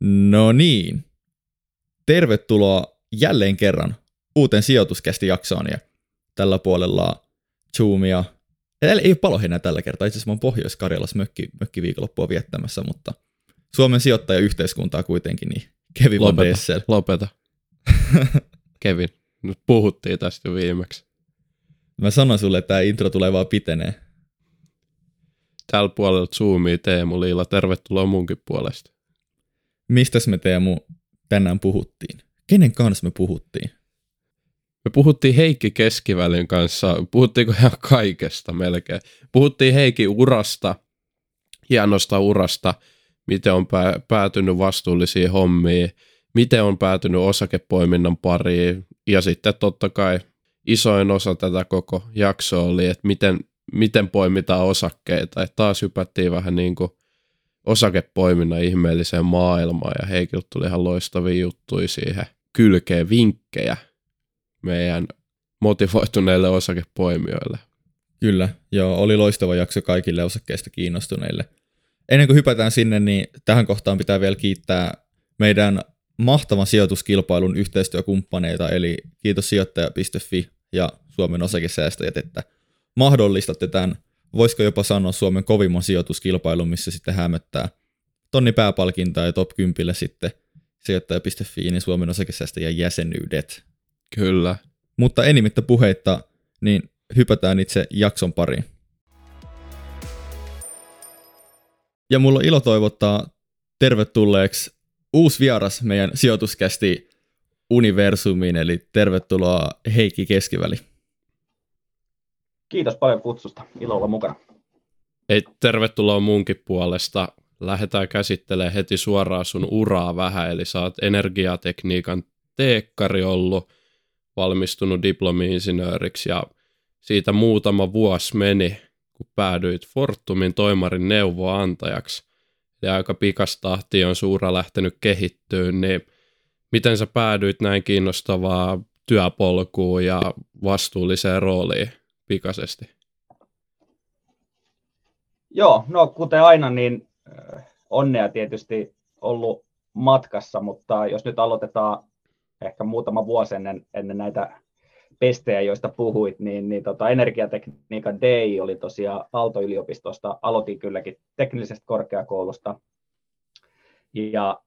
No niin. Tervetuloa jälleen kerran uuteen sijoituskästi jaksoon ja tällä puolella Zoomia. Ei ole palohinä tällä kertaa, itse asiassa mä oon Pohjois-Karjalassa mökki, mökkiviikonloppua viettämässä, mutta Suomen sijoittajayhteiskuntaa kuitenkin, niin Kevin lopeta, Van Dessel. Lopeta. Kevin, nyt puhuttiin tästä jo viimeksi. Mä sanon sulle, että tämä intro tulee vaan pitenee. Tällä puolella Zoomia Teemu Liila, tervetuloa munkin puolesta. Mistäs me Teemu tänään puhuttiin? Kenen kanssa me puhuttiin? Me puhuttiin Heikki Keskivälin kanssa, puhuttiinko ihan kaikesta melkein. Puhuttiin Heikki urasta, hienosta urasta, miten on pää- päätynyt vastuullisiin hommiin, miten on päätynyt osakepoiminnan pariin, ja sitten totta kai isoin osa tätä koko jaksoa oli, että miten, miten poimitaan osakkeita, että taas hypättiin vähän niin kuin osakepoiminnan ihmeelliseen maailmaan, ja Heikiltä tuli ihan loistavia juttuja siihen kylkeen vinkkejä meidän motivoituneille osakepoimijoille. Kyllä, joo, oli loistava jakso kaikille osakkeista kiinnostuneille. Ennen kuin hypätään sinne, niin tähän kohtaan pitää vielä kiittää meidän mahtavan sijoituskilpailun yhteistyökumppaneita, eli kiitos sijoittaja.fi ja Suomen osakesäästäjät, että mahdollistatte tämän, voisiko jopa sanoa Suomen kovimman sijoituskilpailun, missä sitten hämöttää tonni pääpalkintaa ja top 10 sitten sijoittaja.fi, niin Suomen osakesäästäjän jäsenyydet. Kyllä. Mutta enimmittä puheitta, niin hypätään itse jakson pariin. Ja mulla on ilo toivottaa tervetulleeksi uusi vieras meidän sijoituskästi universumiin, eli tervetuloa Heikki Keskiväli. Kiitos paljon kutsusta, ilo olla mukana. Ei, tervetuloa munkin puolesta. Lähdetään käsittelemään heti suoraan sun uraa vähän, eli sä oot energiatekniikan teekkari ollut, valmistunut diplomi-insinööriksi ja siitä muutama vuosi meni, kun päädyit Fortumin toimarin neuvoantajaksi. Ja aika pikastahti on suura lähtenyt kehittyä, niin miten sä päädyit näin kiinnostavaa työpolkuun ja vastuulliseen rooliin pikaisesti? Joo, no kuten aina, niin onnea tietysti ollut matkassa, mutta jos nyt aloitetaan ehkä muutama vuosi ennen, ennen näitä pestejä, joista puhuit, niin, niin tota, energiatekniikan DI oli tosiaan Aalto-yliopistosta. Aloitin kylläkin teknillisestä korkeakoulusta. Ja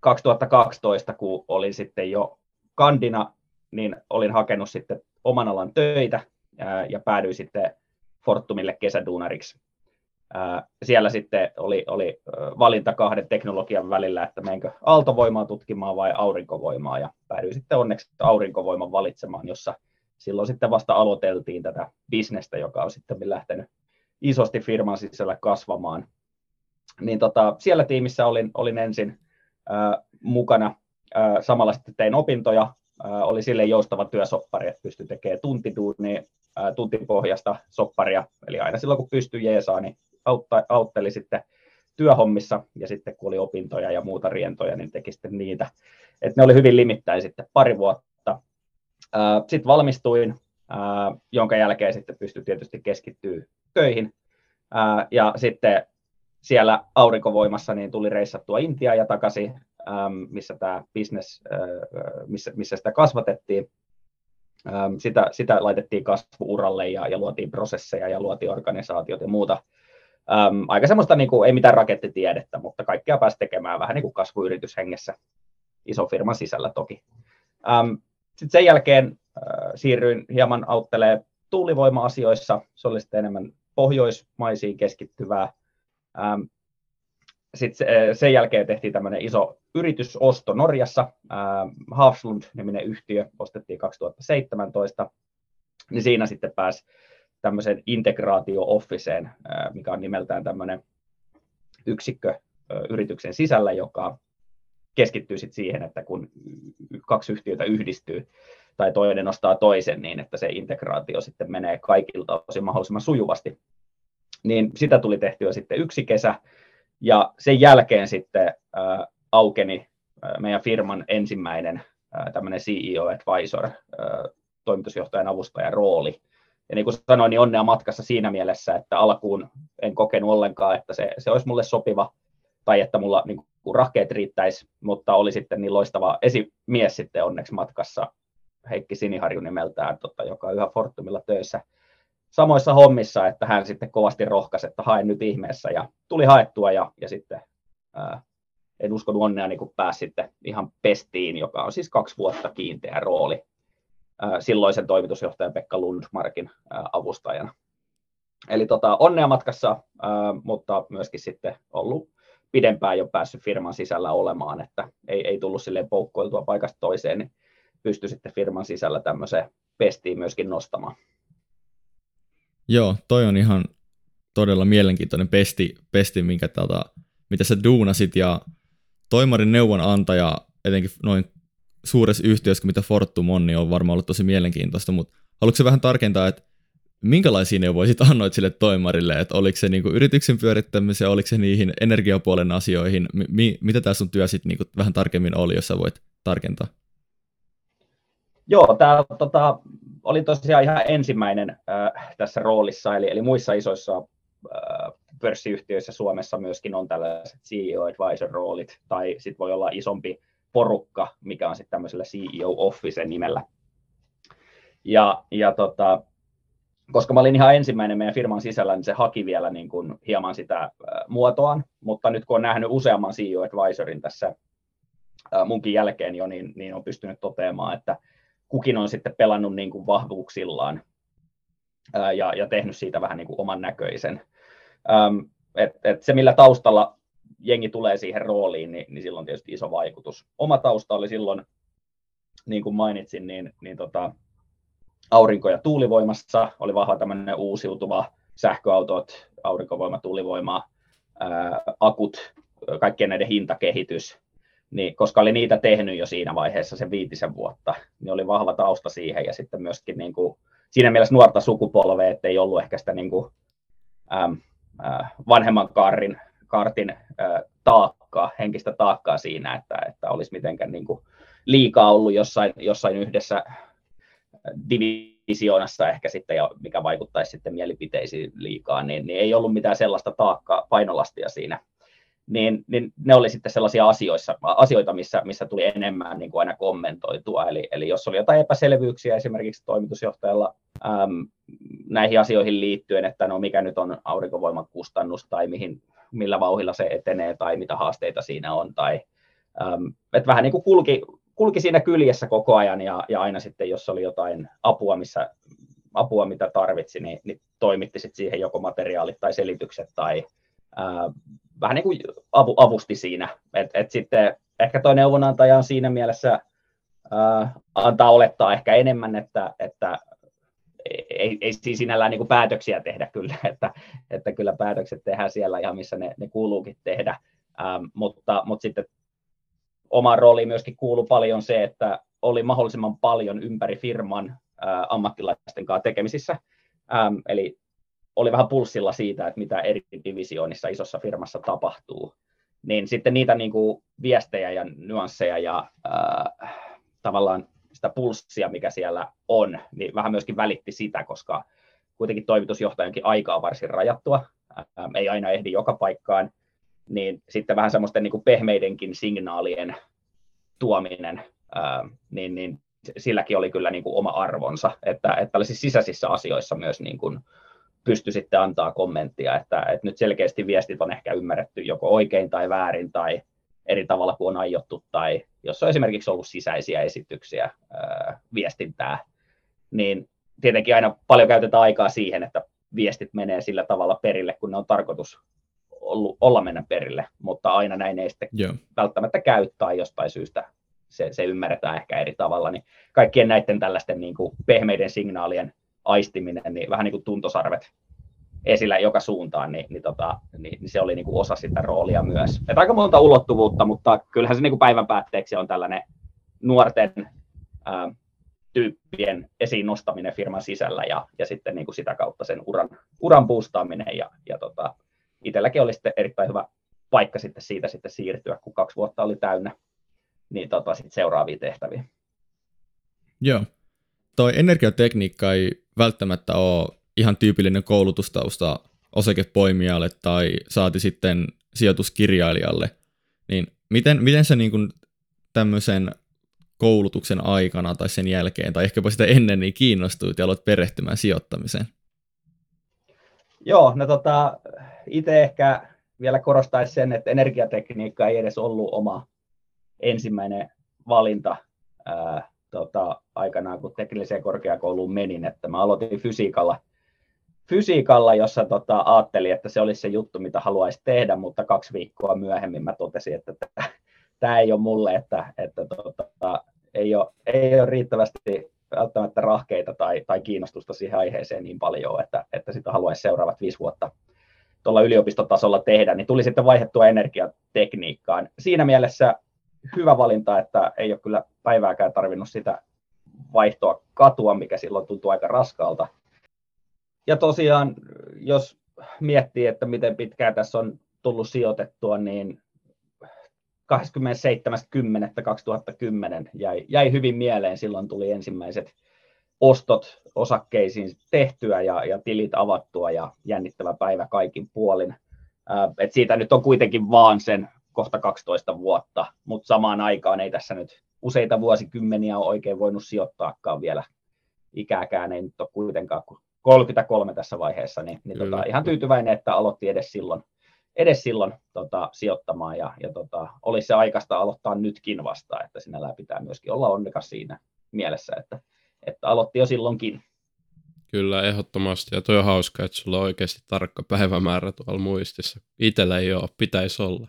2012, kun olin sitten jo kandina, niin olin hakenut sitten oman alan töitä ja päädyin sitten Fortumille kesäduunariksi siellä sitten oli, oli valinta kahden teknologian välillä, että menenkö aaltovoimaa tutkimaan vai aurinkovoimaa, ja päädyin sitten onneksi aurinkovoiman valitsemaan, jossa silloin sitten vasta aloiteltiin tätä bisnestä, joka on sitten lähtenyt isosti firman sisällä kasvamaan. Niin tota, siellä tiimissä olin, olin ensin ää, mukana, ää, samalla sitten tein opintoja, oli sille joustava työsoppari, että pystyi tekemään tuntiduunia, ää, tuntipohjasta sopparia, eli aina silloin kun pystyy jeesaa, niin autta, autteli sitten työhommissa ja sitten kun oli opintoja ja muuta rientoja, niin teki sitten niitä. Et ne oli hyvin limittäin sitten pari vuotta. Sitten valmistuin, jonka jälkeen sitten pystyi tietysti keskittyä töihin. Ja sitten siellä aurinkovoimassa niin tuli reissattua Intiaa ja takaisin, missä tämä business, missä, missä sitä kasvatettiin. Sitä, sitä laitettiin kasvuuralle ja, ja luotiin prosesseja ja luotiin organisaatiot ja muuta Um, aika semmoista, niin kuin, ei mitään rakettitiedettä, mutta kaikkea pääsi tekemään vähän niin kuin kasvuyrityshengessä, iso firman sisällä toki. Sitten sen jälkeen uh, siirryin hieman auttelee tuulivoima-asioissa, se oli sitten enemmän pohjoismaisiin keskittyvää. Um, sitten sen jälkeen tehtiin tämmöinen iso yritysosto Norjassa, uh, Hafslund-niminen yhtiö ostettiin 2017, niin siinä sitten pääsi tämmöiseen integraatio-officeen, mikä on nimeltään tämmöinen yksikkö yrityksen sisällä, joka keskittyy sit siihen, että kun kaksi yhtiötä yhdistyy tai toinen nostaa toisen, niin että se integraatio sitten menee kaikilta osin mahdollisimman sujuvasti. Niin sitä tuli tehtyä sitten yksi kesä, ja sen jälkeen sitten äh, aukeni äh, meidän firman ensimmäinen äh, tämmöinen CEO Advisor, äh, toimitusjohtajan avustajan rooli, ja niin kuin sanoin, niin onnea matkassa siinä mielessä, että alkuun en kokenut ollenkaan, että se, se olisi mulle sopiva tai että mulla niin kun rahkeet riittäisi, mutta oli sitten niin loistava esimies sitten onneksi matkassa, Heikki Siniharju nimeltään, tota, joka on yhä Fortumilla töissä samoissa hommissa, että hän sitten kovasti rohkaisi, että hae nyt ihmeessä ja tuli haettua ja, ja sitten ää, en uskon onnea niin kun pääsi sitten ihan pestiin, joka on siis kaksi vuotta kiinteä rooli ää, silloisen toimitusjohtajan Pekka Lundmarkin ää, avustajana. Eli tota, onnea matkassa, ää, mutta myöskin sitten ollut pidempään jo päässyt firman sisällä olemaan, että ei, ei tullut silleen poukkoiltua paikasta toiseen, niin pystyi sitten firman sisällä tämmöiseen pestiin myöskin nostamaan. Joo, toi on ihan todella mielenkiintoinen pesti, pesti minkä tota, mitä sä duunasit, ja toimarin neuvonantaja, etenkin noin suuressa yhtiössä, mitä Fortum on, niin on varmaan ollut tosi mielenkiintoista, mutta haluatko vähän tarkentaa, että minkälaisia neuvoja sit annoit sille toimarille, että oliko se niinku yrityksen pyörittämiseen, oliko se niihin energiapuolen asioihin, mi- mitä tämä sun työ sitten niinku vähän tarkemmin oli, jos sä voit tarkentaa? Joo, tämä tota, oli tosiaan ihan ensimmäinen äh, tässä roolissa, eli, eli muissa isoissa äh, pörssiyhtiöissä Suomessa myöskin on tällaiset CEO advisor roolit, tai sitten voi olla isompi porukka, mikä on sitten tämmöisellä CEO Office nimellä. Ja, ja tota, koska mä olin ihan ensimmäinen meidän firman sisällä, niin se haki vielä niin kuin hieman sitä äh, muotoaan, mutta nyt kun on nähnyt useamman CEO Advisorin tässä äh, munkin jälkeen jo, niin, niin on pystynyt toteamaan, että kukin on sitten pelannut niin kuin vahvuuksillaan ää, ja, ja tehnyt siitä vähän niin kuin oman näköisen. Et, et se, millä taustalla jengi tulee siihen rooliin, niin, niin silloin tietysti iso vaikutus. Oma tausta oli silloin, niin kuin mainitsin, niin, niin tota, aurinko- ja tuulivoimassa oli vahva tämmöinen uusiutuva sähköautot, aurinkovoima, tuulivoima, ää, akut, kaikkien näiden hintakehitys, niin koska oli niitä tehnyt jo siinä vaiheessa sen viitisen vuotta, niin oli vahva tausta siihen ja sitten myöskin niin kuin, siinä mielessä nuorta sukupolvea, että ei ollut ehkä sitä niin kuin, äm, äh, vanhemman kaarin, kaartin äh, taakkaa, henkistä taakkaa siinä, että, että olisi mitenkään niin kuin liikaa ollut jossain, jossain yhdessä divisioonassa ehkä sitten, ja mikä vaikuttaisi sitten mielipiteisiin liikaa, niin, niin ei ollut mitään sellaista taakkaa, painolastia siinä niin, niin ne oli sitten sellaisia asioissa, asioita, missä, missä tuli enemmän niin kuin aina kommentoitua. Eli, eli jos oli jotain epäselvyyksiä esimerkiksi toimitusjohtajalla äm, näihin asioihin liittyen, että no mikä nyt on aurinkovoiman kustannus tai mihin, millä vauhilla se etenee tai mitä haasteita siinä on, tai äm, että vähän niin kuin kulki, kulki siinä kyljessä koko ajan ja, ja aina sitten, jos oli jotain apua, missä, apua mitä tarvitsi, niin, niin toimitti sitten siihen joko materiaalit tai selitykset tai ää, vähän niin kuin avu, avusti siinä. Et, et sitten ehkä tuo neuvonantaja on siinä mielessä ää, antaa olettaa ehkä enemmän, että, että ei, ei siis sinällään niin kuin päätöksiä tehdä kyllä, että, että kyllä päätökset tehdään siellä ihan missä ne, ne kuuluukin tehdä, ähm, mutta, mutta sitten omaan rooliin myöskin kuuluu paljon se, että oli mahdollisimman paljon ympäri firman äh, ammattilaisten kanssa tekemisissä, ähm, eli oli vähän pulssilla siitä, että mitä eri divisioonissa isossa firmassa tapahtuu, niin sitten niitä niin kuin viestejä ja nyansseja ja äh, tavallaan sitä pulssia, mikä siellä on, niin vähän myöskin välitti sitä, koska kuitenkin toimitusjohtajankin aika on varsin rajattua, äh, ei aina ehdi joka paikkaan, niin sitten vähän semmoisten niin kuin pehmeidenkin signaalien tuominen, äh, niin, niin silläkin oli kyllä niin kuin oma arvonsa, että, että tällaisissa sisäisissä asioissa myös niin kuin, pysty sitten antaa kommenttia, että, että nyt selkeästi viestit on ehkä ymmärretty joko oikein tai väärin tai eri tavalla kuin on aiottu tai jos on esimerkiksi ollut sisäisiä esityksiä, ää, viestintää, niin tietenkin aina paljon käytetään aikaa siihen, että viestit menee sillä tavalla perille, kun ne on tarkoitus ollut, olla mennä perille, mutta aina näin ei sitten yeah. välttämättä käy tai jostain syystä se, se ymmärretään ehkä eri tavalla, niin kaikkien näiden tällaisten niin kuin pehmeiden signaalien aistiminen, niin vähän niin kuin tuntosarvet esillä joka suuntaan, niin, niin, tota, niin, niin se oli niin kuin osa sitä roolia myös. Et aika monta ulottuvuutta, mutta kyllähän se niin kuin päivän päätteeksi on tällainen nuorten ää, tyyppien esiin nostaminen firman sisällä ja, ja sitten niin kuin sitä kautta sen uran, uran boostaaminen ja, ja tota, itselläkin oli sitten erittäin hyvä paikka sitten siitä sitten siirtyä, kun kaksi vuotta oli täynnä, niin tota, sitten seuraaviin tehtäviin. Joo. Toi energiatekniikka ei välttämättä ole ihan tyypillinen koulutustausta osakepoimijalle tai saati sitten sijoituskirjailijalle, niin miten, miten sä niin tämmöisen koulutuksen aikana tai sen jälkeen, tai ehkäpä sitä ennen, niin kiinnostuit ja aloit perehtymään sijoittamiseen? Joo, no tota, itse ehkä vielä korostaisin sen, että energiatekniikka ei edes ollut oma ensimmäinen valinta ää, tota, aikanaan, kun tekniseen korkeakouluun menin, että mä aloitin fysiikalla, fysiikalla jossa tota, ajattelin, että se olisi se juttu, mitä haluaisi tehdä, mutta kaksi viikkoa myöhemmin mä totesin, että tämä ei ole mulle, että, että tota, ei, ole, ei ole riittävästi välttämättä rahkeita tai, tai kiinnostusta siihen aiheeseen niin paljon, että, että sitä haluaisi seuraavat viisi vuotta tuolla yliopistotasolla tehdä, niin tuli sitten vaihdettua energiatekniikkaan. Siinä mielessä hyvä valinta, että ei ole kyllä päivääkään tarvinnut sitä vaihtoa katua, mikä silloin tuntuu aika raskaalta. Ja tosiaan, jos miettii, että miten pitkään tässä on tullut sijoitettua, niin 27.10.2010 jäi, jäi hyvin mieleen. Silloin tuli ensimmäiset ostot osakkeisiin tehtyä ja, ja tilit avattua ja jännittävä päivä kaikin puolin. Ää, et siitä nyt on kuitenkin vaan sen kohta 12 vuotta, mutta samaan aikaan ei tässä nyt useita vuosikymmeniä ole oikein voinut sijoittaakaan vielä. Ikääkään ei nyt ole kuitenkaan kuin 33 tässä vaiheessa, niin, niin tota, ihan tyytyväinen, että aloitti edes silloin, edes silloin tota, sijoittamaan ja, ja tota, olisi se aikaista aloittaa nytkin vasta, että sinällään pitää myöskin olla onnekas siinä mielessä, että, että aloitti jo silloinkin. Kyllä, ehdottomasti. Ja tuo on hauska, että sulla on oikeasti tarkka päivämäärä tuolla muistissa. Itellä ei ole, pitäisi olla.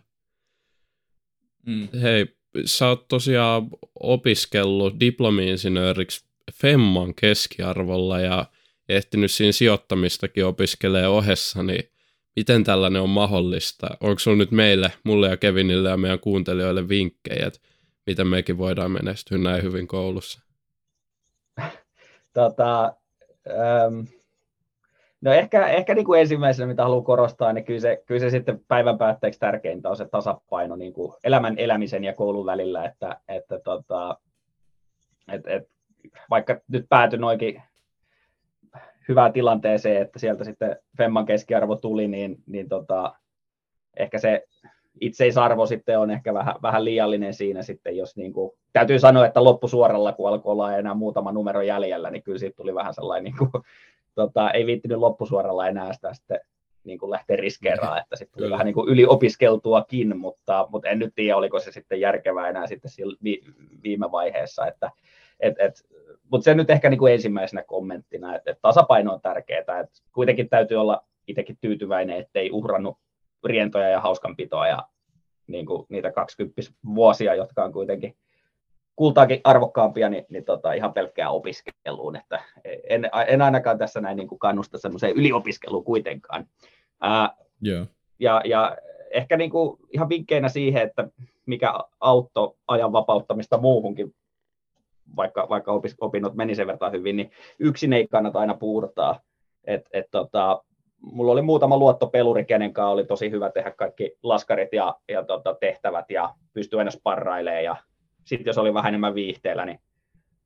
Mm. Hei, sä oot tosiaan opiskellut diplomi-insinööriksi Femman keskiarvolla ja ehtinyt siinä sijoittamistakin opiskelee ohessa, niin miten tällainen on mahdollista? Onko sulla nyt meille, mulle ja Kevinille ja meidän kuuntelijoille vinkkejä, että miten mekin voidaan menestyä näin hyvin koulussa? Tota, ähm, no ehkä, ehkä niin kuin ensimmäisenä, mitä haluan korostaa, niin kyllä se, kyllä se sitten päivän päätteeksi tärkeintä on se tasapaino niin kuin elämän elämisen ja koulun välillä, että, että tota, et, et, vaikka nyt päätyi noinkin hyvään tilanteeseen, että sieltä sitten Femman keskiarvo tuli, niin, niin tota, ehkä se itseisarvo sitten on ehkä vähän, vähän liiallinen siinä sitten, jos niin kuin, täytyy sanoa, että loppusuoralla, kun alkoi olla enää muutama numero jäljellä, niin kyllä siitä tuli vähän sellainen, niin kuin, tota, ei viittinyt loppusuoralla enää sitä sitten niin kuin lähteä riskeeraan, että sitten tuli kyllä. vähän niin kuin yliopiskeltuakin, mutta, mutta en nyt tiedä, oliko se sitten järkevää enää sitten viime vaiheessa, että et, et, mutta se nyt ehkä niin kuin ensimmäisenä kommenttina, että, että tasapaino on tärkeää, että kuitenkin täytyy olla itsekin tyytyväinen, ettei uhrannut rientoja ja hauskanpitoa ja niin kuin niitä 20 vuosia, jotka on kuitenkin kultaakin arvokkaampia, niin, niin tota, ihan pelkkää opiskeluun, että en, en ainakaan tässä näin niin kuin kannusta semmoiseen yliopiskeluun kuitenkaan. Ää, yeah. ja, ja ehkä niin kuin ihan vinkkeinä siihen, että mikä auttoi ajan vapauttamista muuhunkin vaikka, vaikka opinnot meni sen verran hyvin, niin yksin ei kannata aina puurtaa. Et, et tota, mulla oli muutama luottopeluri, kenen kanssa oli tosi hyvä tehdä kaikki laskarit ja, ja tota, tehtävät ja pystyi aina sparrailemaan. Ja sitten jos oli vähän enemmän viihteellä, niin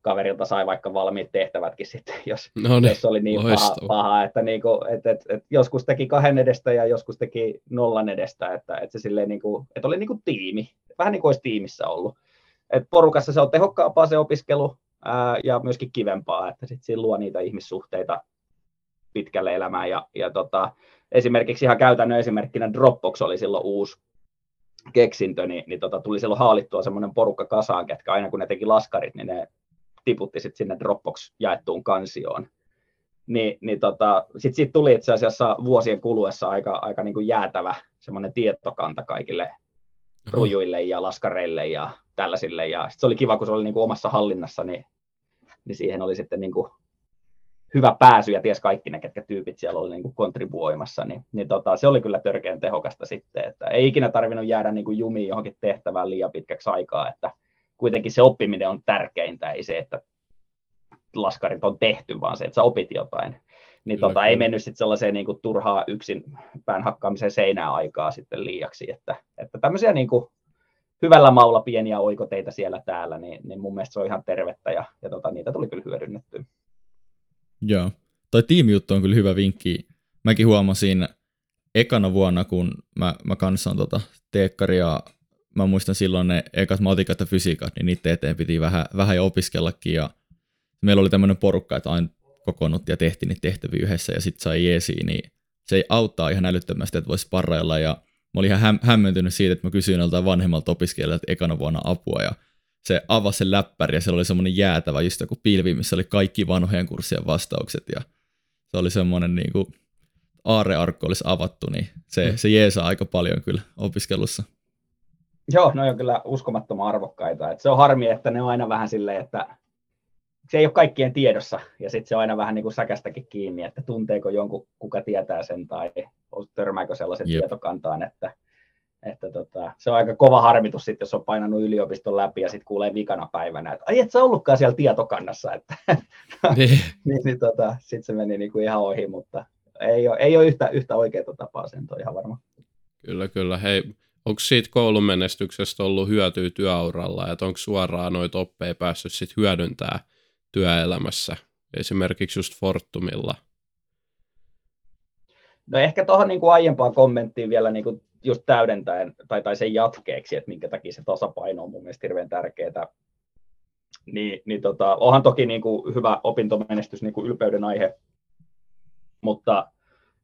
kaverilta sai vaikka valmiit tehtävätkin sitten, jos, no niin, jos oli niin paha, paha, että niinku, et, et, et joskus teki kahden edestä ja joskus teki nollan edestä, että, et se silleen niinku, et oli niinku tiimi, vähän niin kuin olisi tiimissä ollut. Et porukassa se on tehokkaampaa se opiskelu ää, ja myöskin kivempaa, että sitten siinä luo niitä ihmissuhteita pitkälle elämään. Ja, ja tota, esimerkiksi ihan käytännön esimerkkinä Dropbox oli silloin uusi keksintö, niin, niin tota, tuli silloin haalittua semmoinen porukka kasaan, ketkä aina kun ne teki laskarit, niin ne tiputti sitten sinne Dropbox jaettuun kansioon. Ni, niin tota, sitten siitä tuli itse asiassa vuosien kuluessa aika, aika niin kuin jäätävä semmoinen tietokanta kaikille rujuille ja laskareille ja tällaisille. Ja sit se oli kiva, kun se oli niin kuin omassa hallinnassa, niin, niin siihen oli sitten niin kuin hyvä pääsy ja ties kaikki ne, ketkä tyypit siellä oli niin kuin kontribuoimassa, niin, niin tota, se oli kyllä törkeän tehokasta sitten, että ei ikinä tarvinnut jäädä niin kuin jumiin johonkin tehtävään liian pitkäksi aikaa, että kuitenkin se oppiminen on tärkeintä, ei se, että laskarit on tehty, vaan se, että sä opit jotain. Niin kyllä, tota, kyllä. ei mennyt sitten sellaiseen niin kuin, turhaa yksin pään hakkaamiseen seinää aikaa sitten liiaksi, että, että tämmöisiä niin kuin, hyvällä maulla pieniä oikoteita siellä täällä, niin, niin mun mielestä se on ihan tervettä ja, ja tota, niitä tuli kyllä hyödynnettyä. Joo, toi tiimijuttu on kyllä hyvä vinkki. Mäkin huomasin ekana vuonna, kun mä, mä kanssa tota teekkaria mä muistan silloin ne ekat matikat ja fysiikat, niin niiden eteen piti vähän, vähän jo opiskellakin ja meillä oli tämmöinen porukka, että aina kokoonnuttiin ja tehtiin niitä tehtäviä yhdessä ja sitten sai jeesiä, niin se ei auttaa ihan älyttömästi, että voisi parrailla ja mä olin ihan häm- hämmentynyt siitä, että mä kysyin joltain vanhemmalta opiskelijalta ekana vuonna apua ja se avasi sen läppäri ja siellä oli semmoinen jäätävä just joku pilvi, missä oli kaikki vanhojen kurssien vastaukset ja se oli semmoinen niin kuin aarearkku olisi avattu, niin se, mm. se jeesaa aika paljon kyllä opiskelussa. Joo, no on kyllä uskomattoman arvokkaita. Et se on harmi, että ne on aina vähän silleen, että se ei ole kaikkien tiedossa, ja sitten se on aina vähän niin kuin säkästäkin kiinni, että tunteeko jonkun, kuka tietää sen, tai törmääkö sellaisen yep. tietokantaan, että, että tota, se on aika kova harmitus sitten, jos on painanut yliopiston läpi ja sitten kuulee vikana päivänä, että ai et sä ollutkaan siellä tietokannassa, että niin. niin, niin tota, sitten se meni niin kuin ihan ohi, mutta ei ole, ei ole yhtä, yhtä oikeaa tapaa, sen on ihan varma. Kyllä, kyllä. Hei, onko siitä koulun menestyksestä ollut hyötyä työuralla, että onko suoraan noita oppeja päässyt sit hyödyntää työelämässä, esimerkiksi just Fortumilla? No ehkä tuohon niin aiempaan kommenttiin vielä niin kuin just täydentäen, tai, tai sen jatkeeksi, että minkä takia se tasapaino on mun mielestä hirveän tärkeää. Niin, niin tota, onhan toki niin kuin hyvä opintomenestys niin kuin ylpeyden aihe, mutta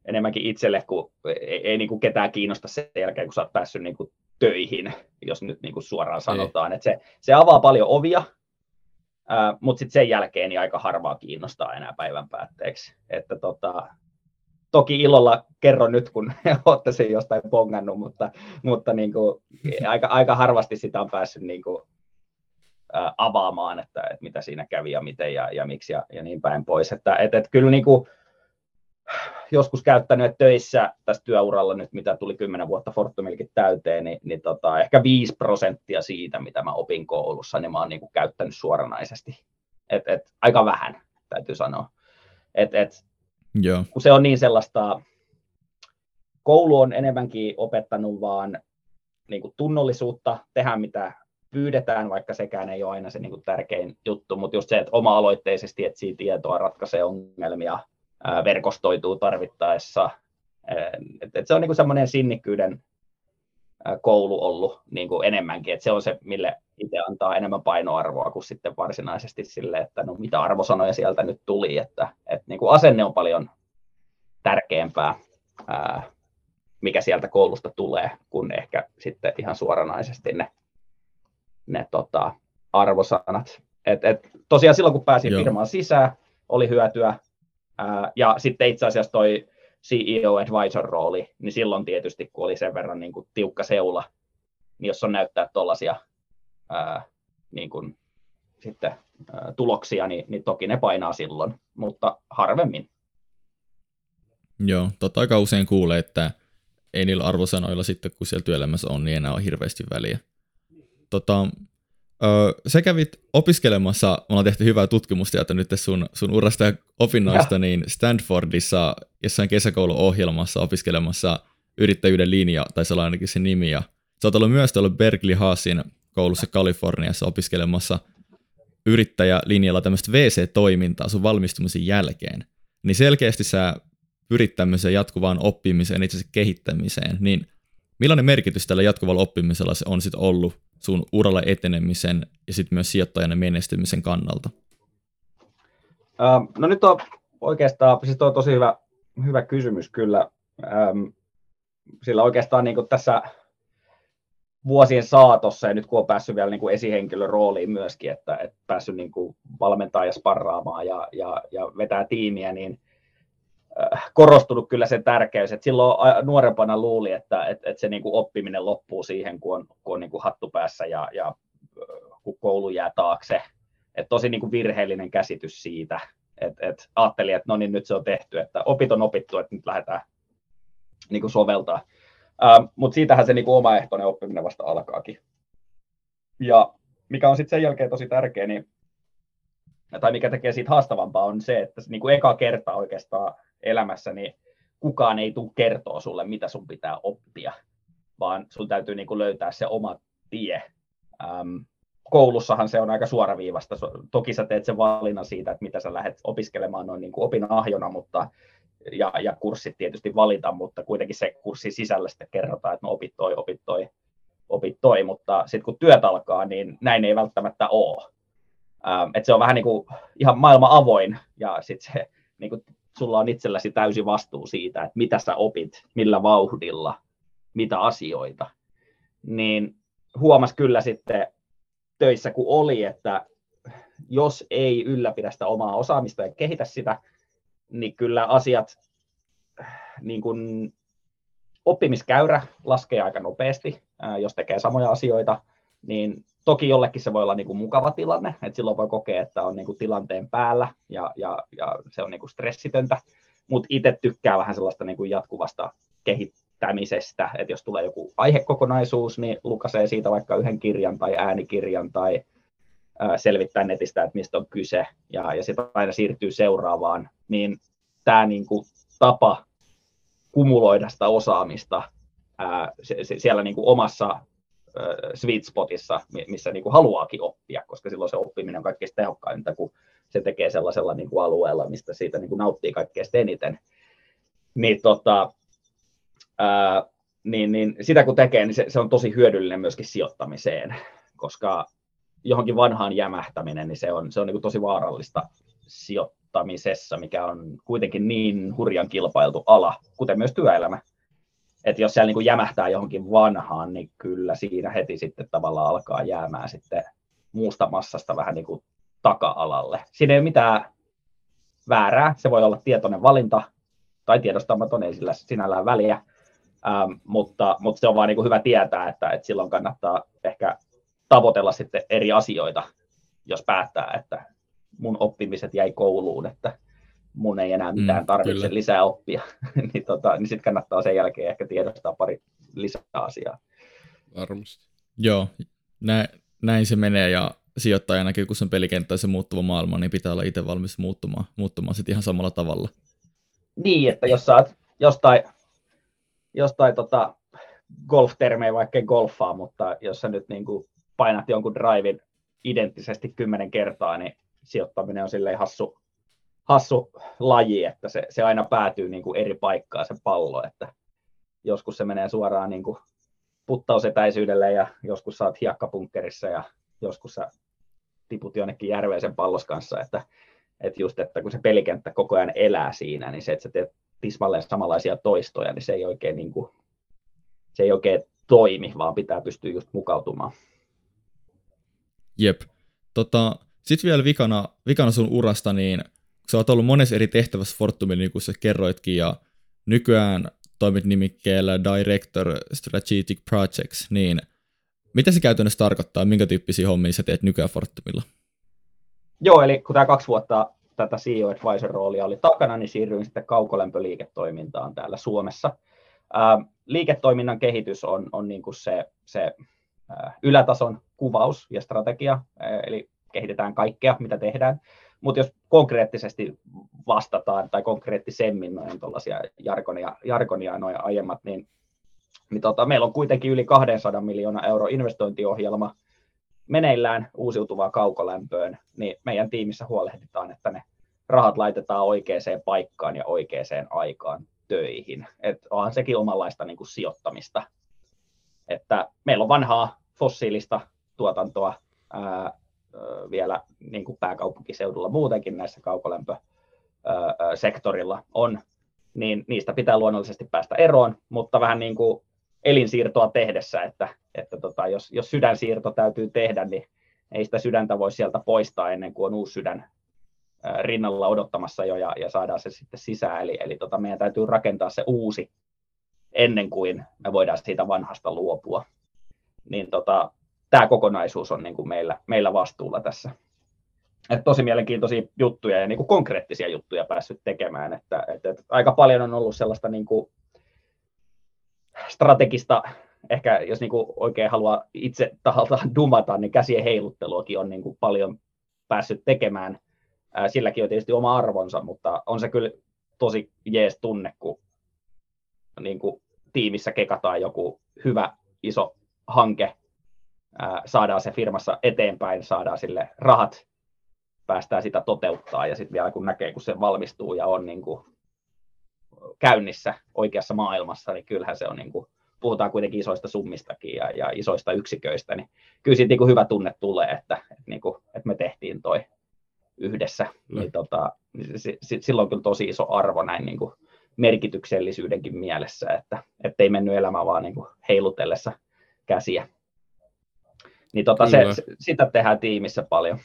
enemmänkin itselle, kun ei, ei niin kuin ketään kiinnosta sen jälkeen, kun sä oot päässyt niin kuin töihin, jos nyt niin kuin suoraan sanotaan. Että se, se avaa paljon ovia, mutta sitten sen jälkeen niin aika harvaa kiinnostaa enää päivän päätteeksi. Että tota, toki ilolla kerron nyt, kun olette sen jostain pongannut, mutta, mutta niin kuin, aika, aika harvasti sitä on päässyt niin kuin, ää, avaamaan, että, että mitä siinä kävi ja miten ja, ja miksi ja, ja niin päin pois. Että, että, että kyllä niin kuin, joskus käyttänyt töissä tässä työuralla nyt, mitä tuli kymmenen vuotta Fortumilkin täyteen, niin, niin tota, ehkä 5 prosenttia siitä, mitä mä opin koulussa, niin mä oon niin kuin käyttänyt suoranaisesti. Et, et, aika vähän, täytyy sanoa. Et, et, Joo. Kun se on niin sellaista, koulu on enemmänkin opettanut vaan niin kuin tunnollisuutta, tehdä mitä pyydetään, vaikka sekään ei ole aina se niin kuin tärkein juttu, mutta just se, että oma-aloitteisesti etsii tietoa, ratkaisee ongelmia, verkostoituu tarvittaessa. Et, et se on niinku semmoinen sinnikkyyden koulu ollut niin kuin enemmänkin, että se on se, mille itse antaa enemmän painoarvoa kuin sitten varsinaisesti sille, että no mitä arvosanoja sieltä nyt tuli, että, että niin kuin asenne on paljon tärkeämpää, ää, mikä sieltä koulusta tulee, kuin ehkä sitten ihan suoranaisesti ne, ne tota, arvosanat. Et, et, tosiaan silloin, kun pääsin Joo. firmaan sisään, oli hyötyä, ja sitten itse asiassa toi CEO advisor rooli, niin silloin tietysti, kun oli sen verran niin kuin tiukka seula, niin jos on näyttää tuollaisia niin kuin, sitten, tuloksia, niin, niin toki ne painaa silloin, mutta harvemmin. Joo, totta aika usein kuulee, että ei niillä arvosanoilla sitten, kun siellä työelämässä on, niin enää ole hirveästi väliä. Tota, Öö, sä kävit opiskelemassa, me ollaan tehty hyvää tutkimustietoa nyt sun, sun urasta ja opinnoista, ja. niin Stanfordissa jossain kesäkouluohjelmassa opiskelemassa yrittäjyyden linja, tai se ainakin se nimi, ja sä oot ollut myös ollut Berkeley Haasin koulussa Kaliforniassa opiskelemassa yrittäjälinjalla tämmöistä VC-toimintaa sun valmistumisen jälkeen. Niin selkeästi sä pyrit tämmöiseen jatkuvaan oppimiseen, itse asiassa kehittämiseen, niin millainen merkitys tällä jatkuvalla oppimisella se on sitten ollut sun uralla etenemisen ja sitten myös sijoittajana menestymisen kannalta? no nyt on oikeastaan, siis on tosi hyvä, hyvä kysymys kyllä. sillä oikeastaan niin tässä vuosien saatossa ja nyt kun on päässyt vielä niin kuin esihenkilön rooliin myöskin, että, että päässyt niin kuin valmentaa ja sparraamaan ja, ja, ja vetää tiimiä, niin korostunut kyllä se tärkeys, että silloin nuorempana luuli, että, että, että se niin kuin oppiminen loppuu siihen, kun on, kun on niin kuin hattu päässä ja, ja äh, kun koulu jää taakse. että tosi niin kuin virheellinen käsitys siitä, että, että ajattelin, että no niin nyt se on tehty, että opit on opittu, että nyt lähdetään niin kuin soveltaa. Ähm, Mutta siitähän se niin kuin omaehtoinen oppiminen vasta alkaakin. Ja mikä on sitten sen jälkeen tosi tärkeä, niin tai mikä tekee siitä haastavampaa on se, että niin kuin eka kerta oikeastaan elämässä, niin kukaan ei tule kertoa sulle, mitä sun pitää oppia, vaan sun täytyy niin kuin löytää se oma tie. Ähm, koulussahan se on aika suoraviivasta. Toki sä teet sen valinnan siitä, että mitä sä lähdet opiskelemaan noin niin kuin opinahjona, mutta ja, ja kurssit tietysti valita, mutta kuitenkin se kurssin sisällä sitten kerrotaan, että no opit toi, opit toi. opit toi, mutta sitten kun työt alkaa, niin näin ei välttämättä ole. Ähm, et se on vähän niin kuin ihan maailma avoin ja sitten se, niin kuin, sulla on itselläsi täysi vastuu siitä, että mitä sä opit, millä vauhdilla, mitä asioita. Niin huomas kyllä sitten töissä, kun oli, että jos ei ylläpidä sitä omaa osaamista ja kehitä sitä, niin kyllä asiat, niin kuin oppimiskäyrä laskee aika nopeasti, jos tekee samoja asioita, niin toki jollekin se voi olla niin kuin mukava tilanne, että silloin voi kokea, että on niin kuin tilanteen päällä ja, ja, ja se on niin kuin stressitöntä, mutta itse tykkää vähän sellaista niin kuin jatkuvasta kehittämisestä, että jos tulee joku aihekokonaisuus, niin lukasee siitä vaikka yhden kirjan tai äänikirjan tai selvittää netistä, että mistä on kyse, ja, ja sitten aina siirtyy seuraavaan, niin tämä niin kuin tapa kumuloida sitä osaamista ää, se, se, siellä niin kuin omassa sweet spotissa, missä niin kuin haluaakin oppia, koska silloin se oppiminen on kaikkein tehokkainta, kun se tekee sellaisella niin kuin alueella, mistä siitä niin kuin nauttii kaikkein eniten. Niin, tota, ää, niin, niin sitä kun tekee, niin se, se on tosi hyödyllinen myöskin sijoittamiseen, koska johonkin vanhaan jämähtäminen, niin se on, se on niin kuin tosi vaarallista sijoittamisessa, mikä on kuitenkin niin hurjan kilpailtu ala, kuten myös työelämä että jos siellä niin jämähtää johonkin vanhaan, niin kyllä siinä heti sitten tavallaan alkaa jäämään sitten muusta massasta vähän niin kuin taka-alalle. Siinä ei ole mitään väärää, se voi olla tietoinen valinta tai tiedostamaton, ei sillä sinällään väliä, ähm, mutta, mutta se on vaan niin kuin hyvä tietää, että, että silloin kannattaa ehkä tavoitella sitten eri asioita, jos päättää, että mun oppimiset jäi kouluun, että mun ei enää mitään mm, tarvitse mm, lisää oppia, niin, tota, niin sitten kannattaa sen jälkeen ehkä tiedostaa pari lisää asiaa. Varmasti. Joo, näin, näin se menee ja sijoittajanakin, kun sen pelikenttä se muuttuva maailma, niin pitää olla itse valmis muuttumaan, muuttumaan sitten ihan samalla tavalla. Niin, että jos saat jostain, jostain tota golf-termejä, vaikka golfaa, mutta jos sä nyt niin kuin painat jonkun drivin identtisesti kymmenen kertaa, niin sijoittaminen on silleen hassu, hassu laji, että se, se aina päätyy niin kuin eri paikkaan se pallo, että joskus se menee suoraan niin kuin puttausetäisyydelle ja joskus saat hiekkapunkkerissa ja joskus sä tiput jonnekin järveen sen pallos kanssa, että, että just, että kun se pelikenttä koko ajan elää siinä, niin se, että sä teet tismalleen samanlaisia toistoja, niin se ei oikein, niin kuin, se ei oikein toimi, vaan pitää pystyä just mukautumaan. Jep. Tota, Sitten vielä vikana, vikana sun urasta, niin sä oot ollut monessa eri tehtävässä Fortumilla, niin kuin sä kerroitkin, ja nykyään toimit nimikkeellä Director Strategic Projects, niin mitä se käytännössä tarkoittaa, minkä tyyppisiä hommia sä teet nykyään Fortumilla? Joo, eli kun tämä kaksi vuotta tätä CEO Advisor-roolia oli takana, niin siirryin sitten kaukolämpöliiketoimintaan täällä Suomessa. Ää, liiketoiminnan kehitys on, on niin kuin se, se ää, ylätason kuvaus ja strategia, ää, eli kehitetään kaikkea, mitä tehdään. Mutta jos konkreettisesti vastataan tai konkreettisemmin noin tuollaisia jargonia, jargonia noin aiemmat, niin, niin tota, meillä on kuitenkin yli 200 miljoonaa euro investointiohjelma meneillään uusiutuvaan kaukolämpöön, niin meidän tiimissä huolehditaan, että ne rahat laitetaan oikeaan paikkaan ja oikeaan aikaan töihin. Et onhan sekin omanlaista niin kuin sijoittamista. Että meillä on vanhaa fossiilista tuotantoa, ää, vielä niin kuin pääkaupunkiseudulla muutenkin näissä kaukolämpösektorilla on, niin niistä pitää luonnollisesti päästä eroon, mutta vähän niin kuin elinsiirtoa tehdessä, että, että tota, jos, jos sydänsiirto täytyy tehdä, niin ei sitä sydäntä voi sieltä poistaa ennen kuin on uusi sydän rinnalla odottamassa jo ja, ja saadaan se sitten sisään. Eli, eli tota, meidän täytyy rakentaa se uusi ennen kuin me voidaan siitä vanhasta luopua. Niin tota, tämä kokonaisuus on niin kuin meillä, meillä vastuulla tässä. Et tosi mielenkiintoisia juttuja ja niin kuin konkreettisia juttuja päässyt tekemään. Että, että, että aika paljon on ollut sellaista niin kuin strategista, ehkä jos niin kuin oikein haluaa itse tahalta dumata, niin käsien heilutteluakin on niin kuin paljon päässyt tekemään. Silläkin on tietysti oma arvonsa, mutta on se kyllä tosi jees tunne, kun niin kuin tiimissä kekataan joku hyvä iso hanke saadaan se firmassa eteenpäin, saadaan sille rahat, päästään sitä toteuttaa ja sitten vielä kun näkee, kun se valmistuu ja on niin kuin käynnissä oikeassa maailmassa, niin kyllähän se on niin kuin puhutaan kuitenkin isoista summistakin ja, ja isoista yksiköistä, niin kyllä siitä niin kuin hyvä tunne tulee, että, että, niin kuin, että me tehtiin toi yhdessä. No. Niin tota, silloin on kyllä tosi iso arvo näin niin kuin merkityksellisyydenkin mielessä, että ei mennyt elämä vaan niin kuin heilutellessa käsiä. Niin tota, se, sitä tehdään tiimissä paljon.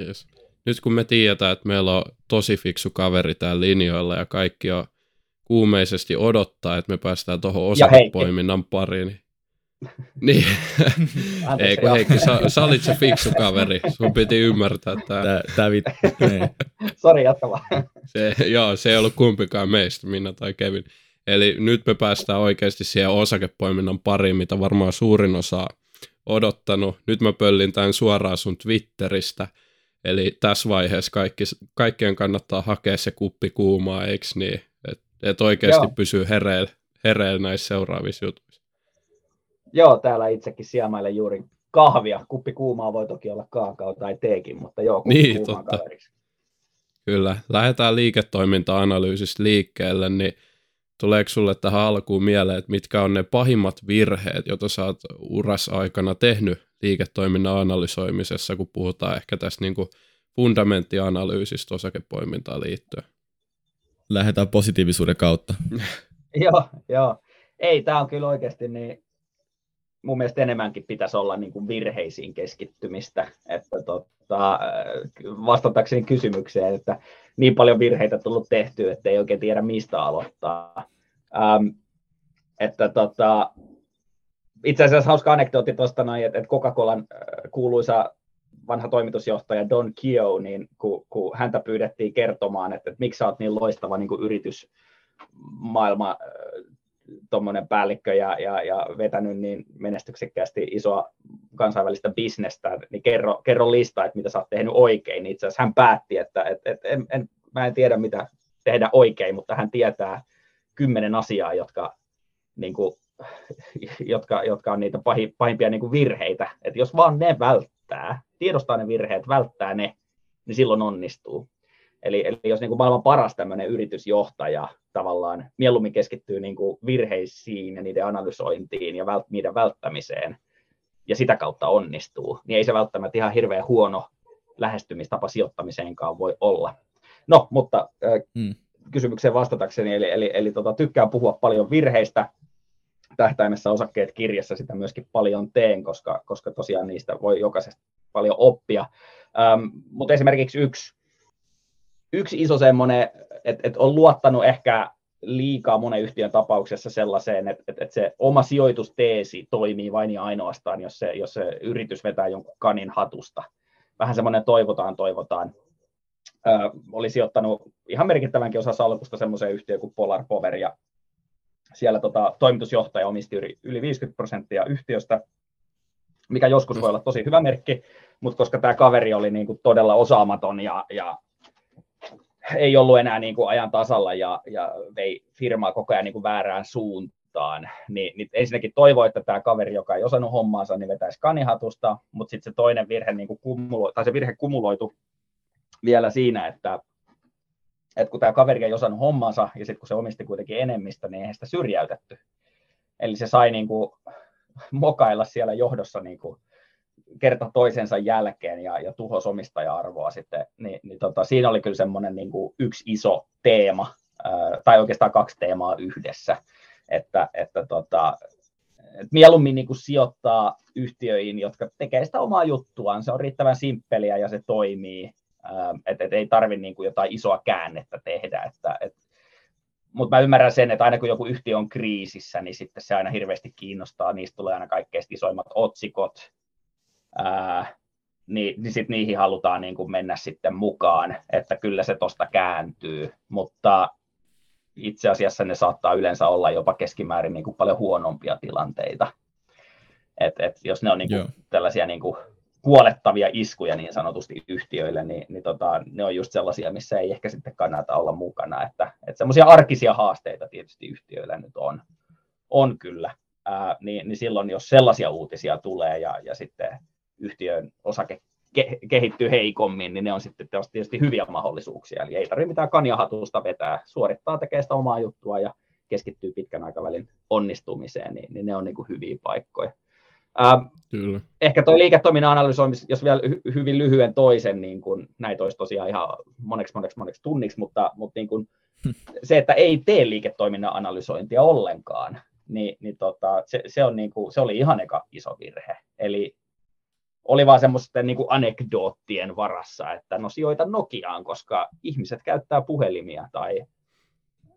Yes. Nyt kun me tiedetään, että meillä on tosi fiksu kaveri täällä linjoilla ja kaikki on kuumeisesti odottaa, että me päästään tuohon osakepoiminnan pariin. Niin, niin. ei kun Heikki, sä, sä olit se fiksu kaveri, sun piti ymmärtää tämä. Tää, tää vit... Sori, jatka vaan. Se, joo, se ei ollut kumpikaan meistä, Minna tai Kevin. Eli nyt me päästään oikeasti siihen osakepoiminnan pariin, mitä varmaan suurin osa odottanut. Nyt mä pöllin tämän suoraan sun Twitteristä. Eli tässä vaiheessa kaikki, kaikkien kannattaa hakea se kuppi kuumaa, eikö niin? Että et oikeasti Joo. pysyy hereillä, hereillä näissä seuraavissa jutuissa. Joo, täällä itsekin siemailen juuri kahvia. Kuppi kuumaa voi toki olla kaakao tai teekin, mutta joo, kuppi niin, totta. Kaveriksi. Kyllä. Lähdetään liiketoiminta-analyysistä liikkeelle, niin tuleeko sulle tähän alkuun mieleen, että mitkä on ne pahimmat virheet, joita sä oot uras aikana tehnyt liiketoiminnan analysoimisessa, kun puhutaan ehkä tästä niin kuin fundamenttianalyysistä osakepoimintaan liittyen? Lähdetään positiivisuuden kautta. joo, joo. Ei, tämä on kyllä oikeasti niin, mun mielestä enemmänkin pitäisi olla niin kuin virheisiin keskittymistä. Että tota, vastatakseni kysymykseen, että niin paljon virheitä tullut tehtyä, että ei oikein tiedä mistä aloittaa. Ähm, että tota, itse asiassa hauska anekdootti tuosta että, että Coca-Colan äh, kuuluisa vanha toimitusjohtaja Don Kio, niin kun, kun häntä pyydettiin kertomaan, että, että miksi sä oot niin loistava niin yritysmaailma äh, tuommoinen päällikkö ja, ja, ja vetänyt niin menestyksekkäästi isoa kansainvälistä bisnestä, niin kerro, kerro lista, että mitä sä oot tehnyt oikein. Niin itse asiassa hän päätti, että et, et, en, en, mä en tiedä, mitä tehdä oikein, mutta hän tietää kymmenen asiaa, jotka, niin kuin, jotka, jotka on niitä pahi, pahimpia niin kuin virheitä. Että jos vaan ne välttää, tiedostaa ne virheet, välttää ne, niin silloin onnistuu. Eli, eli jos niin kuin maailman paras tämmöinen yritysjohtaja tavallaan mieluummin keskittyy niin kuin virheisiin ja niiden analysointiin ja vält, niiden välttämiseen, ja sitä kautta onnistuu, niin ei se välttämättä ihan hirveän huono lähestymistapa sijoittamiseenkaan voi olla. No, mutta äh, hmm. Kysymykseen vastatakseni, eli, eli, eli tota, tykkään puhua paljon virheistä, tähtäimessä osakkeet kirjassa sitä myöskin paljon teen, koska, koska tosiaan niistä voi jokaisesta paljon oppia. Ähm, mutta esimerkiksi yksi yksi iso semmoinen, että, että on luottanut ehkä liikaa monen yhtiön tapauksessa sellaiseen, että, että, että se oma sijoitusteesi toimii vain ja ainoastaan, jos se, jos se yritys vetää jonkun kanin hatusta. Vähän semmoinen toivotaan, toivotaan. Ö, oli sijoittanut ihan merkittävänkin osa salkusta semmoiseen yhtiöön kuin Polar Power, ja siellä tota, toimitusjohtaja omisti yli, yli 50 prosenttia yhtiöstä, mikä joskus voi olla tosi hyvä merkki, mutta koska tämä kaveri oli niin kuin todella osaamaton ja, ja ei ollut enää niin kuin ajan tasalla ja, ja vei firmaa koko ajan niin kuin väärään suuntaan. Niin, niin ensinnäkin toivoi, että tämä kaveri, joka ei osannut hommaansa, niin vetäisi kanihatusta, mutta sitten se toinen virhe, niin kuin kumulo, tai se virhe kumuloitu vielä siinä, että, että kun tämä kaveri ei osannut hommaansa ja sitten kun se omisti kuitenkin enemmistä, niin eihän sitä syrjäytetty. Eli se sai niin kuin mokailla siellä johdossa niin kuin kerta toisensa jälkeen ja, ja tuhos omistaja-arvoa sitten, niin, niin tota, siinä oli kyllä semmoinen niin kuin yksi iso teema, ää, tai oikeastaan kaksi teemaa yhdessä, että, että tota, et mieluummin niin kuin sijoittaa yhtiöihin, jotka tekee sitä omaa juttuaan, se on riittävän simppeliä ja se toimii, että et ei tarvitse niin kuin jotain isoa käännettä tehdä, että et, mutta mä ymmärrän sen, että aina kun joku yhtiö on kriisissä, niin sitten se aina hirveästi kiinnostaa, niistä tulee aina kaikkein isoimmat otsikot, ää, niin, niin sit niihin halutaan niin kuin mennä sitten mukaan, että kyllä se tuosta kääntyy, mutta itse asiassa ne saattaa yleensä olla jopa keskimäärin niin kuin paljon huonompia tilanteita. Et, et jos ne on niin kuin tällaisia niin kuin kuolettavia iskuja niin sanotusti yhtiöille, niin, niin tota, ne on just sellaisia, missä ei ehkä sitten kannata olla mukana. Että, että semmoisia arkisia haasteita tietysti yhtiöillä nyt on, on kyllä. Ää, niin, niin silloin, jos sellaisia uutisia tulee ja, ja sitten yhtiön osake kehittyy heikommin, niin ne on sitten tietysti hyviä mahdollisuuksia. Eli ei tarvitse mitään kanjahatusta vetää, suorittaa, tekee sitä omaa juttua ja keskittyy pitkän aikavälin onnistumiseen, niin, niin ne on niin kuin hyviä paikkoja. Ähm, Kyllä. Ehkä tuo liiketoiminnan analysoimis, jos vielä hy- hyvin lyhyen toisen, niin kun, näitä olisi tosiaan ihan moneksi moneksi moneksi tunniksi, mutta, mutta niin kun, se, että ei tee liiketoiminnan analysointia ollenkaan, niin, niin tota, se, se, on niin kuin, se oli ihan eka iso virhe. Eli oli vaan semmoisten niin anekdoottien varassa, että no sijoita Nokiaan, koska ihmiset käyttää puhelimia tai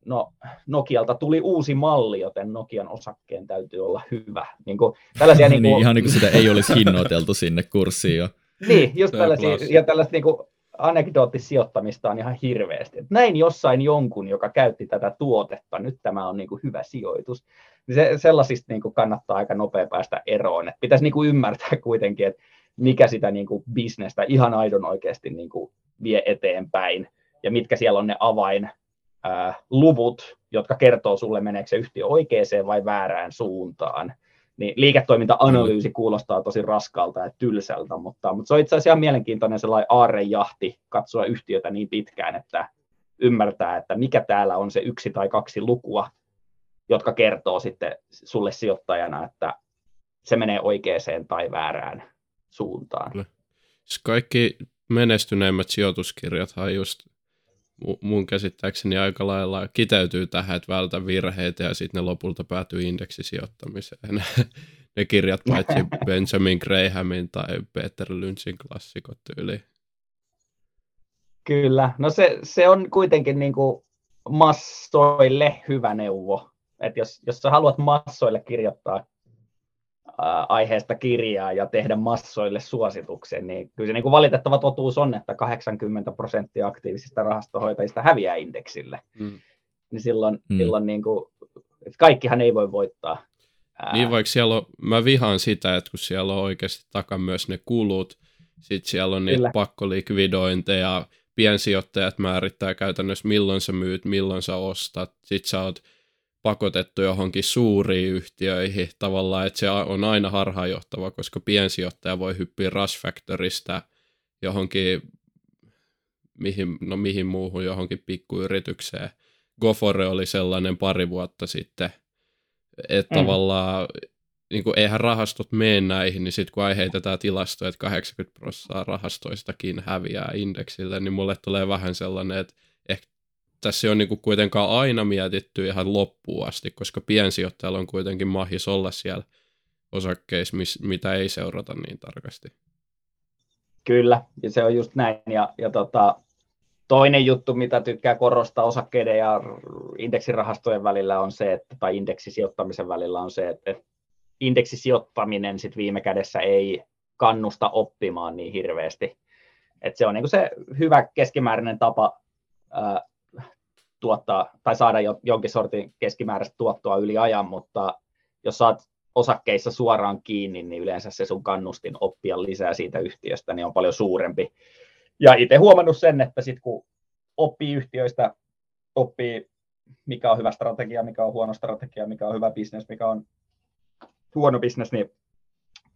no Nokialta tuli uusi malli, joten Nokian osakkeen täytyy olla hyvä. Niin kuin, tällaisia, niin, kuin, niin, ihan niin kuin sitä ei olisi hinnoiteltu sinne kurssiin jo. Niin, just tällaisia, ja tällaista niin kuin anekdoottisijoittamista on ihan hirveästi. Että näin jossain jonkun, joka käytti tätä tuotetta, nyt tämä on niin kuin hyvä sijoitus. Se, sellaisista niin kuin kannattaa aika nopea päästä eroon. Että pitäisi niin kuin ymmärtää kuitenkin, että mikä sitä niin kuin bisnestä ihan aidon oikeasti niin kuin vie eteenpäin ja mitkä siellä on ne avain luvut, jotka kertoo sulle, meneekö se yhtiö oikeaan vai väärään suuntaan. Niin liiketoiminta-analyysi kuulostaa tosi raskalta ja tylsältä, mutta, mutta se on itse asiassa ihan mielenkiintoinen sellainen aarrejahti katsoa yhtiötä niin pitkään, että ymmärtää, että mikä täällä on se yksi tai kaksi lukua, jotka kertoo sitten sulle sijoittajana, että se menee oikeaan tai väärään suuntaan. Siis kaikki menestyneimmät sijoituskirjathan just mun käsittääkseni aika lailla kiteytyy tähän, että vältä virheitä ja sitten ne lopulta päätyy indeksisijoittamiseen. ne kirjat paitsi Benjamin Grahamin tai Peter Lynchin klassikot tyyli. Kyllä, no se, se on kuitenkin niin kuin massoille hyvä neuvo. Et jos, jos sä haluat massoille kirjoittaa aiheesta kirjaa ja tehdä massoille suosituksen, niin kyllä se niin kuin valitettava totuus on, että 80 prosenttia aktiivisista rahastohoitajista häviää indeksille. Mm. Niin silloin, mm. silloin niin kuin, että kaikkihan ei voi voittaa. Ää... Niin vaikka siellä on, mä vihaan sitä, että kun siellä on oikeasti takan myös ne kulut, sitten siellä on niitä pakkolikvidointeja, piensijoittajat määrittää käytännössä milloin sä myyt, milloin sä ostat, sitten sä oot pakotettu johonkin suuriin yhtiöihin tavallaan, että se on aina harhaanjohtava, koska piensijoittaja voi hyppiä Rush Factorista johonkin, mihin, no mihin muuhun, johonkin pikkuyritykseen. Gofore oli sellainen pari vuotta sitten, että mm. tavallaan niin kuin eihän rahastot mene näihin, niin sitten kun aiheutetaan tilastoja, että 80 prosenttia rahastoistakin häviää indeksille, niin mulle tulee vähän sellainen, että tässä on niin kuitenkaan aina mietitty ihan loppuun asti, koska piensijoittajalla on kuitenkin mahis olla siellä osakkeissa, mis, mitä ei seurata niin tarkasti. Kyllä, ja se on just näin. Ja, ja tota, toinen juttu, mitä tykkää korostaa osakkeiden ja indeksirahastojen välillä on se, että, tai indeksisijoittamisen välillä on se, että indeksisijoittaminen sit viime kädessä ei kannusta oppimaan niin hirveästi. Et se on niinku se hyvä keskimääräinen tapa ää, tuottaa tai saada jonkin sortin keskimääräistä tuottoa yli ajan, mutta jos saat osakkeissa suoraan kiinni, niin yleensä se sun kannustin oppia lisää siitä yhtiöstä niin on paljon suurempi. Ja itse huomannut sen, että sitten kun oppii yhtiöistä, oppii mikä on hyvä strategia, mikä on huono strategia, mikä on hyvä bisnes, mikä on huono bisnes, niin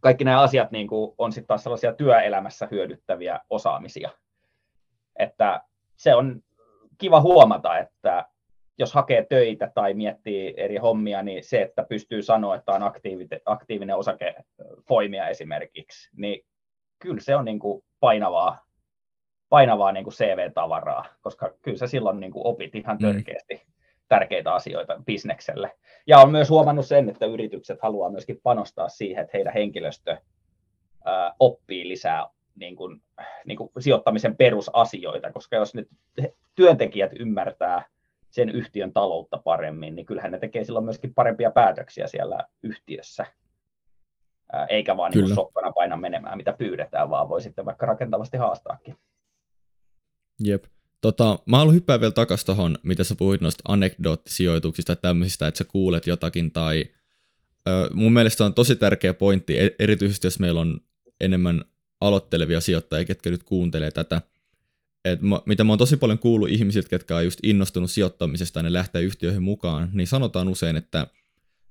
kaikki nämä asiat niin kuin on sitten taas sellaisia työelämässä hyödyttäviä osaamisia. Että se on kiva huomata, että jos hakee töitä tai miettii eri hommia, niin se, että pystyy sanoa, että on aktiivinen osakepoimija esimerkiksi, niin kyllä se on niin kuin painavaa, painavaa niin kuin CV-tavaraa, koska kyllä sä silloin niin kuin opit ihan mm. törkeästi mm. tärkeitä asioita bisnekselle. Ja on myös huomannut sen, että yritykset haluaa myöskin panostaa siihen, että heidän henkilöstö oppii lisää niin kuin, niin kuin sijoittamisen perusasioita, koska jos nyt työntekijät ymmärtää sen yhtiön taloutta paremmin, niin kyllähän ne tekee silloin myöskin parempia päätöksiä siellä yhtiössä, eikä vaan niin sokkona paina menemään, mitä pyydetään, vaan voi sitten vaikka rakentavasti haastaakin. Jep. Tota, mä haluan hyppää vielä takaisin tuohon, mitä sä puhuit noista anekdoottisijoituksista ja tämmöisistä, että sä kuulet jotakin tai ö, mun mielestä on tosi tärkeä pointti, e-, erityisesti jos meillä on enemmän aloittelevia sijoittajia, ketkä nyt kuuntelee tätä. Et mä, mitä mä oon tosi paljon kuullut ihmisiltä, ketkä on just innostunut sijoittamisesta ja ne lähtee yhtiöihin mukaan, niin sanotaan usein, että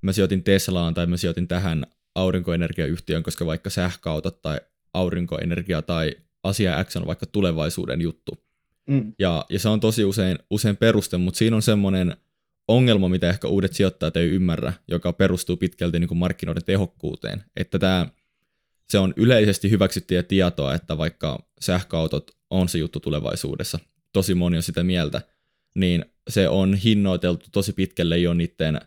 mä sijoitin Teslaan tai mä sijoitin tähän aurinkoenergiayhtiöön, koska vaikka sähköautot tai aurinkoenergia tai asia X on vaikka tulevaisuuden juttu. Mm. Ja, ja se on tosi usein, usein peruste, mutta siinä on semmoinen ongelma, mitä ehkä uudet sijoittajat ei ymmärrä, joka perustuu pitkälti niin kuin markkinoiden tehokkuuteen, että tämä, se on yleisesti hyväksyttyä tietoa, että vaikka sähköautot on se juttu tulevaisuudessa, tosi moni on sitä mieltä, niin se on hinnoiteltu tosi pitkälle jo niiden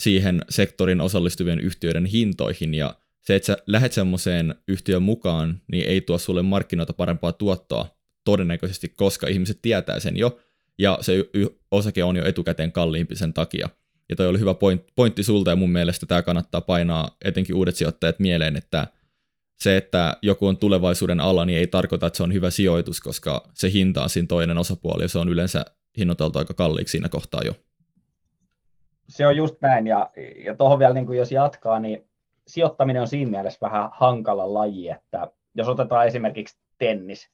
siihen sektorin osallistuvien yhtiöiden hintoihin, ja se, että sä lähdet semmoiseen yhtiön mukaan, niin ei tuo sulle markkinoita parempaa tuottoa todennäköisesti, koska ihmiset tietää sen jo, ja se osake on jo etukäteen kalliimpi sen takia. Ja toi oli hyvä point, pointti sulta, ja mun mielestä tämä kannattaa painaa etenkin uudet sijoittajat mieleen, että se, että joku on tulevaisuuden ala, niin ei tarkoita, että se on hyvä sijoitus, koska se hinta on siinä toinen osapuoli, ja se on yleensä hinnoiteltu aika kalliiksi siinä kohtaa jo. Se on just näin, ja, ja tuohon vielä niin kuin jos jatkaa, niin sijoittaminen on siinä mielessä vähän hankala laji, että jos otetaan esimerkiksi tennis,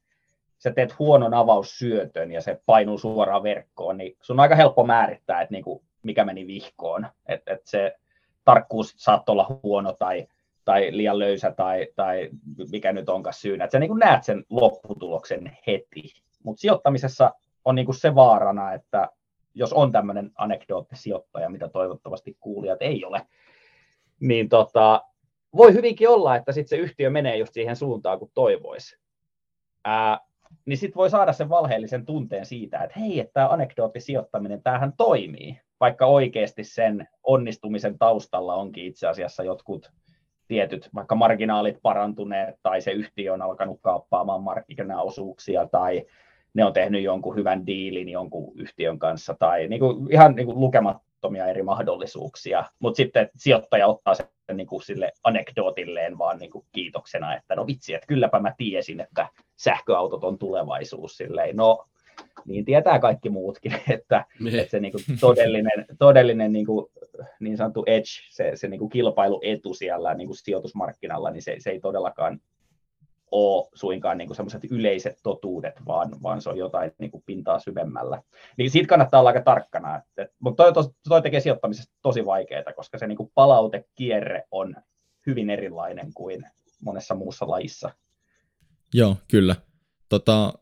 sä teet huonon avaussyötön ja se painuu suoraan verkkoon, niin sun on aika helppo määrittää, että niinku, mikä meni vihkoon. Että et se tarkkuus saattaa olla huono tai, tai liian löysä tai, tai mikä nyt onkaan syynä. Että sä niinku näet sen lopputuloksen heti. Mutta sijoittamisessa on niinku se vaarana, että jos on tämmöinen anekdoottisijoittaja, mitä toivottavasti kuulijat ei ole, niin tota, voi hyvinkin olla, että sitten se yhtiö menee just siihen suuntaan, kun toivoisi. Ää, niin sitten voi saada sen valheellisen tunteen siitä, että hei, että tämä anekdoottisijoittaminen, tämähän toimii, vaikka oikeasti sen onnistumisen taustalla onkin itse asiassa jotkut tietyt, vaikka marginaalit parantuneet, tai se yhtiö on alkanut kaappaamaan markkinaosuuksia, tai ne on tehnyt jonkun hyvän diilin jonkun yhtiön kanssa, tai niin kuin, ihan niin kuin lukemattomia eri mahdollisuuksia, mutta sitten sijoittaja ottaa sen niin kuin sille anekdootilleen vaan niin kuin kiitoksena, että no vitsi, että kylläpä mä tiesin, että sähköautot on tulevaisuus. Silleen. No, niin tietää kaikki muutkin, että, niin. että se niin kuin todellinen, todellinen niin, kuin, niin sanottu edge, se, se niin kuin kilpailuetu siellä niin kuin sijoitusmarkkinalla, niin se, se ei todellakaan ole suinkaan niin semmoiset yleiset totuudet, vaan, vaan se on jotain niin kuin pintaa syvemmällä. Niin siitä kannattaa olla aika tarkkana. Että, mutta toi, toi, toi tekee sijoittamisesta tosi vaikeaa, koska se niin kuin palautekierre on hyvin erilainen kuin monessa muussa lajissa. Joo, kyllä. Tota,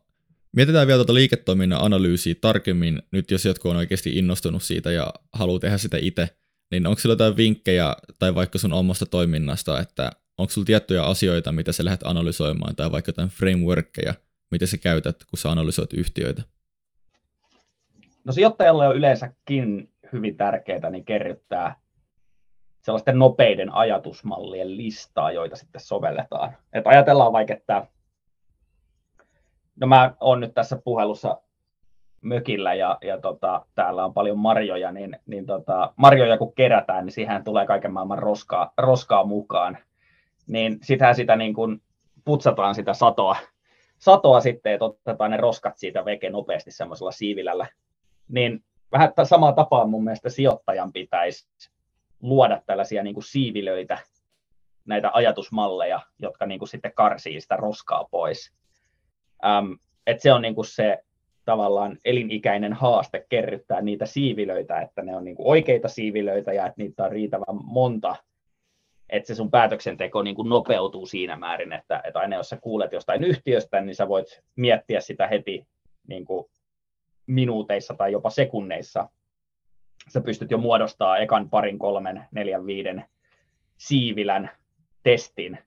mietitään vielä tuota liiketoiminnan analyysiä tarkemmin, nyt jos jotkut on oikeasti innostunut siitä ja haluaa tehdä sitä itse, niin onko sillä jotain vinkkejä tai vaikka sun omasta toiminnasta, että onko sulla tiettyjä asioita, mitä sä lähdet analysoimaan, tai vaikka jotain frameworkkeja, mitä sä käytät, kun sä analysoit yhtiöitä? No sijoittajalle on yleensäkin hyvin tärkeää niin kerryttää sellaisten nopeiden ajatusmallien listaa, joita sitten sovelletaan. Et ajatellaan vaikka, että no mä oon nyt tässä puhelussa mökillä ja, ja tota, täällä on paljon marjoja, niin, niin tota, marjoja kun kerätään, niin siihen tulee kaiken maailman roskaa, roskaa mukaan niin sitähän sitä niin kuin putsataan sitä satoa, satoa sitten, että otetaan ne roskat siitä veke nopeasti semmoisella siivilällä. Niin vähän samaa tapaa mun mielestä sijoittajan pitäisi luoda tällaisia niin kuin siivilöitä, näitä ajatusmalleja, jotka niin kuin sitten karsii sitä roskaa pois. Ähm, et se on niin kuin se tavallaan elinikäinen haaste kerryttää niitä siivilöitä, että ne on niin kuin oikeita siivilöitä ja että niitä on riittävän monta että se sun päätöksenteko niin kuin nopeutuu siinä määrin, että, että aina jos sä kuulet jostain yhtiöstä, niin sä voit miettiä sitä heti niin kuin minuuteissa tai jopa sekunneissa. Sä pystyt jo muodostaa ekan parin, kolmen, neljän, viiden siivilän testin,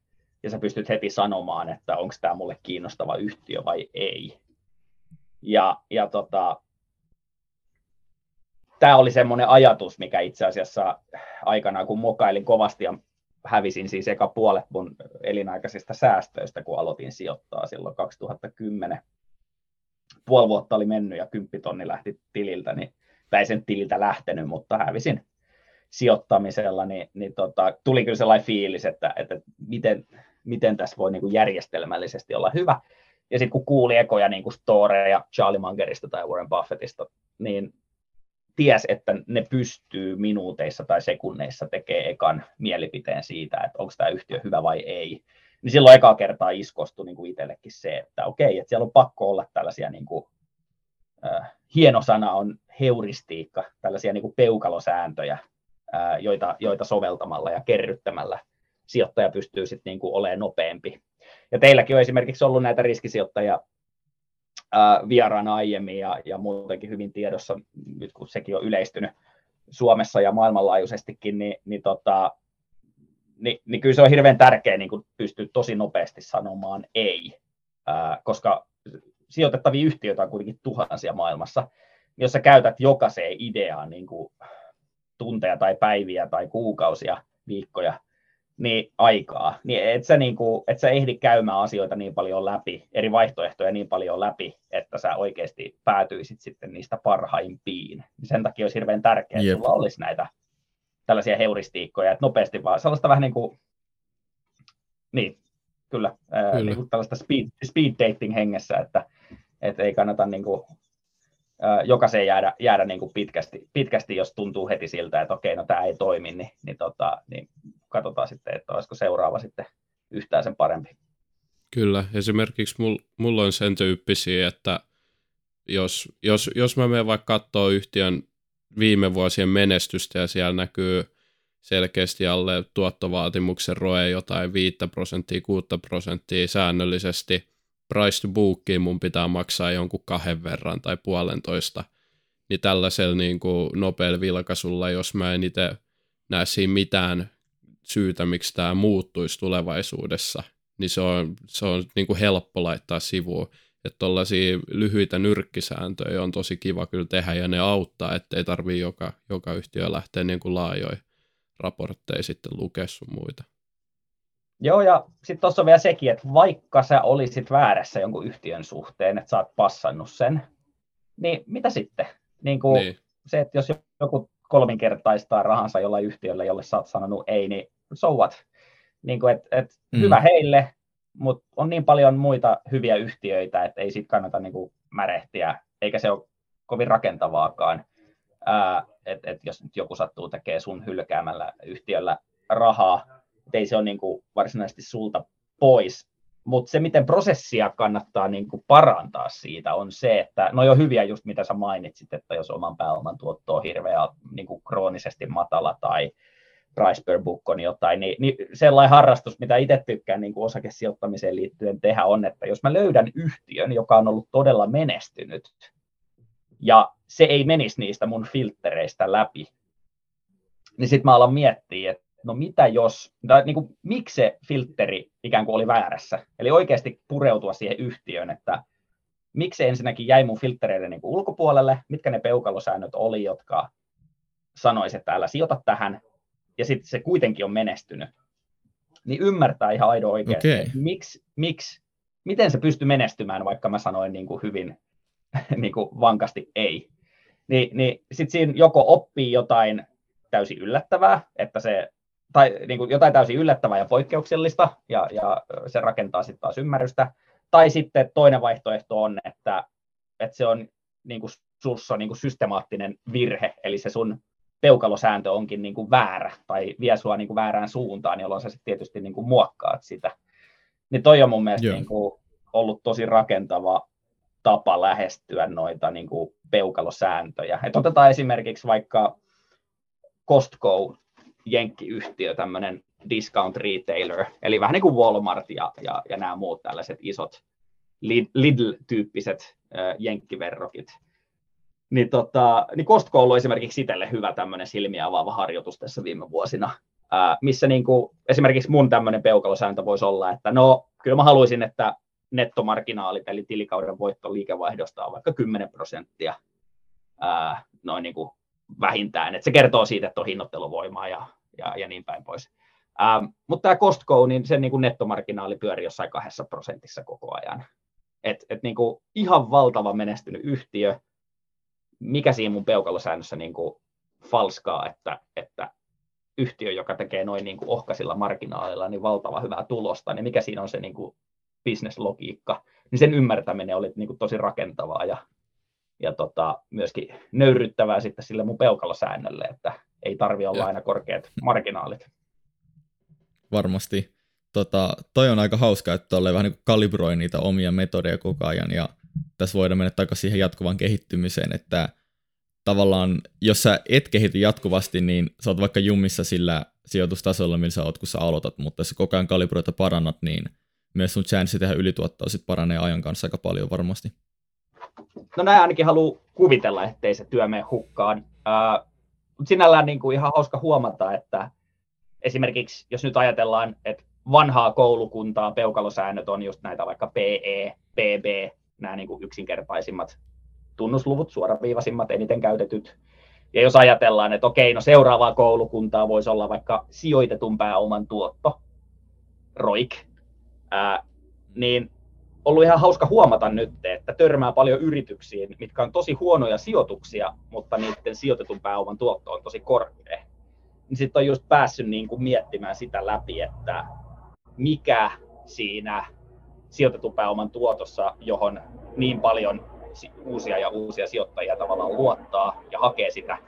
ja sä pystyt heti sanomaan, että onko tämä mulle kiinnostava yhtiö vai ei. Ja, ja tota, tämä oli semmoinen ajatus, mikä itse asiassa aikanaan, kun mokailin kovasti ja hävisin siis eka puolet mun elinaikaisista säästöistä, kun aloitin sijoittaa silloin 2010. Puoli vuotta oli mennyt ja kymppitonni lähti tililtä, niin, tai sen tililtä lähtenyt, mutta hävisin sijoittamisella, niin, niin tota, tuli kyllä sellainen fiilis, että, että miten, miten tässä voi niin kuin järjestelmällisesti olla hyvä. Ja sitten kun kuuli ekoja niin kuin storeja Charlie Mangerista tai Warren Buffettista, niin ties, että ne pystyy minuuteissa tai sekunneissa tekemään ekan mielipiteen siitä, että onko tämä yhtiö hyvä vai ei. Niin silloin eka kertaa iskostui niin kuin itsellekin se, että okei, että siellä on pakko olla tällaisia, niin kuin, äh, hieno sana on heuristiikka, tällaisia niin kuin peukalosääntöjä, äh, joita, joita soveltamalla ja kerryttämällä sijoittaja pystyy sitten niin kuin olemaan nopeampi. Ja teilläkin on esimerkiksi ollut näitä riskisijoittajia vieraana aiemmin ja, ja muutenkin hyvin tiedossa, nyt kun sekin on yleistynyt, Suomessa ja maailmanlaajuisestikin, niin, niin, tota, niin, niin kyllä se on hirveän tärkeää niin pystyä tosi nopeasti sanomaan ei, ää, koska sijoitettavia yhtiöitä on kuitenkin tuhansia maailmassa. Jos sä käytät jokaiseen ideaan niin kuin tunteja tai päiviä tai kuukausia, viikkoja, niin aikaa, niin et sä, niin kuin, et sä ehdi käymään asioita niin paljon läpi, eri vaihtoehtoja niin paljon läpi, että sä oikeasti päätyisit sitten niistä parhaimpiin. Sen takia olisi hirveän tärkeää, että sulla olisi näitä tällaisia heuristiikkoja, että nopeasti vaan sellaista vähän niin kuin, niin, kyllä, kyllä. Niin kuin tällaista speed, speed dating hengessä, että, että ei kannata niin kuin, jokaiseen jäädä, jäädä niin kuin pitkästi, pitkästi, jos tuntuu heti siltä, että okei, no tämä ei toimi, niin, niin, tota, niin katsotaan sitten, että olisiko seuraava sitten yhtään sen parempi. Kyllä, esimerkiksi mul, mulla on sen tyyppisiä, että jos, jos, jos mä menen vaikka katsoa yhtiön viime vuosien menestystä ja siellä näkyy selkeästi alle tuottovaatimuksen roe jotain 5 prosenttia, 6 prosenttia säännöllisesti, price to bookiin mun pitää maksaa jonkun kahden verran tai puolentoista, niin tällaisella niin kuin nopealla vilkaisulla, jos mä en itse näe siinä mitään syytä, miksi tämä muuttuisi tulevaisuudessa, niin se on, se on niin kuin helppo laittaa sivuun. Että tuollaisia lyhyitä nyrkkisääntöjä on tosi kiva kyllä tehdä ja ne auttaa, ettei tarvii joka, joka yhtiö lähteä niin kuin laajoja raportteja sitten lukea sun muita. Joo, ja sitten tuossa on vielä sekin, että vaikka sä olisit väärässä jonkun yhtiön suhteen, että sä oot passannut sen, niin mitä sitten? niin kuin niin. Se, että jos joku kolminkertaistaa rahansa jollain yhtiöllä, jolle sä oot sanonut ei, niin so what? Niin kuin, et, et mm. Hyvä heille, mutta on niin paljon muita hyviä yhtiöitä, että ei siitä kannata niin kuin märehtiä, eikä se ole kovin rakentavaakaan. että et jos nyt joku sattuu tekemään sun hylkäämällä yhtiöllä rahaa, ei se ole niin kuin varsinaisesti sulta pois. Mutta se, miten prosessia kannattaa niin kuin parantaa siitä, on se, että no jo hyviä just mitä sä mainitsit, että jos oman pääoman tuotto on hirveä niin kuin kroonisesti matala tai price per book on jotain, niin, niin sellainen harrastus, mitä itse tykkään niin kuin osakesijoittamiseen liittyen tehdä, on, että jos mä löydän yhtiön, joka on ollut todella menestynyt, ja se ei menisi niistä mun filtreistä läpi, niin sitten mä alan miettiä, että no mitä jos, tai niin kuin, miksi se filteri ikään kuin oli väärässä. Eli oikeasti pureutua siihen yhtiöön, että miksi se ensinnäkin jäi mun filtreiden niin kuin ulkopuolelle, mitkä ne peukalosäännöt oli, jotka sanoisi, että älä sijoita tähän, ja sitten se kuitenkin on menestynyt. Niin ymmärtää ihan aidon oikeasti, okay. miksi, miksi, miten se pystyy menestymään, vaikka mä sanoin niin kuin hyvin niin kuin vankasti ei. Ni, niin sitten siinä joko oppii jotain täysin yllättävää, että se tai niin kuin jotain täysin yllättävää ja poikkeuksellista, ja, ja se rakentaa sitten taas ymmärrystä. Tai sitten toinen vaihtoehto on, että, että se on niin kuin sussa niin kuin systemaattinen virhe, eli se sun peukalosääntö onkin niin kuin väärä, tai vie sua niin kuin väärään suuntaan, jolloin sä sitten tietysti niin kuin muokkaat sitä. Niin toi on mun mielestä niin kuin ollut tosi rakentava tapa lähestyä noita niin kuin peukalosääntöjä. Et otetaan esimerkiksi vaikka Costco jenkkiyhtiö, tämmöinen discount retailer, eli vähän niin kuin Walmart ja, ja, ja nämä muut tällaiset isot Lidl-tyyppiset äh, jenkkiverrokit. Niin, tota, niin Costco on ollut esimerkiksi itselle hyvä tämmöinen silmiä avaava harjoitus tässä viime vuosina, äh, missä niin kuin, esimerkiksi mun tämmöinen peukalosääntö voisi olla, että no kyllä mä haluaisin, että nettomarginaalit, eli tilikauden voitto liikevaihdosta on vaikka 10 prosenttia ää, noin niin kuin vähintään. Et se kertoo siitä, että on hinnoitteluvoimaa ja, ja, ja niin päin pois. Ähm, mutta tämä Costco, niin sen niin kuin nettomarginaali pyörii jossain kahdessa prosentissa koko ajan. Et, et niin kuin ihan valtava menestynyt yhtiö. Mikä siinä mun peukalosäännössä niin kuin falskaa, että, että yhtiö, joka tekee noin niin kuin ohkaisilla marginaalilla niin valtava hyvää tulosta, niin mikä siinä on se niin kuin bisneslogiikka, niin sen ymmärtäminen oli niin kuin tosi rakentavaa ja ja tota, myöskin nöyryttävää sitten sille mun peukalosäännölle, että ei tarvi olla ja. aina korkeat marginaalit. Varmasti. Tota, toi on aika hauska, että tolleen vähän niin kalibroi niitä omia metodeja koko ajan, ja tässä voidaan mennä takaisin siihen jatkuvaan kehittymiseen, että tavallaan, jos sä et kehity jatkuvasti, niin sä oot vaikka jumissa sillä sijoitustasolla, millä sä oot, kun sä aloitat, mutta jos sä koko ajan kalibroit ja parannat, niin myös sun chanssi tehdä ylituottoa sit paranee ajan kanssa aika paljon varmasti no näin ainakin haluaa kuvitella, ettei se työ mene hukkaan. Ää, sinällään niin kuin ihan hauska huomata, että esimerkiksi jos nyt ajatellaan, että vanhaa koulukuntaa peukalosäännöt on just näitä vaikka PE, PB, nämä niin kuin yksinkertaisimmat tunnusluvut, suoraviivaisimmat, eniten käytetyt. Ja jos ajatellaan, että okei, no seuraavaa koulukuntaa voisi olla vaikka sijoitetun pääoman tuotto, ROIK, ää, niin ollut ihan hauska huomata nyt, että törmää paljon yrityksiin, mitkä on tosi huonoja sijoituksia, mutta niiden sijoitetun pääoman tuotto on tosi korkea. Niin sitten on just päässyt niin kuin miettimään sitä läpi, että mikä siinä sijoitetun pääoman tuotossa, johon niin paljon uusia ja uusia sijoittajia tavallaan luottaa ja hakee sitä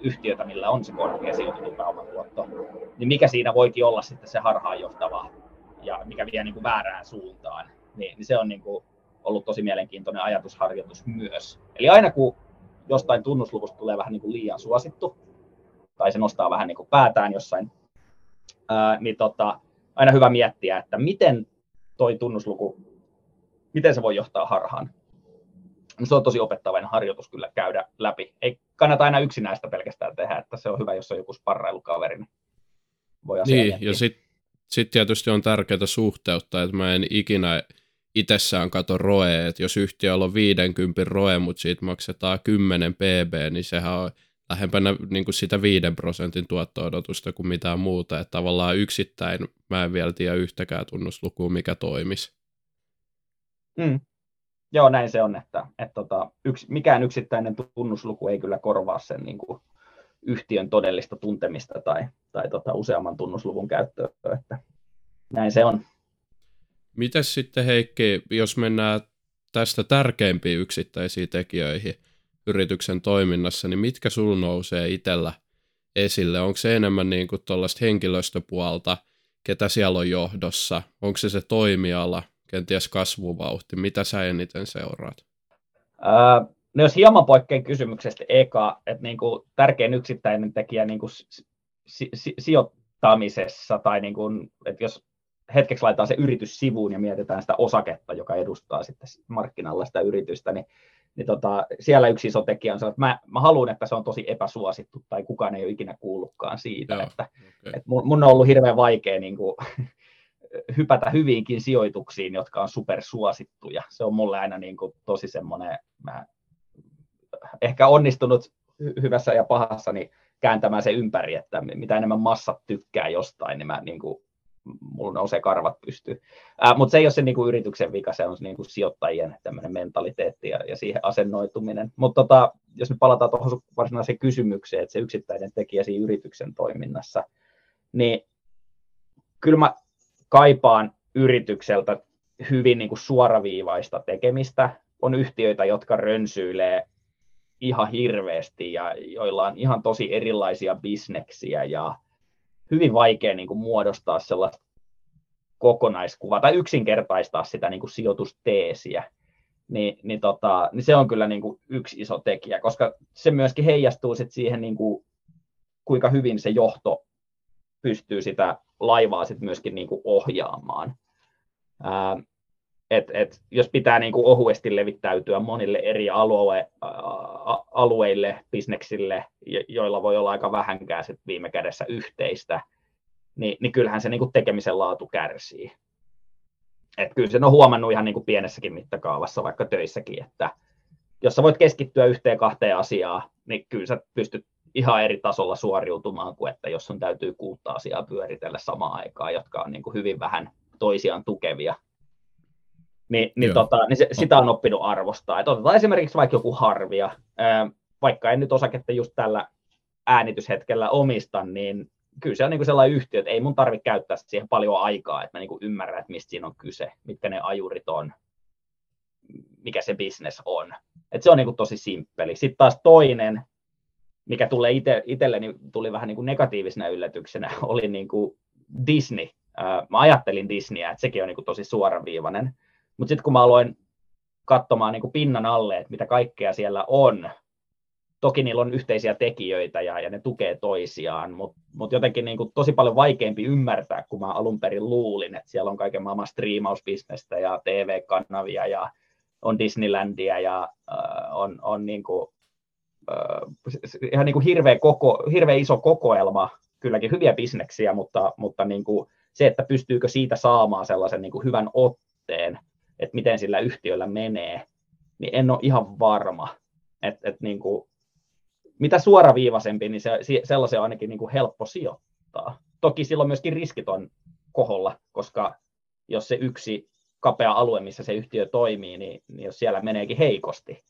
yhtiötä, millä on se korkea sijoitetun pääoman tuotto, niin mikä siinä voikin olla sitten se harhaanjohtava ja mikä vie niin kuin väärään suuntaan niin, niin se on niin kuin ollut tosi mielenkiintoinen ajatusharjoitus myös. Eli aina kun jostain tunnusluvusta tulee vähän niin kuin liian suosittu, tai se nostaa vähän niin kuin päätään jossain, ää, niin tota, aina hyvä miettiä, että miten toi tunnusluku, miten se voi johtaa harhaan. Se on tosi opettavainen harjoitus kyllä käydä läpi. Ei kannata aina yksinäistä pelkästään tehdä, että se on hyvä, jos on joku sparrailukaveri, niin voi Niin, ja sitten sit tietysti on tärkeää suhteuttaa, että mä en ikinä itsessään kato roe, että jos yhtiöllä on 50 roe, mutta siitä maksetaan 10 pb, niin sehän on lähempänä niin kuin sitä 5 prosentin tuotto-odotusta kuin mitään muuta. Että tavallaan yksittäin mä en vielä tiedä yhtäkään tunnuslukua, mikä toimisi. Mm. Joo, näin se on, että, että tota, yks, mikään yksittäinen tunnusluku ei kyllä korvaa sen niin kuin, yhtiön todellista tuntemista tai, tai tota, useamman tunnusluvun käyttöä. Että näin se on. Mites sitten Heikki, jos mennään tästä tärkeimpiin yksittäisiin tekijöihin yrityksen toiminnassa, niin mitkä sul nousee itsellä esille? Onko se enemmän niin kuin tuollaista henkilöstöpuolta, ketä siellä on johdossa? Onko se se toimiala, kenties kasvuvauhti? Mitä sä eniten seuraat? Ää, no jos hieman poikkein kysymyksestä eka, että niin kuin tärkein yksittäinen tekijä niin kuin si- si- sijoittamisessa, tai niin kuin, että jos hetkeksi laitetaan se yritys sivuun ja mietitään sitä osaketta, joka edustaa sitten markkinalla sitä yritystä, niin, niin tota, siellä yksi iso tekijä on se, että mä, mä haluan, että se on tosi epäsuosittu tai kukaan ei ole ikinä kuullutkaan siitä. Joo, että, okay. että mun, mun on ollut hirveän vaikea niin kuin, hypätä hyviinkin sijoituksiin, jotka on supersuosittuja. Se on mulle aina niin kuin, tosi semmoinen, mä ehkä onnistunut hyvässä ja pahassa niin kääntämään se ympäri, että mitä enemmän massat tykkää jostain, niin mä niin kuin, mulla nousee karvat pystyy. Mutta se ei ole se niinku yrityksen vika, se on se niinku sijoittajien tämmöinen mentaliteetti ja, ja siihen asennoituminen. Mutta tota, jos nyt palataan tuohon varsinaiseen kysymykseen, että se yksittäinen tekijä siinä yrityksen toiminnassa, niin kyllä mä kaipaan yritykseltä hyvin niinku suoraviivaista tekemistä. On yhtiöitä, jotka rönsyilee ihan hirveästi ja joilla on ihan tosi erilaisia bisneksiä ja hyvin vaikea niin kuin muodostaa sellaista kokonaiskuvaa tai yksinkertaistaa sitä niin kuin sijoitusteesiä. Niin, niin, tota, niin se on kyllä niin kuin yksi iso tekijä, koska se myöskin heijastuu sit siihen, niin kuin, kuinka hyvin se johto pystyy sitä laivaa sit myöskin niin kuin ohjaamaan. Ää, et, et, jos pitää niin kuin ohuesti levittäytyä monille eri alue, ä, alueille, bisneksille, joilla voi olla aika vähänkään sit viime kädessä yhteistä, niin, niin kyllähän se niin kuin tekemisen laatu kärsii. Et kyllä sen on huomannut ihan niin kuin pienessäkin mittakaavassa, vaikka töissäkin, että jos sä voit keskittyä yhteen kahteen asiaan, niin kyllä sä pystyt ihan eri tasolla suoriutumaan kuin että jos sun täytyy kuutta asiaa pyöritellä samaan aikaan, jotka on niin kuin hyvin vähän toisiaan tukevia niin, niin, tota, niin se, sitä on oppinut arvostaa. Et otetaan esimerkiksi vaikka joku harvia, vaikka en nyt osaketta just tällä äänityshetkellä omista, niin kyllä se on niin sellainen yhtiö, että ei mun tarvitse käyttää siihen paljon aikaa, että mä niin ymmärrän, että mistä siinä on kyse, mitkä ne ajurit on, mikä se business on. Et se on niin tosi simppeli. Sitten taas toinen, mikä tulee ite, itselleni tuli vähän niin negatiivisena yllätyksenä, oli niin Disney. Mä ajattelin Disneyä, että sekin on niin tosi suoraviivainen mutta sitten kun mä aloin katsomaan niin kuin pinnan alle, että mitä kaikkea siellä on, toki niillä on yhteisiä tekijöitä ja, ja ne tukee toisiaan, mutta mut jotenkin niin kuin tosi paljon vaikeampi ymmärtää, kun mä alun perin luulin, että siellä on kaiken maailman striimausbisnestä ja TV-kanavia ja on Disneylandia ja äh, on, on niin kuin ihan niin kuin hirveä, koko, hirveä iso kokoelma, kylläkin hyviä bisneksiä, mutta, mutta niin kuin se, että pystyykö siitä saamaan sellaisen niin kuin hyvän otteen, että miten sillä yhtiöllä menee, niin en ole ihan varma. Et, et niin kuin, mitä suoraviivaisempi, niin se, sellaisen on ainakin niin kuin helppo sijoittaa. Toki silloin myöskin riskit on koholla, koska jos se yksi kapea alue, missä se yhtiö toimii, niin, niin jos siellä meneekin heikosti,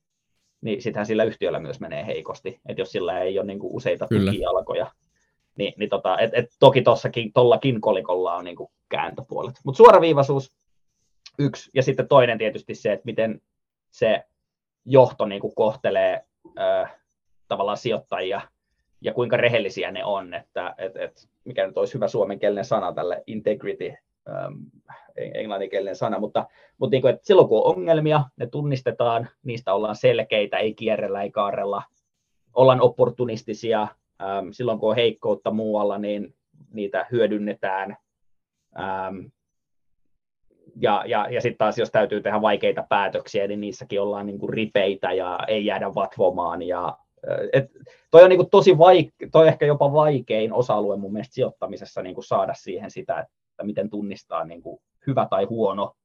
niin sittenhän sillä yhtiöllä myös menee heikosti. Et jos sillä ei ole niin kuin useita Kyllä. tukijalkoja, niin, niin tota, et, et toki tollakin kolikolla on niin kuin kääntöpuolet. Mutta suoraviivaisuus yksi, ja sitten toinen tietysti se, että miten se johto niin kuin kohtelee ö, tavallaan sijoittajia ja kuinka rehellisiä ne on, että et, et, mikä nyt olisi hyvä suomenkielinen sana tälle integrity, ähm, englanninkielinen sana, mutta, mutta niin kuin, että silloin kun on ongelmia, ne tunnistetaan, niistä ollaan selkeitä, ei kierrellä, ei kaarella, ollaan opportunistisia, ähm, silloin kun on heikkoutta muualla, niin niitä hyödynnetään, ähm, ja, ja, ja sitten taas jos täytyy tehdä vaikeita päätöksiä, niin niissäkin ollaan niin kuin ripeitä ja ei jäädä vatvomaan ja et, toi on niin kuin tosi vaike, toi ehkä jopa vaikein osa-alue mun mielestä sijoittamisessa niin kuin saada siihen sitä, että miten tunnistaa niin kuin hyvä tai huono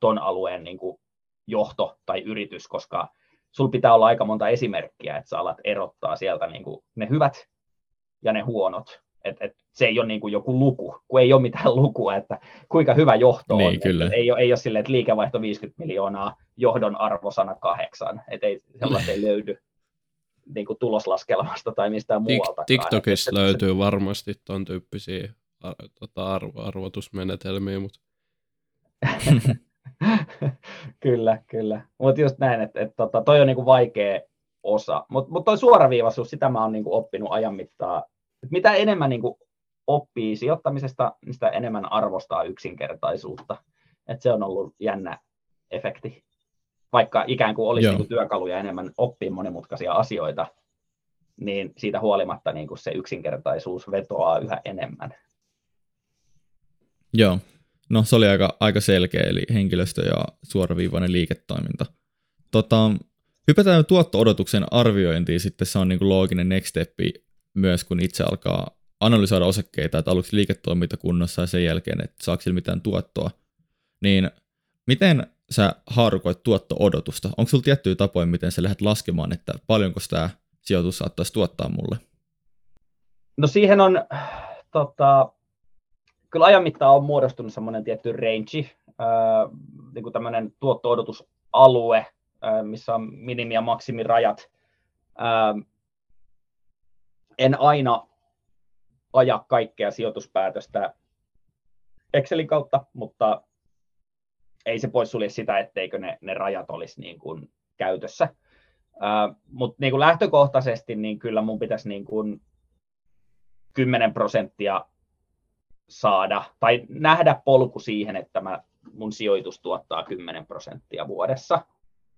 ton alueen niin kuin johto tai yritys, koska sulla pitää olla aika monta esimerkkiä, että sä alat erottaa sieltä niin kuin ne hyvät ja ne huonot. Et, et se ei ole niin kuin joku luku, kun ei ole mitään lukua, että kuinka hyvä johto niin, on. Kyllä. ei, ole, ei ole silleen, että liikevaihto 50 miljoonaa, johdon arvosana kahdeksan, että ei, sellaista ei löydy niin kuin tuloslaskelmasta tai mistään muualta. TikTokista että, löytyy se... varmasti tuon tyyppisiä ar- tota arvo- arvotusmenetelmiä, mutta... kyllä, kyllä. Mutta just näin, että et, tota, toi on niinku vaikea osa. Mutta mut toi suoraviivaisuus, sitä mä oon niinku oppinut ajan mittaan. Et mitä enemmän niinku oppii sijoittamisesta, niin sitä enemmän arvostaa yksinkertaisuutta. Et se on ollut jännä efekti vaikka ikään kuin olisi niin työkaluja enemmän oppia monimutkaisia asioita, niin siitä huolimatta niin kuin se yksinkertaisuus vetoaa yhä enemmän. Joo, no se oli aika, aika selkeä, eli henkilöstö ja suoraviivainen liiketoiminta. Tota, hypätään tuotto-odotuksen arviointiin, sitten se on niin kuin looginen next step myös, kun itse alkaa analysoida osakkeita, että aluksi liiketoiminta kunnossa ja sen jälkeen, että saako sillä mitään tuottoa. Niin miten sä haarukoit tuotto-odotusta? Onko sulla tiettyjä tapoja, miten sä lähdet laskemaan, että paljonko tämä sijoitus saattaisi tuottaa mulle? No siihen on, tota, kyllä ajan mittaan on muodostunut semmoinen tietty range, äh, niin kuin tämmöinen tuotto-odotusalue, äh, missä on minimi- ja maksimirajat. Äh, en aina aja kaikkea sijoituspäätöstä Excelin kautta, mutta ei se poissulje sitä, etteikö ne, ne rajat olisi niin kuin käytössä. Uh, Mutta niin lähtökohtaisesti niin kyllä mun pitäisi niin kuin 10 prosenttia saada tai nähdä polku siihen, että mä, mun sijoitus tuottaa 10 prosenttia vuodessa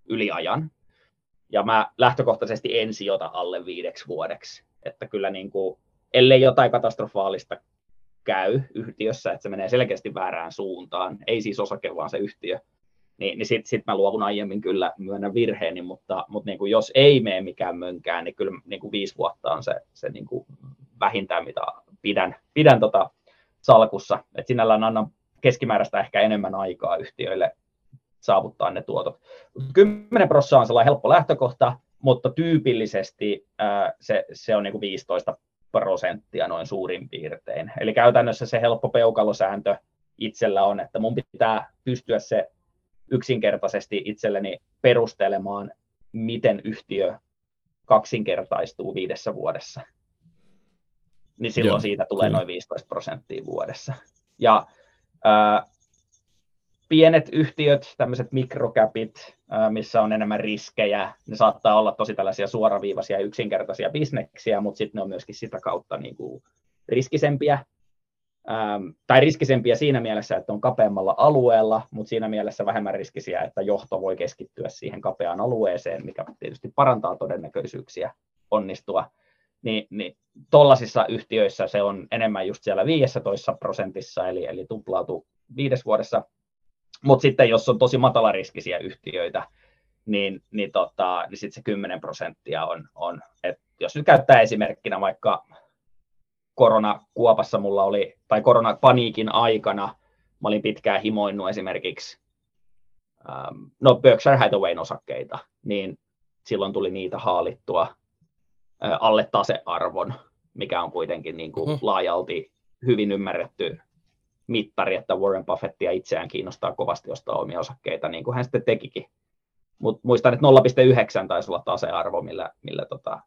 yli ajan. Ja mä lähtökohtaisesti en sijoita alle viideksi vuodeksi. Että kyllä niin kuin, ellei jotain katastrofaalista käy yhtiössä, että se menee selkeästi väärään suuntaan, ei siis osake, vaan se yhtiö, niin, niin sitten sit mä luovun aiemmin kyllä myönnän virheeni, mutta, mutta niin kuin jos ei mene mikään mönkään, niin kyllä niin kuin viisi vuotta on se, se niin kuin vähintään, mitä pidän, pidän tota salkussa. Et sinällään annan keskimääräistä ehkä enemmän aikaa yhtiöille saavuttaa ne tuotot. 10 prosenttia on sellainen helppo lähtökohta, mutta tyypillisesti ää, se, se on niin kuin 15 prosenttia noin suurin piirtein. Eli käytännössä se helppo peukalosääntö itsellä on, että mun pitää pystyä se yksinkertaisesti itselleni perustelemaan, miten yhtiö kaksinkertaistuu viidessä vuodessa. Niin silloin Joo, siitä tulee kyllä. noin 15 prosenttia vuodessa. Ja ää, pienet yhtiöt, tämmöiset mikrokapit, missä on enemmän riskejä, ne saattaa olla tosi tällaisia suoraviivaisia yksinkertaisia bisneksiä, mutta sitten ne on myöskin sitä kautta niin kuin riskisempiä, tai riskisempiä siinä mielessä, että on kapeammalla alueella, mutta siinä mielessä vähemmän riskisiä, että johto voi keskittyä siihen kapeaan alueeseen, mikä tietysti parantaa todennäköisyyksiä onnistua. Niin, niin tuollaisissa yhtiöissä se on enemmän just siellä 15 prosentissa, eli, eli tuplautu viides vuodessa mutta sitten jos on tosi matalariskisiä yhtiöitä, niin, niin, tota, niin sitten se 10 prosenttia on, on että jos nyt käyttää esimerkkinä vaikka koronakuopassa mulla oli, tai koronapaniikin aikana, mä olin pitkään himoinnut esimerkiksi ähm, no Berkshire Hathawayn osakkeita, niin silloin tuli niitä haalittua äh, alle tasearvon, mikä on kuitenkin niin kuin laajalti hyvin ymmärretty mittari, että Warren Buffettia itseään kiinnostaa kovasti ostaa omia osakkeita, niin kuin hän sitten tekikin. Mutta muistan, että 0,9 taisi olla tasearvo, millä, millä tota,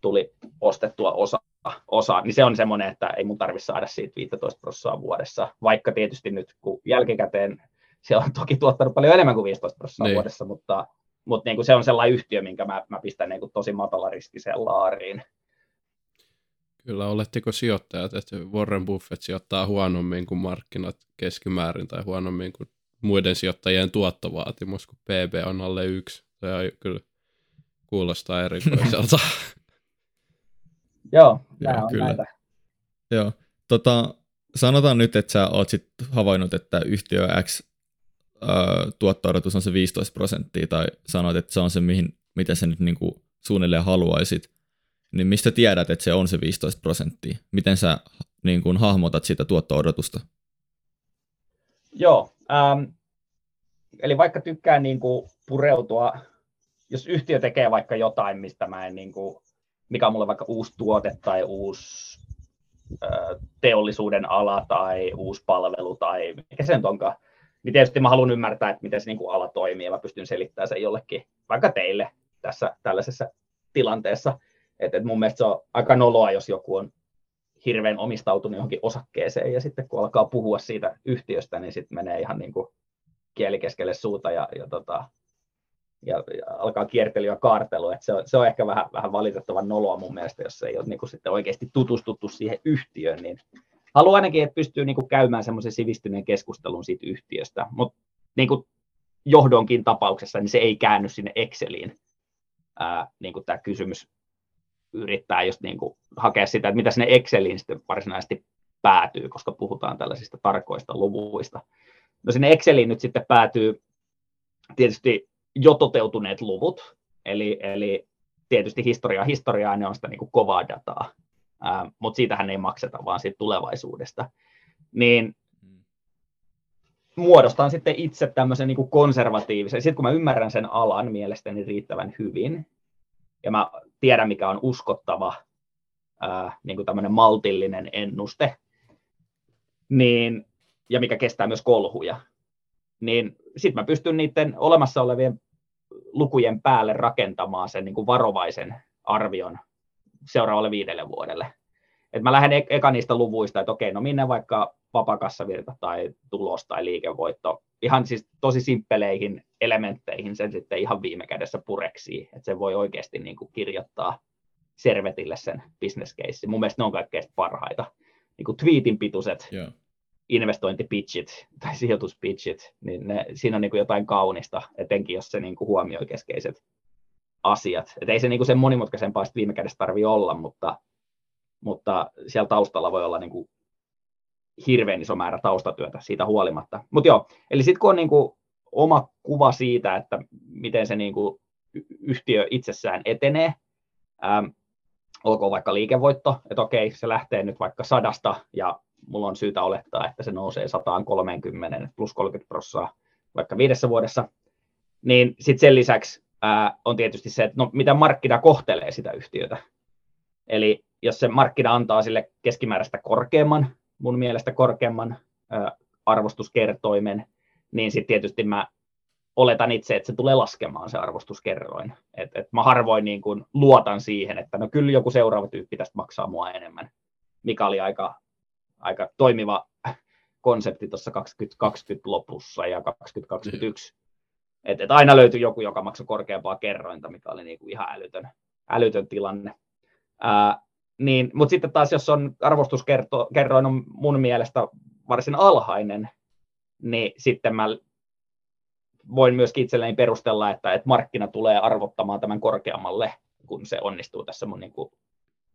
tuli ostettua osa, osa, niin se on semmoinen, että ei mun tarvitse saada siitä 15 prosenttia vuodessa, vaikka tietysti nyt kun jälkikäteen se on toki tuottanut paljon enemmän kuin 15 prosenttia niin. vuodessa, mutta, mutta niin kuin se on sellainen yhtiö, minkä mä, mä pistän niin kuin tosi matalariskiseen laariin. Kyllä, oletteko sijoittajat, että Warren Buffett sijoittaa huonommin kuin markkinat keskimäärin tai huonommin kuin muiden sijoittajien tuottovaatimus, kun PB on alle yksi. Se on kyllä kuulostaa erikoiselta. Joo, Joo, on kyllä. näitä. Joo. Tota, sanotaan nyt, että sä oot sit havainnut, että yhtiö X tuotto on se 15 prosenttia, tai sanoit, että se on se, mihin, mitä sä nyt niinku suunnilleen haluaisit, niin mistä tiedät, että se on se 15 prosenttia? Miten sä niin kuin, hahmotat sitä tuotto-odotusta? Joo, ähm, eli vaikka tykkään niin kuin, pureutua, jos yhtiö tekee vaikka jotain, mistä mä en niin kuin, mikä on mulle vaikka uusi tuote tai uusi teollisuuden ala tai uusi palvelu tai mikä se nyt onkaan, niin tietysti mä haluan ymmärtää, että miten se niin kuin ala toimii ja mä pystyn selittämään sen jollekin, vaikka teille tässä tällaisessa tilanteessa. Että et mun mielestä se on aika noloa, jos joku on hirveän omistautunut johonkin osakkeeseen ja sitten kun alkaa puhua siitä yhtiöstä, niin sitten menee ihan niin kuin kieli keskelle suuta ja, ja tota, ja, ja alkaa kiertely ja kaartelu. että se, on, se on ehkä vähän, vähän valitettavan noloa mun mielestä, jos ei ole niin kuin sitten oikeasti tutustuttu siihen yhtiöön, niin haluan ainakin, että pystyy niin kuin käymään semmoisen sivistyneen keskustelun siitä yhtiöstä, mutta niin kuin johdonkin tapauksessa, niin se ei käänny sinne Exceliin, ää, niin kuin tämä kysymys yrittää just niin kuin hakea sitä, että mitä sinne Exceliin sitten varsinaisesti päätyy, koska puhutaan tällaisista tarkoista luvuista. No sinne Exceliin nyt sitten päätyy tietysti jo toteutuneet luvut, eli, eli tietysti historia historiaa, ne on sitä niin kuin kovaa dataa, ää, mutta siitähän ei makseta, vaan siitä tulevaisuudesta. Niin muodostan sitten itse tämmöisen niin konservatiivisen, sitten kun mä ymmärrän sen alan mielestäni riittävän hyvin, ja mä tiedän, mikä on uskottava ää, niin kuin tämmöinen maltillinen ennuste, niin, ja mikä kestää myös kolhuja, niin sitten mä pystyn niiden olemassa olevien lukujen päälle rakentamaan sen niin kuin varovaisen arvion seuraavalle viidelle vuodelle. Et mä lähden e- eka niistä luvuista, että okei, no minne vaikka vapakassavirta tai tulos tai liikevoitto, ihan siis tosi simppeleihin elementteihin sen sitten ihan viime kädessä pureksii, että se voi oikeasti niin kuin kirjoittaa servetille sen business case. Mun mielestä ne on kaikkein parhaita. Niin kuin tweetin pituiset yeah investointipitchit tai sijoituspitchit, niin ne, siinä on niin kuin jotain kaunista, etenkin jos se niin kuin huomioi keskeiset asiat. Et ei se niin kuin sen monimutkaisempaa viime kädessä tarvitse olla, mutta, mutta siellä taustalla voi olla niin kuin hirveän iso määrä taustatyötä siitä huolimatta. Mutta joo, eli sitten kun on niin kuin oma kuva siitä, että miten se niin kuin yhtiö itsessään etenee, ähm, olkoon vaikka liikevoitto, että okei, se lähtee nyt vaikka sadasta ja mulla on syytä olettaa, että se nousee 130 plus 30 prosenttia vaikka viidessä vuodessa, niin sitten sen lisäksi ää, on tietysti se, että no, mitä markkina kohtelee sitä yhtiötä. Eli jos se markkina antaa sille keskimääräistä korkeamman, mun mielestä korkeamman arvostuskertoimen, niin sitten tietysti mä oletan itse, että se tulee laskemaan se arvostuskerroin. Et, et mä harvoin niin kun luotan siihen, että no kyllä joku seuraava tyyppi tästä maksaa mua enemmän, mikä oli aika aika toimiva konsepti tuossa 2020 lopussa ja 2021. Et, et aina löytyi joku, joka maksoi korkeampaa kerrointa, mikä oli niinku ihan älytön, älytön tilanne. Ää, niin, Mutta sitten taas, jos on arvostuskerroin on mun mielestä varsin alhainen, niin sitten mä voin myös itselleni perustella, että, että markkina tulee arvottamaan tämän korkeammalle, kun se onnistuu tässä mun niin kuin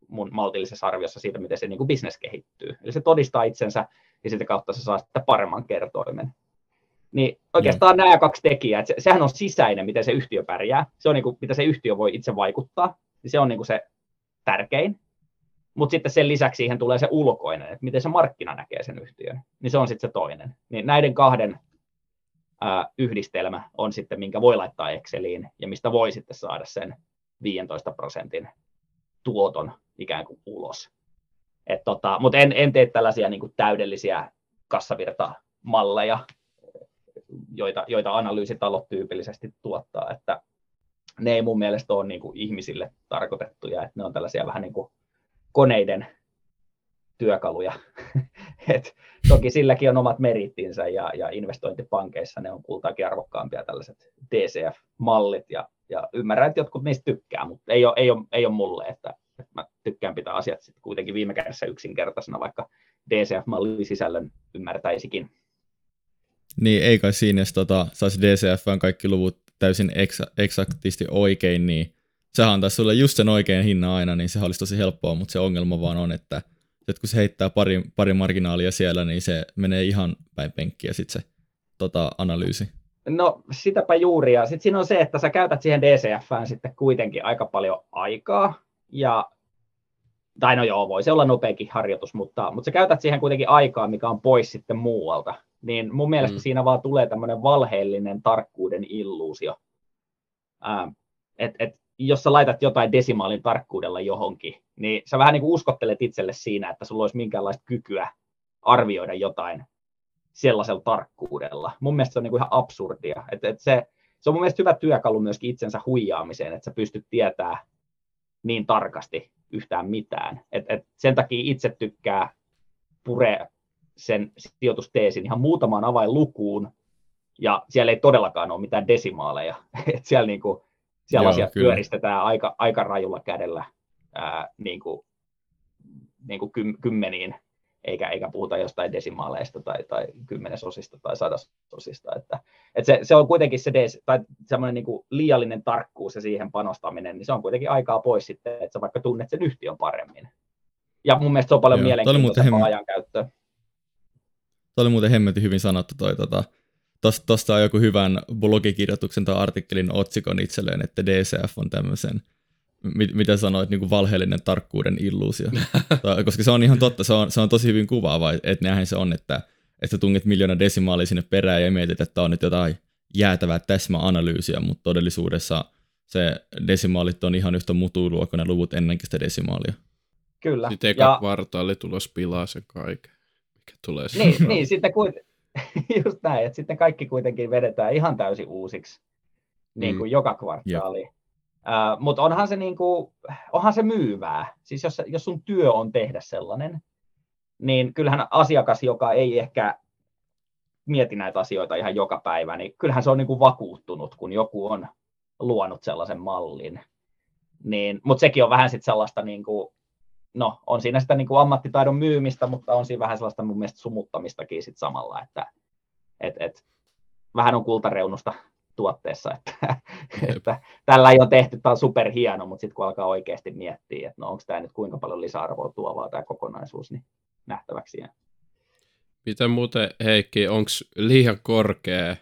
mun maltillisessa arviossa siitä, miten se niin kuin business kehittyy. Eli se todistaa itsensä ja sitä kautta se saa sitten paremman kertoimen. Niin oikeastaan nämä kaksi tekijää, että se, sehän on sisäinen, miten se yhtiö pärjää, se on niin kuin, mitä se yhtiö voi itse vaikuttaa, niin se on niin kuin se tärkein. Mutta sitten sen lisäksi siihen tulee se ulkoinen, että miten se markkina näkee sen yhtiön, niin se on sitten se toinen. Niin näiden kahden ää, yhdistelmä on sitten, minkä voi laittaa Exceliin ja mistä voi sitten saada sen 15 prosentin tuoton ikään kuin ulos. tota, Mutta en, en tee tällaisia niin kuin täydellisiä kassavirtamalleja, joita, joita analyysitalot tyypillisesti tuottaa, että ne ei mun mielestä ole niin kuin ihmisille tarkoitettuja, että ne on tällaisia vähän niin kuin koneiden työkaluja. Et toki silläkin on omat merittinsä ja, ja investointipankeissa ne on kultaakin arvokkaampia tällaiset DCF-mallit ja, ja ymmärrän, että jotkut niistä tykkää, mutta ei ole, ei ole, ei ole mulle, että, että mä tykkään pitää asiat sitten kuitenkin viime kädessä yksinkertaisena, vaikka DCF-mallin sisällön ymmärtäisikin. Niin, ei kai siinä, jos tota, saisi DCFn kaikki luvut täysin eksa, eksaktisti oikein, niin sehän antaisi sulle just sen oikean hinnan aina, niin se olisi tosi helppoa, mutta se ongelma vaan on, että, että kun se heittää pari, pari marginaalia siellä, niin se menee ihan päin penkkiä sitten se tota, analyysi. No sitäpä juuri, ja sitten siinä on se, että sä käytät siihen DCFään sitten kuitenkin aika paljon aikaa, ja tai no joo, voi se olla nopeakin harjoitus, mutta, mutta sä käytät siihen kuitenkin aikaa, mikä on pois sitten muualta. Niin mun mielestä mm. siinä vaan tulee tämmöinen valheellinen tarkkuuden illuusio. Ähm, et, et, jos sä laitat jotain desimaalin tarkkuudella johonkin, niin sä vähän niin kuin uskottelet itselle siinä, että sulla olisi minkäänlaista kykyä arvioida jotain sellaisella tarkkuudella. Mun mielestä se on niin kuin ihan absurdia. Et, et se, se on mun mielestä hyvä työkalu myöskin itsensä huijaamiseen, että sä pystyt tietää niin tarkasti yhtään mitään. Et, et sen takia itse tykkää pure sen sijoitusteesin ihan muutamaan avainlukuun, ja siellä ei todellakaan ole mitään desimaaleja. Et siellä niin kuin, siellä Joo, asiat kyllä. pyöristetään aika, aika rajulla kädellä ää, niin kuin, niin kuin kymmeniin, eikä, eikä puhuta jostain desimaaleista tai, tai kymmenesosista tai sadasosista. Että, että se, se, on kuitenkin se des, tai semmoinen niin kuin liiallinen tarkkuus ja siihen panostaminen, niin se on kuitenkin aikaa pois sitten, että sä vaikka tunnet sen yhtiön paremmin. Ja mun mielestä se on paljon mielenkiintoisempaa ajan käyttöä. Tuo oli muuten hemmetin hyvin sanottu toi tota, Tuosta on joku hyvän blogikirjoituksen tai artikkelin otsikon itselleen, että DCF on tämmöisen, mit, mitä sanoit, niin kuin valheellinen tarkkuuden illuusio. Koska se on ihan totta, se on, se on tosi hyvin kuvaava, että näinhän se on, että, että tungit miljoona desimaalia sinne perään ja mietit, että on nyt jotain jäätävää täsmäanalyysiä, mutta todellisuudessa se desimaalit on ihan yhtä mutuuluokkainen luvut ennenkin sitä desimaalia. Kyllä. Sitten eka ja... kvartaali tulos pilaa se kaiken, mikä tulee niin, niin, sitten kuitenkin just näin, että sitten kaikki kuitenkin vedetään ihan täysin uusiksi niin kuin mm. joka kvartaali. Yeah. Uh, Mutta onhan se, niin kuin, onhan se myyvää. Siis jos, jos sun työ on tehdä sellainen, niin kyllähän asiakas, joka ei ehkä mieti näitä asioita ihan joka päivä, niin kyllähän se on niin kuin vakuuttunut, kun joku on luonut sellaisen mallin. Niin, mutta sekin on vähän sitten sellaista niin kuin, no, on siinä sitä niin kuin ammattitaidon myymistä, mutta on siinä vähän sellaista mun mielestä sumuttamistakin sit samalla, että et, et, vähän on kultareunusta tuotteessa, että, että tällä ei ole tehty, tämä on superhieno, mutta sitten kun alkaa oikeasti miettiä, että no onko tämä nyt kuinka paljon lisäarvoa tuovaa tämä kokonaisuus, niin nähtäväksi jää. Miten muuten Heikki, onko liian korkea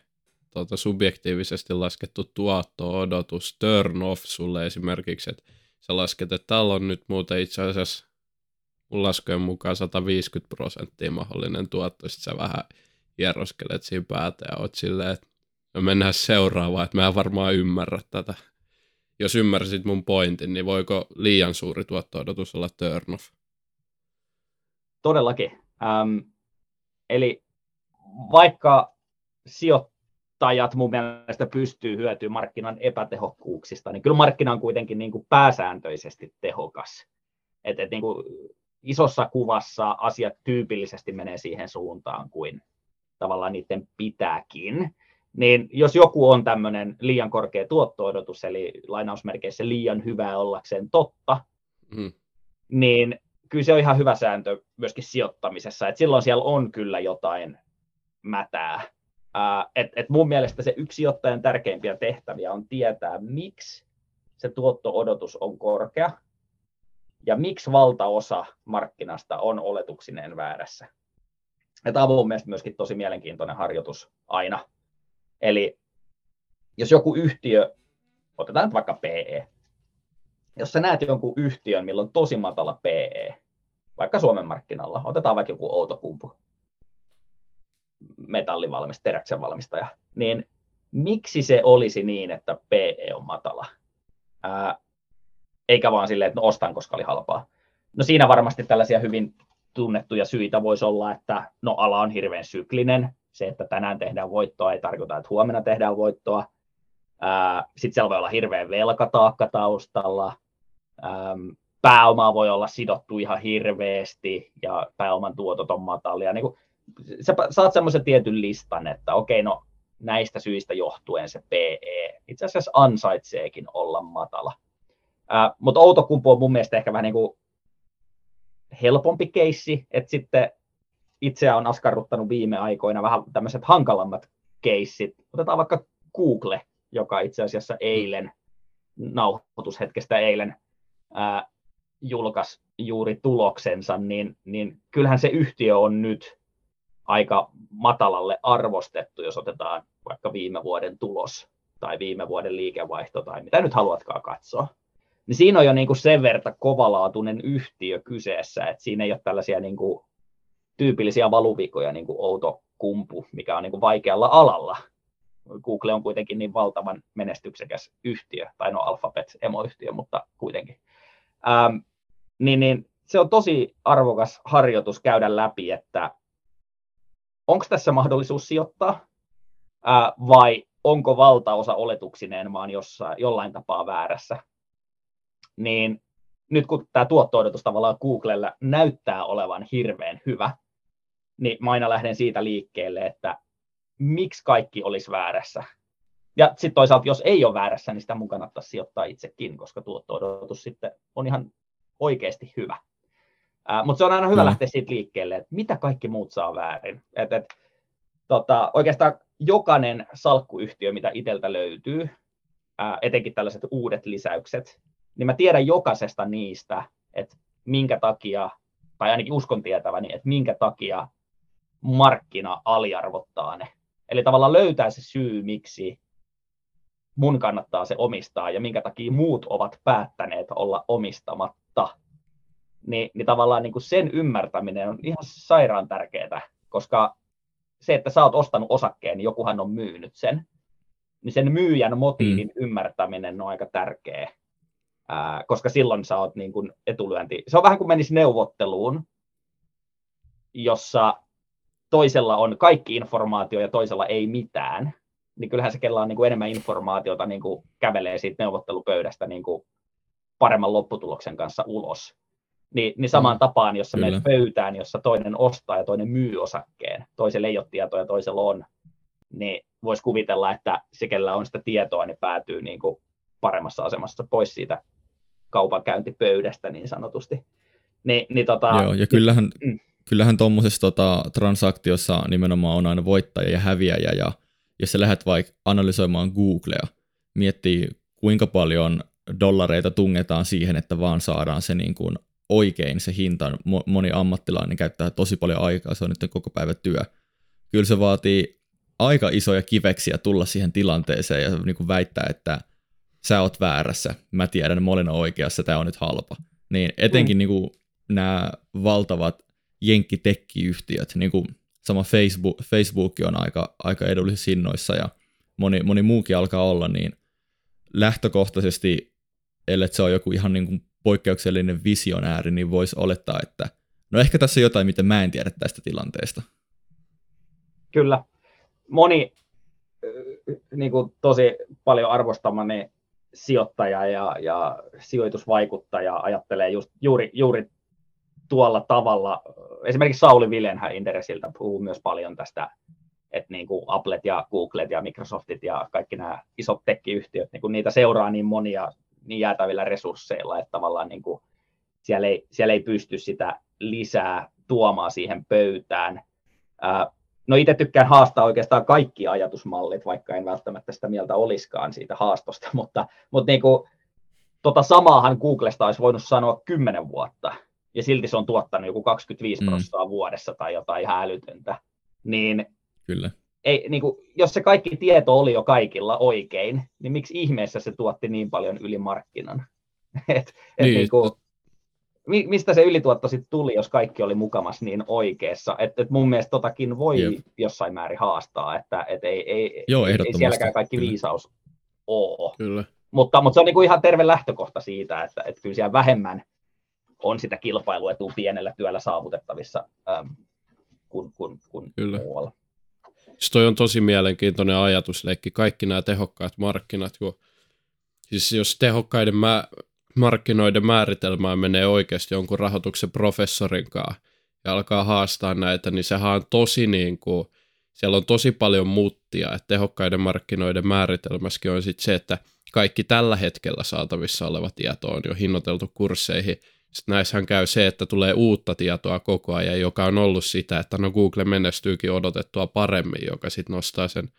tuota, subjektiivisesti laskettu tuotto-odotus, turn off sulle esimerkiksi, että sä lasket, että täällä on nyt muuten itse asiassa mun laskujen mukaan 150 prosenttia mahdollinen tuotto, sitten sä vähän hieroskelet siinä päätä ja oot silleen, että no mennään seuraavaan, että mä en varmaan ymmärrä tätä. Jos ymmärsit mun pointin, niin voiko liian suuri tuotto-odotus olla turn off? Todellakin. Ähm, eli vaikka sijoittajat mun mielestä pystyy hyötymään markkinan epätehokkuuksista, niin kyllä markkina on kuitenkin niin kuin pääsääntöisesti tehokas. Et, et niin kuin isossa kuvassa asiat tyypillisesti menee siihen suuntaan kuin tavallaan niiden pitääkin, niin jos joku on tämmöinen liian korkea tuotto-odotus, eli lainausmerkeissä liian hyvää ollakseen totta, mm. niin kyllä se on ihan hyvä sääntö myöskin sijoittamisessa, että silloin siellä on kyllä jotain mätää. Et, et mun mielestä se yksi sijoittajan tärkeimpiä tehtäviä on tietää, miksi se tuotto-odotus on korkea ja miksi valtaosa markkinasta on oletuksineen väärässä. Tämä on mun mielestä myöskin tosi mielenkiintoinen harjoitus aina, Eli jos joku yhtiö, otetaan vaikka PE, jos sä näet jonkun yhtiön, millä on tosi matala PE, vaikka Suomen markkinalla, otetaan vaikka joku Outokumpu, metallivalmistaja, teräksen valmistaja, niin miksi se olisi niin, että PE on matala? Ää, eikä vaan silleen, että no ostan, koska oli halpaa. No siinä varmasti tällaisia hyvin tunnettuja syitä voisi olla, että no ala on hirveän syklinen. Se, että tänään tehdään voittoa, ei tarkoita, että huomenna tehdään voittoa. Sitten siellä voi olla hirveän velkataakka taustalla. Ähm, pääomaa voi olla sidottu ihan hirveästi ja pääoman tuotot on matalia. Niin kuin, sä saat semmoisen tietyn listan, että okei, no näistä syistä johtuen se PE itse asiassa ansaitseekin olla matala. Äh, mutta Outokumpu on mun mielestä ehkä vähän niin kuin helpompi keissi, että sitten itseä on askarruttanut viime aikoina vähän tämmöiset hankalammat keissit. Otetaan vaikka Google, joka itse asiassa eilen, nauhoitushetkestä eilen, ää, julkaisi juuri tuloksensa, niin, niin kyllähän se yhtiö on nyt aika matalalle arvostettu, jos otetaan vaikka viime vuoden tulos tai viime vuoden liikevaihto tai mitä nyt haluatkaan katsoa niin siinä on jo niin kuin sen verran kovalaatuinen yhtiö kyseessä, että siinä ei ole tällaisia niin kuin tyypillisiä valuvikoja, niin kuin outo kumpu, mikä on niin kuin vaikealla alalla. Google on kuitenkin niin valtavan menestyksekäs yhtiö, tai no Alphabet emoyhtiö, mutta kuitenkin. Ähm, niin, niin se on tosi arvokas harjoitus käydä läpi, että onko tässä mahdollisuus sijoittaa, ää, vai onko valtaosa oletuksineen vaan jossain, jollain tapaa väärässä niin nyt kun tämä tuotto-odotus tavallaan Googlella näyttää olevan hirveän hyvä, niin mä aina lähden siitä liikkeelle, että miksi kaikki olisi väärässä. Ja sitten toisaalta, jos ei ole väärässä, niin sitä mun kannattaa sijoittaa itsekin, koska tuotto-odotus sitten on ihan oikeasti hyvä. Mutta se on aina hyvä no. lähteä siitä liikkeelle, että mitä kaikki muut saa väärin. Et, et, tota, oikeastaan jokainen salkkuyhtiö, mitä itseltä löytyy, ää, etenkin tällaiset uudet lisäykset, niin mä tiedän jokaisesta niistä, että minkä takia, tai ainakin uskon tietäväni, että minkä takia markkina aliarvottaa ne. Eli tavallaan löytää se syy, miksi mun kannattaa se omistaa ja minkä takia muut ovat päättäneet olla omistamatta. Niin, niin tavallaan niin kuin sen ymmärtäminen on ihan sairaan tärkeää, koska se, että sä oot ostanut osakkeen, niin jokuhan on myynyt sen, niin sen myyjän motiivin mm. ymmärtäminen on aika tärkeä ää, koska silloin sä oot niin kuin etulyönti. Se on vähän kuin menisi neuvotteluun, jossa toisella on kaikki informaatio ja toisella ei mitään, niin kyllähän se, kella on niin kuin enemmän informaatiota, niin kuin kävelee siitä neuvottelupöydästä niin kuin paremman lopputuloksen kanssa ulos. Ni, niin samaan mm, tapaan, jos sä menet pöytään, jossa toinen ostaa ja toinen myy osakkeen, toisella ei ole tietoa ja toisella on, niin voisi kuvitella, että se, kellä on sitä tietoa, niin päätyy niin kuin paremmassa asemassa pois siitä kaupankäyntipöydästä niin sanotusti. Ni, niin tota, Joo, ja kyllähän, mm. kyllähän tuommoisessa tota, transaktiossa nimenomaan on aina voittaja ja häviäjä, ja jos sä lähdet vaikka analysoimaan Googlea, miettii kuinka paljon dollareita tungetaan siihen, että vaan saadaan se niin kuin oikein se hinta. Moni ammattilainen käyttää tosi paljon aikaa, se on nyt koko päivä työ. Kyllä se vaatii aika isoja kiveksiä tulla siihen tilanteeseen ja niin kuin väittää, että – sä oot väärässä, mä tiedän, mä olen oikeassa, tämä on nyt halpa. Niin etenkin mm. niin kuin, nämä valtavat jenkkitekkiyhtiöt, niin kuin sama Facebook, Facebook on aika, aika edullisissa hinnoissa ja moni, moni muukin alkaa olla, niin lähtökohtaisesti, ellei se on joku ihan niin kuin poikkeuksellinen visionääri, niin voisi olettaa, että no ehkä tässä on jotain, mitä mä en tiedä tästä tilanteesta. Kyllä. Moni niin kuin tosi paljon arvostamani sijoittaja ja, ja sijoitusvaikuttaja ajattelee just, juuri, juuri tuolla tavalla. Esimerkiksi Sauli Vilenhän Inderesiltä puhuu myös paljon tästä, että niin kuin Applet ja Googlet ja Microsoftit ja kaikki nämä isot tekkiyhtiöt, niin kuin niitä seuraa niin monia niin jäätävillä resursseilla, että tavallaan niin kuin siellä, ei, siellä ei pysty sitä lisää tuomaan siihen pöytään. No itse tykkään haastaa oikeastaan kaikki ajatusmallit, vaikka en välttämättä sitä mieltä olisikaan siitä haastosta, mutta, mutta niin kuin, tota samaahan Googlesta olisi voinut sanoa 10 vuotta, ja silti se on tuottanut joku 25 mm. prosenttia vuodessa tai jotain ihan älytöntä. Niin Kyllä. Ei, niin kuin, jos se kaikki tieto oli jo kaikilla oikein, niin miksi ihmeessä se tuotti niin paljon yli markkinan? et, et niin. Niin kuin, mistä se ylituotto sitten tuli, jos kaikki oli mukamas niin oikeassa. Että et mun mielestä totakin voi Jep. jossain määrin haastaa, että et ei, ei, Joo, ei sielläkään kaikki kyllä. viisaus ole. Kyllä. Mutta, mutta se on niinku ihan terve lähtökohta siitä, että, että kyllä siellä vähemmän on sitä kilpailuetua pienellä työllä saavutettavissa äm, kuin, kuin, kuin kyllä. muualla. Siis toi on tosi mielenkiintoinen ajatusleikki. Kaikki nämä tehokkaat markkinat, kun siis jos tehokkaiden mä, markkinoiden määritelmään menee oikeasti jonkun rahoituksen professorin kanssa ja alkaa haastaa näitä, niin sehän on tosi niin kuin, siellä on tosi paljon muuttia, että tehokkaiden markkinoiden määritelmässäkin on sitten se, että kaikki tällä hetkellä saatavissa oleva tieto on jo hinnoiteltu kursseihin. Sitten näissähän käy se, että tulee uutta tietoa koko ajan, joka on ollut sitä, että no Google menestyykin odotettua paremmin, joka sitten nostaa sen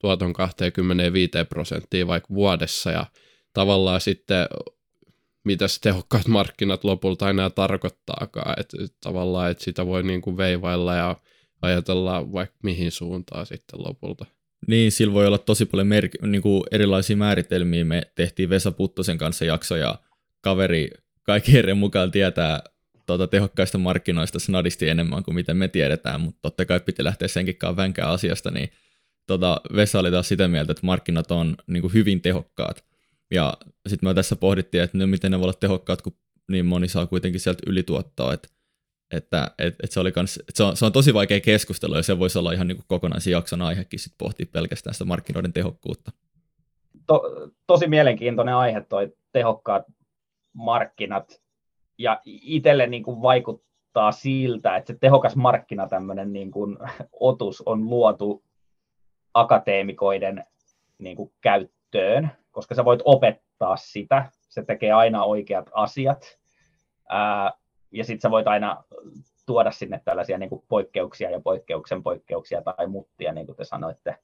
tuoton 25 prosenttia vaikka vuodessa ja tavallaan sitten mitä se tehokkaat markkinat lopulta enää tarkoittaakaan. Että tavallaan, että sitä voi niin kuin veivailla ja ajatella vaikka mihin suuntaan sitten lopulta. Niin, sillä voi olla tosi paljon mer- niin kuin erilaisia määritelmiä. Me tehtiin Vesa Puttosen kanssa jakso ja kaveri kaikkien mukaan tietää tuota, tehokkaista markkinoista snadisti enemmän kuin mitä me tiedetään, mutta totta kai piti lähteä senkin vänkää asiasta, niin tota, Vesa oli taas sitä mieltä, että markkinat on niin kuin hyvin tehokkaat. Ja sitten me tässä pohdittiin, että no, miten ne voi olla tehokkaat, kun niin moni saa kuitenkin sieltä ylituottoa, että että et, et se, oli kans, et se, on, se on tosi vaikea keskustelu ja se voisi olla ihan niin kokonaisen jakson aihekin sit pohtia pelkästään sitä markkinoiden tehokkuutta. To, tosi mielenkiintoinen aihe toi tehokkaat markkinat. Ja itselle niin kuin vaikuttaa siltä, että se tehokas markkina tämmöinen niin kuin otus on luotu akateemikoiden niin kuin käyttöön, koska sä voit opettaa sitä, se tekee aina oikeat asiat, ää, ja sitten sä voit aina tuoda sinne tällaisia niin kuin poikkeuksia ja poikkeuksen poikkeuksia tai muttia, niin kuin te sanoitte.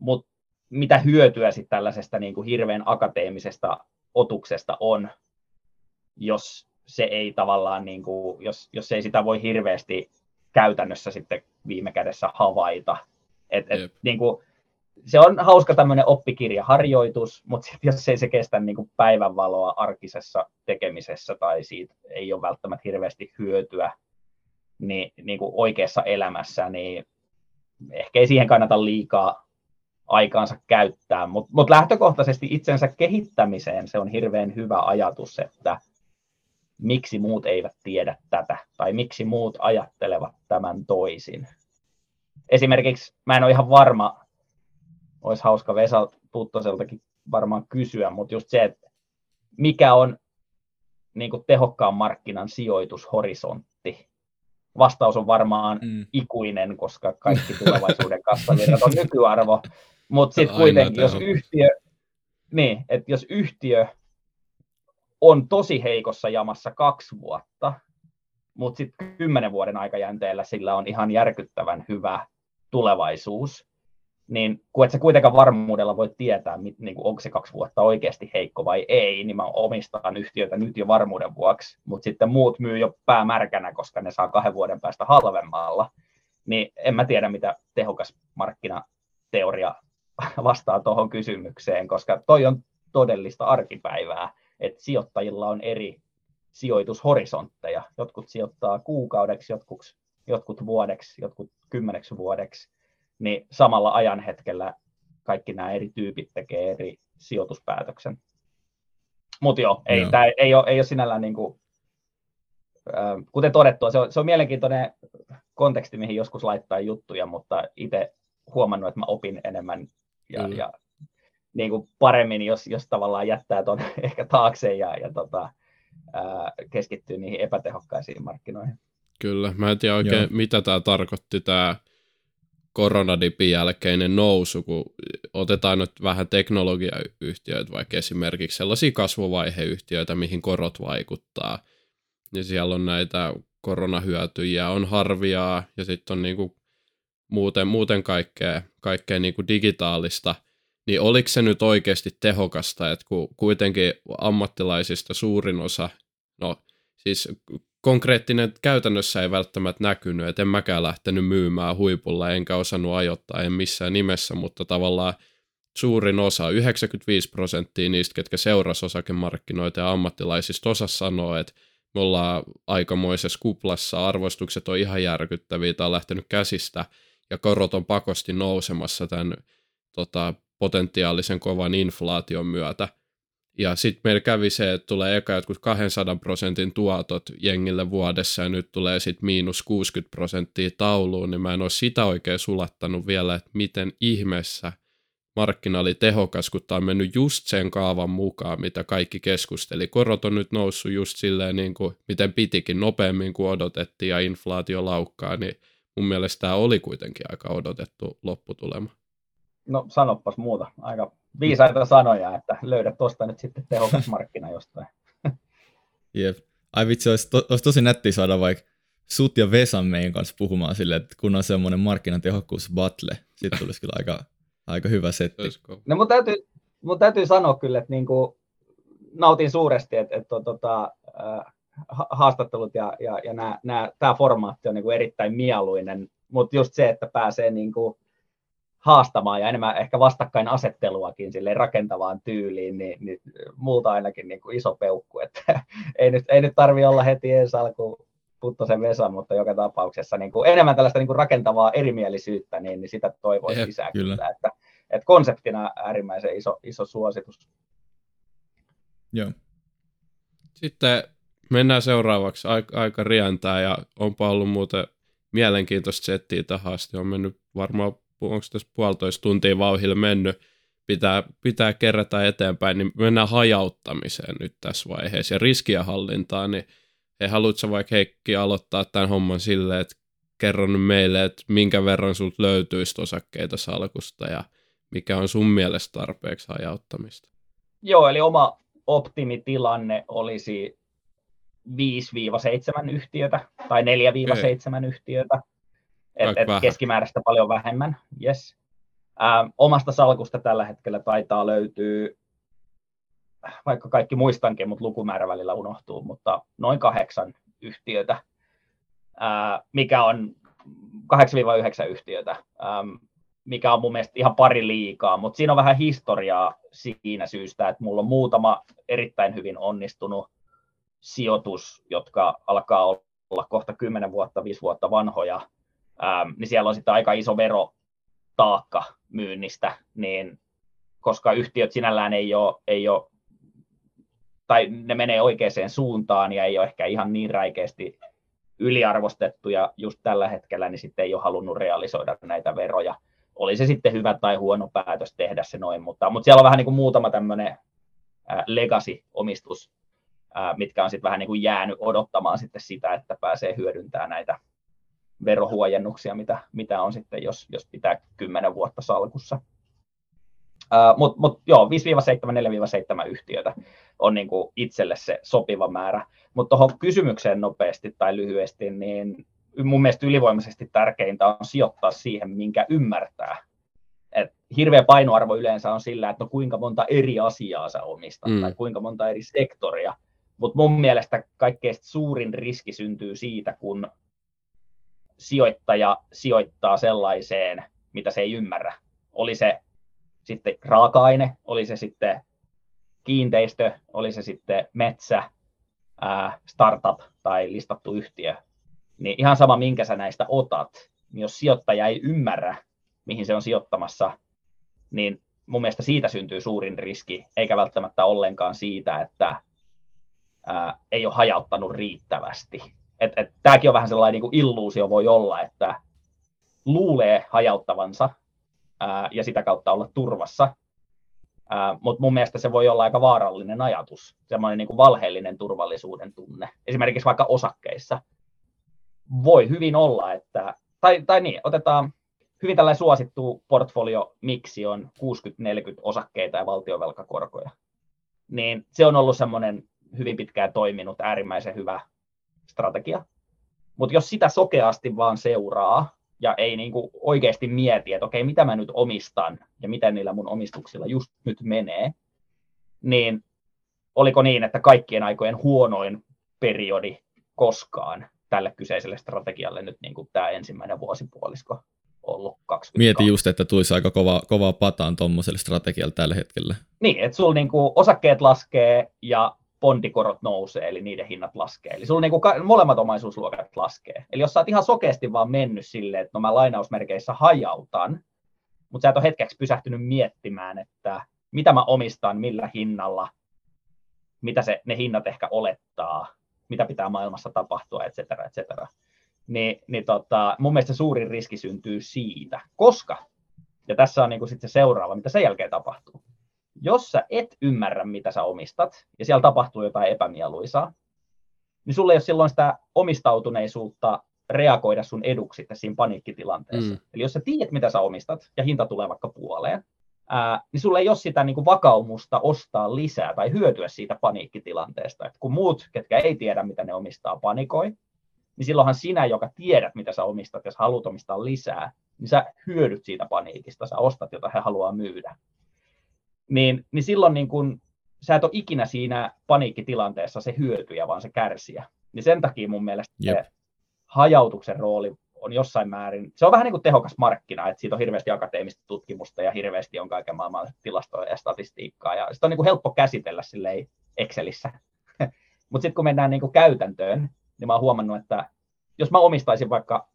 Mutta mitä hyötyä sitten tällaisesta niin kuin hirveän akateemisesta otuksesta on, jos se ei tavallaan, niin kuin, jos, jos ei sitä voi hirveästi käytännössä sitten viime kädessä havaita. Et, et, niin kuin, se on hauska tämmöinen oppikirjaharjoitus, mutta sit jos ei se kestä niin kuin päivänvaloa arkisessa tekemisessä tai siitä ei ole välttämättä hirveästi hyötyä niin, niin kuin oikeassa elämässä, niin ehkä ei siihen kannata liikaa aikaansa käyttää, mutta mut lähtökohtaisesti itsensä kehittämiseen se on hirveän hyvä ajatus, että miksi muut eivät tiedä tätä tai miksi muut ajattelevat tämän toisin. Esimerkiksi mä en ole ihan varma, olisi hauska Vesa Puttoseltakin varmaan kysyä, mutta just se, että mikä on niin kuin tehokkaan markkinan sijoitushorisontti. Vastaus on varmaan mm. ikuinen, koska kaikki tulevaisuuden kassavirrat on nykyarvo. Mutta sitten kuitenkin, jos yhtiö, niin, että jos yhtiö on tosi heikossa jamassa kaksi vuotta, mutta sitten kymmenen vuoden aikajänteellä sillä on ihan järkyttävän hyvä tulevaisuus, niin kun et sä kuitenkaan varmuudella voi tietää, niin kuin onko se kaksi vuotta oikeasti heikko vai ei, niin mä omistan yhtiötä nyt jo varmuuden vuoksi, mutta sitten muut myy jo päämärkänä, koska ne saa kahden vuoden päästä halvemmalla, niin en mä tiedä, mitä tehokas markkinateoria vastaa tuohon kysymykseen, koska toi on todellista arkipäivää, että sijoittajilla on eri sijoitushorisontteja. Jotkut sijoittaa kuukaudeksi, jotkut, jotkut vuodeksi, jotkut kymmeneksi vuodeksi, niin samalla ajan hetkellä kaikki nämä eri tyypit tekee eri sijoituspäätöksen. Mutta joo, ei, joo. Tää ei, ole, ei ole sinällään, niin kuin, äh, kuten todettua, se on, se on mielenkiintoinen konteksti, mihin joskus laittaa juttuja, mutta itse huomannut, että mä opin enemmän ja, mm. ja niin kuin paremmin, jos, jos tavallaan jättää tuon ehkä taakse ja, ja tota, ää, keskittyy niihin epätehokkaisiin markkinoihin. Kyllä, mä en tiedä oikein, Joo. mitä tämä tarkoitti, tämä koronadipin jälkeinen nousu, kun otetaan nyt vähän teknologiayhtiöitä, vaikka esimerkiksi sellaisia kasvuvaiheyhtiöitä, mihin korot vaikuttaa, niin siellä on näitä koronahyötyjiä, on harviaa ja sitten on niinku muuten, muuten kaikkea, kaikkea niinku digitaalista, niin oliko se nyt oikeasti tehokasta, että kun kuitenkin ammattilaisista suurin osa, no siis konkreettinen käytännössä ei välttämättä näkynyt, että en mäkään lähtenyt myymään huipulla, enkä osannut ajoittaa, en missään nimessä, mutta tavallaan suurin osa, 95 prosenttia niistä, ketkä seurasi osakemarkkinoita ja ammattilaisista osa sanoo, että me ollaan aikamoisessa kuplassa, arvostukset on ihan järkyttäviä, tämä on lähtenyt käsistä ja korot on pakosti nousemassa tämän tota, potentiaalisen kovan inflaation myötä. Ja sitten meillä kävi se, että tulee eka jotkut 200 prosentin tuotot jengille vuodessa ja nyt tulee sitten miinus 60 prosenttia tauluun, niin mä en ole sitä oikein sulattanut vielä, että miten ihmeessä markkina oli tehokas, kun tämä on mennyt just sen kaavan mukaan, mitä kaikki keskusteli. Korot on nyt noussut just silleen, niin kuin, miten pitikin nopeammin kuin odotettiin ja inflaatio laukkaa, niin mun mielestä tämä oli kuitenkin aika odotettu lopputulema. No sanoppas muuta. Aika viisaita sanoja, että löydät tuosta nyt sitten tehokas markkina jostain. Jep. Ai vitsi, olisi, to, olisi tosi nätti saada vaikka sut ja Vesan meidän kanssa puhumaan silleen, että kun on semmoinen markkinatehokkuus battle, sitten tulisi kyllä aika, aika hyvä setti. No mun täytyy, mun täytyy sanoa kyllä, että niinku, nautin suuresti, että, että tota, äh, haastattelut ja, ja, ja tämä formaatti on niinku erittäin mieluinen, mutta just se, että pääsee niinku, haastamaan ja enemmän ehkä vastakkainasetteluakin sille rakentavaan tyyliin, niin, niin multa ainakin niin kuin iso peukku, että ei nyt, ei nyt tarvi olla heti ensi alkuun Puttosen Vesa, mutta joka tapauksessa niin kuin enemmän tällaista niin kuin rakentavaa erimielisyyttä, niin, niin sitä toivoisi lisää kyllä. kyllä että, että konseptina äärimmäisen iso, iso suositus. Joo. Sitten mennään seuraavaksi. Aika, aika rientää ja onpa ollut muuten mielenkiintoista settiä tähän asti. On mennyt varmaan onko tässä puolitoista tuntia vauhille mennyt, pitää, pitää kerätä eteenpäin, niin mennään hajauttamiseen nyt tässä vaiheessa ja riskienhallintaan, niin he haluatko vaikka Heikki aloittaa tämän homman silleen, että kerro nyt meille, että minkä verran sulta löytyisi osakkeita salkusta ja mikä on sun mielestä tarpeeksi hajauttamista? Joo, eli oma optimitilanne olisi 5-7 yhtiötä tai 4-7 okay. yhtiötä et, et keskimääräistä paljon vähemmän. Yes. Ähm, omasta salkusta tällä hetkellä taitaa löytyy, vaikka kaikki muistankin, mutta lukumäärä välillä unohtuu, mutta noin kahdeksan yhtiötä, äh, mikä on 8-9 yhtiötä, ähm, mikä on mun mielestä ihan pari liikaa, mutta siinä on vähän historiaa siinä syystä, että mulla on muutama erittäin hyvin onnistunut sijoitus, jotka alkaa olla kohta 10 vuotta, 5 vuotta vanhoja, ähm, niin siellä on sitten aika iso verotaakka myynnistä, niin koska yhtiöt sinällään ei ole, ei ole tai ne menee oikeaan suuntaan ja ei ole ehkä ihan niin räikeästi yliarvostettuja just tällä hetkellä, niin sitten ei ole halunnut realisoida näitä veroja. Oli se sitten hyvä tai huono päätös tehdä se noin, mutta, mutta siellä on vähän niin kuin muutama tämmöinen legacy-omistus, mitkä on sitten vähän niin kuin jäänyt odottamaan sitten sitä, että pääsee hyödyntämään näitä verohuojennuksia, mitä, mitä on sitten, jos, jos pitää 10 vuotta salkussa. Uh, Mutta mut, joo, 5-7, 4-7 yhtiötä on niin kuin itselle se sopiva määrä. Mutta tuohon kysymykseen nopeasti tai lyhyesti, niin mun mielestä ylivoimaisesti tärkeintä on sijoittaa siihen, minkä ymmärtää. Et hirveä painoarvo yleensä on sillä, että no kuinka monta eri asiaa sä omistat mm. tai kuinka monta eri sektoria. Mutta mun mielestä kaikkein suurin riski syntyy siitä, kun sijoittaja sijoittaa sellaiseen, mitä se ei ymmärrä. Oli se sitten raaka-aine, oli se sitten kiinteistö, oli se sitten metsä, startup tai listattu yhtiö, niin ihan sama minkä sä näistä otat, niin jos sijoittaja ei ymmärrä, mihin se on sijoittamassa, niin mun mielestä siitä syntyy suurin riski, eikä välttämättä ollenkaan siitä, että ää, ei ole hajauttanut riittävästi et, et, tämäkin on vähän sellainen niin kuin illuusio voi olla, että luulee hajauttavansa ää, ja sitä kautta olla turvassa, mutta mun mielestä se voi olla aika vaarallinen ajatus, semmoinen niin kuin valheellinen turvallisuuden tunne. Esimerkiksi vaikka osakkeissa voi hyvin olla, että, tai, tai niin, otetaan hyvin tällainen suosittu portfolio miksi on 60-40 osakkeita ja valtiovelkakorkoja. Niin se on ollut semmoinen hyvin pitkään toiminut äärimmäisen hyvä strategia. Mutta jos sitä sokeasti vaan seuraa ja ei niinku oikeasti mieti, että okei, mitä mä nyt omistan ja miten niillä mun omistuksilla just nyt menee, niin oliko niin, että kaikkien aikojen huonoin periodi koskaan tälle kyseiselle strategialle nyt niin kuin tämä ensimmäinen vuosipuolisko ollut 20. Mietin just, että tulisi aika kova, kova pataan tuommoiselle strategialle tällä hetkellä. Niin, että sulla niinku osakkeet laskee ja bondikorot nousee, eli niiden hinnat laskee. Eli sulla niinku ka- molemmat omaisuusluokat laskee. Eli jos sä oot ihan sokeasti vaan mennyt silleen, että no mä lainausmerkeissä hajautan, mutta sä et ole hetkeksi pysähtynyt miettimään, että mitä mä omistan, millä hinnalla, mitä se, ne hinnat ehkä olettaa, mitä pitää maailmassa tapahtua, et cetera, et cetera. Niin, niin tota, mun mielestä suurin riski syntyy siitä, koska, ja tässä on niin sitten se seuraava, mitä sen jälkeen tapahtuu. Jos sä et ymmärrä, mitä sä omistat, ja siellä tapahtuu jotain epämieluisaa, niin sulla ei ole silloin sitä omistautuneisuutta reagoida sun eduksi siinä paniikkitilanteessa. Mm. Eli jos sä tiedät, mitä sä omistat, ja hinta tulee vaikka puoleen, ää, niin sulla ei ole sitä niin kuin vakaumusta ostaa lisää tai hyötyä siitä paniikkitilanteesta. Et kun muut, ketkä ei tiedä, mitä ne omistaa, panikoi, niin silloinhan sinä, joka tiedät, mitä sä omistat, jos haluat omistaa lisää, niin sä hyödyt siitä paniikista, sä ostat, jota he haluaa myydä. Niin, niin silloin niin kun, sä et ole ikinä siinä paniikkitilanteessa se hyötyjä, vaan se kärsiä. Niin sen takia mun mielestä Jep. se hajautuksen rooli on jossain määrin, se on vähän niin kuin tehokas markkina, että siitä on hirveästi akateemista tutkimusta ja hirveästi on kaiken maailman tilastoja ja statistiikkaa ja sitä on niin kuin helppo käsitellä silleen Excelissä. Mutta sitten kun mennään niin kuin käytäntöön, niin mä oon huomannut, että jos mä omistaisin vaikka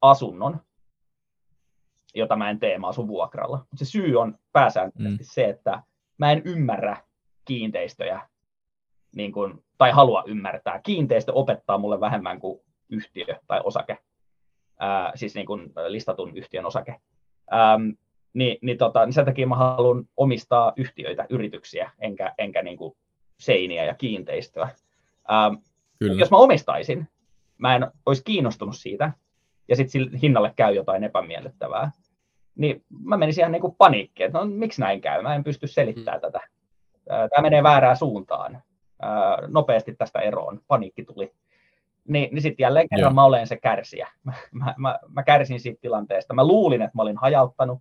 asunnon, jota mä en tee, mä asun vuokralla. Mutta se syy on pääsääntöisesti mm. se, että mä en ymmärrä kiinteistöjä, niin kun, tai halua ymmärtää. Kiinteistö opettaa mulle vähemmän kuin yhtiö tai osake, ää, siis niin kun listatun yhtiön osake. Ähm, niin, niin, tota, niin sen takia mä haluan omistaa yhtiöitä, yrityksiä, enkä, enkä niin kuin seiniä ja kiinteistöä. Ähm, Kyllä. Jos mä omistaisin, mä en olisi kiinnostunut siitä, ja sitten sille hinnalle käy jotain epämiellyttävää, niin mä menisin ihan niin kuin paniikkiin, että no miksi näin käy, mä en pysty selittämään mm. tätä. Tämä menee väärään suuntaan. Nopeasti tästä eroon, paniikki tuli. Niin, niin sitten jälleen kerran Joo. mä olen se kärsijä. Mä, mä, mä, mä kärsin siitä tilanteesta. Mä luulin, että mä olin hajauttanut,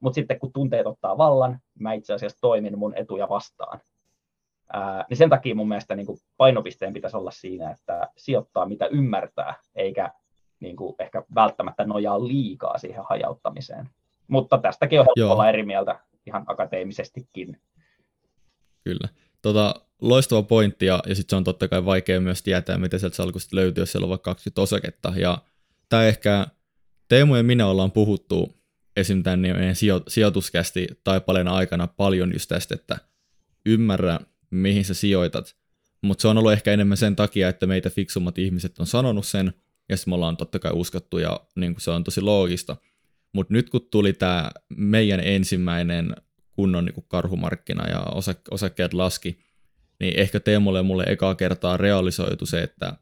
mutta sitten kun tunteet ottaa vallan, mä itse asiassa toimin mun etuja vastaan. Ää, niin sen takia mun mielestä niin kuin painopisteen pitäisi olla siinä, että sijoittaa mitä ymmärtää, eikä niin kuin ehkä välttämättä nojaa liikaa siihen hajauttamiseen. Mutta tästäkin on helppo olla eri mieltä ihan akateemisestikin. Kyllä. Tota, loistava pointti, ja, ja sitten se on totta kai vaikea myös tietää, miten sieltä salkusta löytyy, jos siellä on vaikka 20 osaketta. Ja tämä ehkä Teemu ja minä ollaan puhuttu esim. tämän meidän sijo- sijoituskästi taipaleen aikana paljon just tästä, että ymmärrä, mihin sä sijoitat. Mutta se on ollut ehkä enemmän sen takia, että meitä fiksummat ihmiset on sanonut sen, ja sitten me ollaan totta kai uskottu, ja niin se on tosi loogista. Mutta nyt kun tuli tämä meidän ensimmäinen kunnon niin karhumarkkina ja osak- osakkeet laski, niin ehkä Teemulle ja mulle ekaa kertaa realisoitu se, että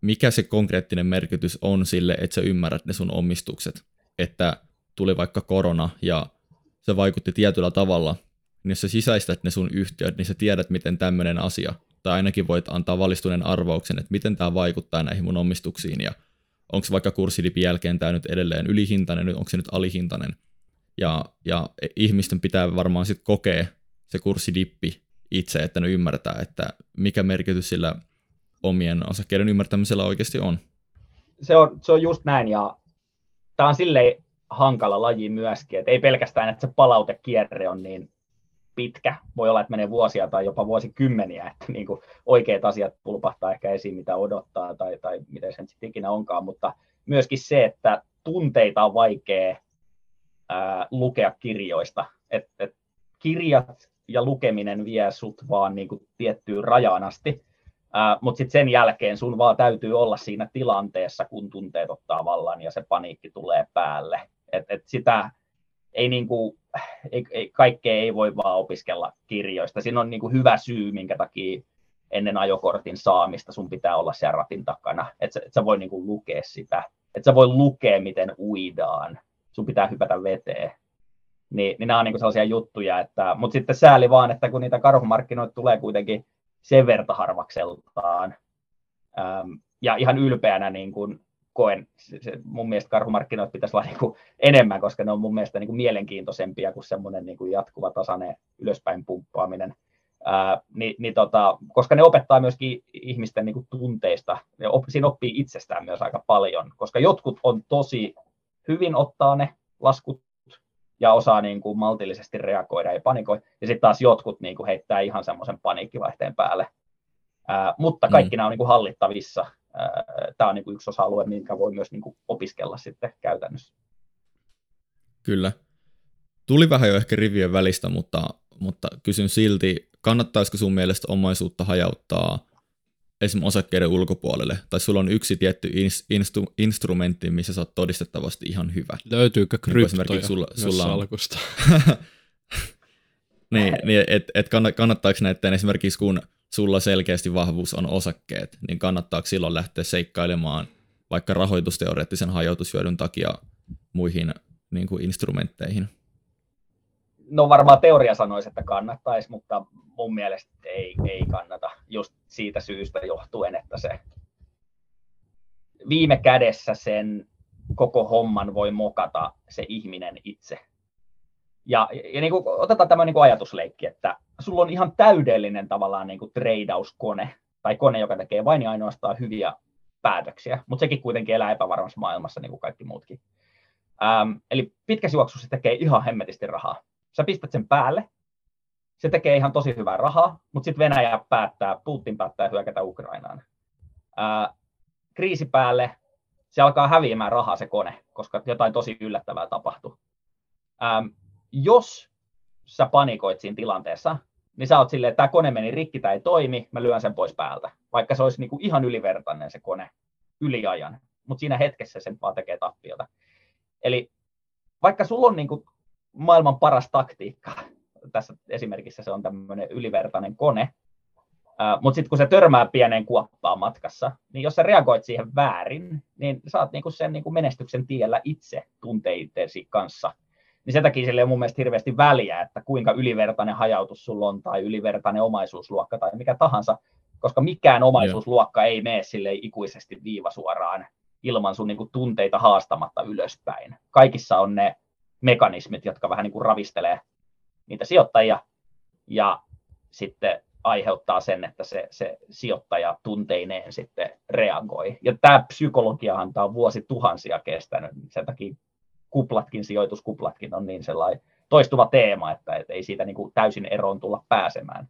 mikä se konkreettinen merkitys on sille, että sä ymmärrät ne sun omistukset. Että tuli vaikka korona ja se vaikutti tietyllä tavalla, niin jos sä sisäistät ne sun yhtiöt, niin sä tiedät, miten tämmöinen asia, tai ainakin voit antaa valistuneen arvauksen, että miten tämä vaikuttaa näihin mun omistuksiin, ja onko vaikka kurssidipin jälkeen tämä nyt edelleen ylihintainen, onko se nyt alihintainen. Ja, ja ihmisten pitää varmaan sitten kokea se kurssidippi itse, että ne ymmärtää, että mikä merkitys sillä omien osakkeiden ymmärtämisellä oikeasti on. Se on, se on just näin, ja tämä on silleen hankala laji myöskin, että ei pelkästään, että se palautekierre on niin pitkä. Voi olla, että menee vuosia tai jopa vuosikymmeniä, että niin kuin oikeat asiat pulpahtaa ehkä esiin, mitä odottaa tai, tai miten sen sitten ikinä onkaan, mutta myöskin se, että tunteita on vaikea ää, lukea kirjoista. Et, et kirjat ja lukeminen vie sut vaan niin kuin tiettyyn rajaan asti, mutta sitten sen jälkeen sun vaan täytyy olla siinä tilanteessa, kun tunteet ottaa vallan ja se paniikki tulee päälle. Et, et sitä ei niin kuin, ei, ei, kaikkea ei voi vaan opiskella kirjoista. Siinä on niin kuin hyvä syy, minkä takia ennen ajokortin saamista sun pitää olla siellä ratin takana. Että et sä voi niin kuin lukea sitä. Että sä voi lukea, miten uidaan. Sun pitää hypätä veteen. Niin, niin nämä on niin kuin sellaisia juttuja. Että, mutta sitten sääli vaan, että kun niitä karhumarkkinoita tulee kuitenkin sen verta harvakseltaan. Ja ihan ylpeänä niin kuin koen, se, se, mun mielestä karhumarkkinoita pitäisi olla niin kuin enemmän, koska ne on mun mielestä niin kuin mielenkiintoisempia kuin semmoinen niin kuin jatkuva tasainen ylöspäin pumppaaminen. Ää, niin, niin tota, koska ne opettaa myöskin ihmisten niin kuin, tunteista, ja op, siinä oppii itsestään myös aika paljon, koska jotkut on tosi hyvin ottaa ne laskut ja osaa niin kuin, maltillisesti reagoida ja panikoi, ja sitten taas jotkut niin kuin, heittää ihan semmoisen paniikkivaihteen päälle. Ää, mutta kaikki mm. nämä on niin kuin, hallittavissa. Tämä on niin kuin, yksi osa-alue, minkä voi myös niin kuin, opiskella sitten käytännössä. Kyllä. Tuli vähän jo ehkä rivien välistä, mutta, mutta kysyn silti, kannattaisiko sun mielestä omaisuutta hajauttaa esimerkiksi osakkeiden ulkopuolelle, tai sulla on yksi tietty instru- instrumentti, missä sä oot todistettavasti ihan hyvä. Löytyykö niin kryptoja niin sulla, sulla on... salkusta? niin, niin että et kannattaako näiden esimerkiksi kun sulla selkeästi vahvuus on osakkeet, niin kannattaako silloin lähteä seikkailemaan vaikka rahoitusteoreettisen hajautushyödyn takia muihin niin kuin instrumentteihin? no varmaan teoria sanoisi, että kannattaisi, mutta mun mielestä ei, ei kannata just siitä syystä johtuen, että se viime kädessä sen koko homman voi mokata se ihminen itse. Ja, ja niin kuin, otetaan tämä niin kuin ajatusleikki, että sulla on ihan täydellinen tavallaan niin kuin treidauskone, tai kone, joka tekee vain ja ainoastaan hyviä päätöksiä, mutta sekin kuitenkin elää epävarmassa maailmassa, niin kuin kaikki muutkin. Ähm, eli pitkässä juoksussa se tekee ihan hemmetisti rahaa sä pistät sen päälle, se tekee ihan tosi hyvää rahaa, mutta sitten Venäjä päättää, Putin päättää hyökätä Ukrainaan. Ää, kriisi päälle, se alkaa häviämään rahaa se kone, koska jotain tosi yllättävää tapahtuu. Ää, jos sä panikoit siinä tilanteessa, niin sä oot silleen, että tämä kone meni rikki, tämä ei toimi, mä lyön sen pois päältä. Vaikka se olisi niinku ihan ylivertainen se kone yliajan, mutta siinä hetkessä sen vaan tekee tappiota. Eli vaikka sulla on niinku maailman paras taktiikka. Tässä esimerkissä se on tämmöinen ylivertainen kone. Mutta sitten kun se törmää pieneen kuoppaan matkassa, niin jos sä reagoit siihen väärin, niin saat niinku sen niinku menestyksen tiellä itse tunteitesi kanssa. Niin sen takia sille on mun mielestä hirveästi väliä, että kuinka ylivertainen hajautus sulla on tai ylivertainen omaisuusluokka tai mikä tahansa, koska mikään omaisuusluokka ei mene sille ikuisesti viivasuoraan ilman sun niinku tunteita haastamatta ylöspäin. Kaikissa on ne mekanismit, jotka vähän niin kuin ravistelee niitä sijoittajia ja sitten aiheuttaa sen, että se, se sijoittaja tunteineen sitten reagoi. Ja tämä psykologiahan tämä on vuosituhansia kestänyt. Sen takia kuplatkin, sijoituskuplatkin on niin sellainen toistuva teema, että et ei siitä niin kuin täysin eroon tulla pääsemään.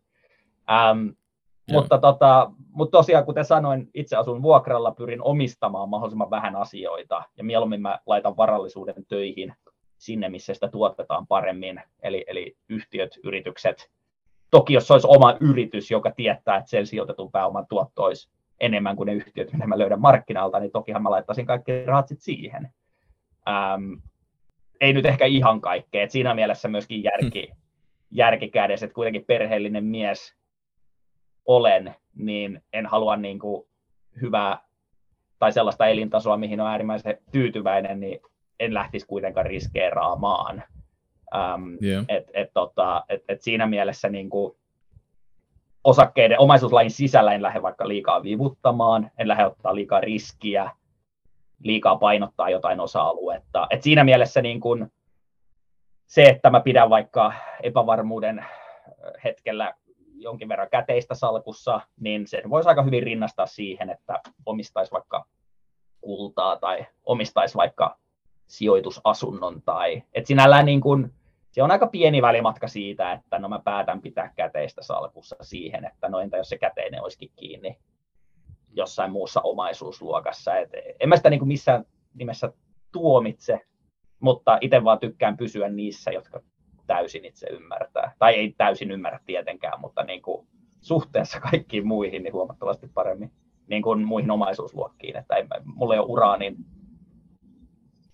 Ähm, mutta, tota, mutta tosiaan, kuten sanoin, itse asun vuokralla, pyrin omistamaan mahdollisimman vähän asioita ja mieluummin mä laitan varallisuuden töihin sinne, missä sitä tuotetaan paremmin, eli, eli yhtiöt, yritykset. Toki jos olisi oma yritys, joka tietää, että sen sijoitetun pääoman tuotto olisi enemmän kuin ne yhtiöt, mitä mä löydän markkinalta, niin tokihan mä laittaisin kaikki rahat sit siihen. Ähm, ei nyt ehkä ihan kaikkea, että siinä mielessä myöskin järki, hmm. järki kädessä, että kuitenkin perheellinen mies olen, niin en halua niin kuin hyvää tai sellaista elintasoa, mihin on äärimmäisen tyytyväinen, niin en lähtisi kuitenkaan riskeeraamaan. Um, yeah. et, et, tota, et, et siinä mielessä niin kuin osakkeiden omaisuuslain sisällä en lähde vaikka liikaa vivuttamaan, en lähde ottaa liikaa riskiä, liikaa painottaa jotain osa-aluetta. Et siinä mielessä niin kuin se, että mä pidän vaikka epävarmuuden hetkellä jonkin verran käteistä salkussa, niin sen voisi aika hyvin rinnastaa siihen, että omistaisi vaikka kultaa tai omistaisi vaikka sijoitusasunnon tai, että sinällään niin kuin, se on aika pieni välimatka siitä, että no mä päätän pitää käteistä salkussa siihen, että no entä jos se käteinen olisikin kiinni jossain muussa omaisuusluokassa. Et en mä sitä niin kuin missään nimessä tuomitse, mutta itse vaan tykkään pysyä niissä, jotka täysin itse ymmärtää. Tai ei täysin ymmärrä tietenkään, mutta niin kuin suhteessa kaikkiin muihin niin huomattavasti paremmin niin kuin muihin omaisuusluokkiin. Että ei, mulla ei ole uraa niin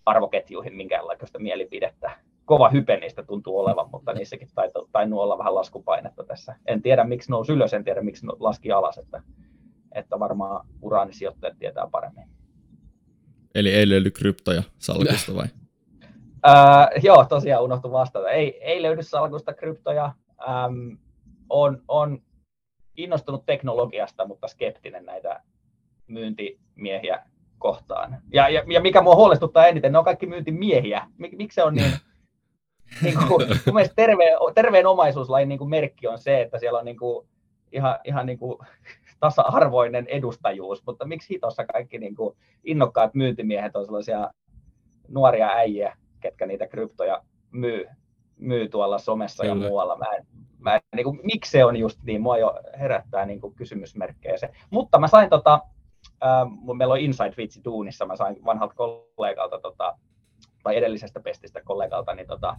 arvoketjuihin minkäänlaista mielipidettä. Kova hype niistä tuntuu olevan, mutta niissäkin tainnut olla vähän laskupainetta tässä. En tiedä miksi nousi ylös, en tiedä miksi laski alas, että, että varmaan uraanisijoittajat tietää paremmin. Eli ei löydy kryptoja salkusta vai? Äh, joo, tosiaan unohtu vastata. Ei, ei löydy salkusta kryptoja. Ähm, on, on innostunut teknologiasta, mutta skeptinen näitä myyntimiehiä kohtaan. Ja, ja, ja mikä mua huolestuttaa eniten, ne on kaikki myyntimiehiä. Mik, miksi se on niin, niin kuin, mun mielestä terveen, terveen omaisuuslain niin kuin merkki on se, että siellä on niin kuin, ihan, ihan niin kuin tasa-arvoinen edustajuus, mutta miksi hitossa kaikki niin kuin innokkaat myyntimiehet on sellaisia nuoria äijiä, ketkä niitä kryptoja myy, myy tuolla somessa Kyllä. ja muualla. Mä en, mä en, niin kuin, miksi se on just niin, mua jo herättää niin kuin kysymysmerkkejä se. Mutta mä sain tota, äh, meillä on Inside Vitsi Tuunissa, mä sain vanhalta kollegalta, tota, tai edellisestä pestistä kollegalta, niin tota, äh,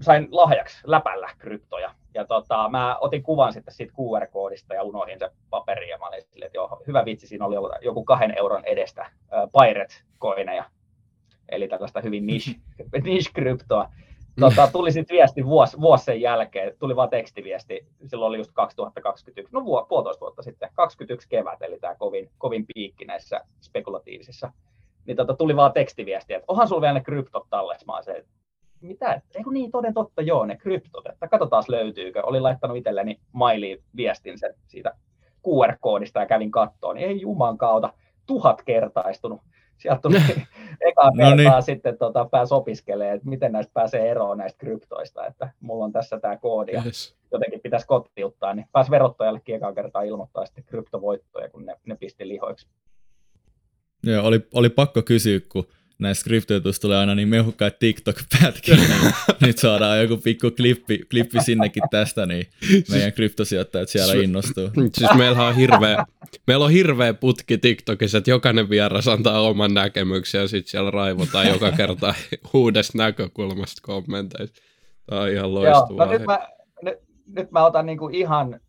sain lahjaksi läpällä kryptoja. Ja tota, mä otin kuvan sitten siitä QR-koodista ja unohdin se paperi ja mä olin silleen, että joo, hyvä vitsi, siinä oli joku kahden euron edestä äh, Pirate-koineja, eli tällaista hyvin niche, niche kryptoa. Tota, tuli sitten viesti vuosi, vuosi sen jälkeen, tuli vaan tekstiviesti, silloin oli just 2021, no vuo, puolitoista vuotta sitten, 21 kevät, eli tämä kovin, kovin piikki näissä spekulatiivisissa, niin tota, tuli vaan tekstiviesti, että onhan sulla vielä ne kryptot tallessa, mä se, mitä, eikö niin, toden totta, joo, ne kryptot, että katsotaan löytyykö, olin laittanut itselleni mailiin viestin sen siitä QR-koodista ja kävin kattoon, niin ei juman kautta, tuhat kertaistunut sieltä tuli eka no kertaa niin. sitten tota, pääsi opiskelemaan, että miten näistä pääsee eroon näistä kryptoista, että mulla on tässä tämä koodi ja yes. jotenkin pitäisi kotiuttaa, niin pääsi verottajallekin eka kertaa ilmoittaa sitten kryptovoittoja, kun ne, ne pisti lihoiksi. Joo, oli, oli pakko kysyä, kun näistä kryptojutuista tulee aina niin mehukkaat TikTok-pätkiä, niin nyt saadaan joku pikku klippi, klippi sinnekin tästä, niin meidän kryptosijoittajat siellä innostuu. Siis meillä on hirveä, meillä on hirveä putki TikTokissa, että jokainen vieras antaa oman näkemyksen ja sitten siellä raivotaan joka kerta uudesta näkökulmasta kommenteista. Tämä on ihan loistavaa. Joo, no nyt mä, nyt, nyt mä otan niinku ihan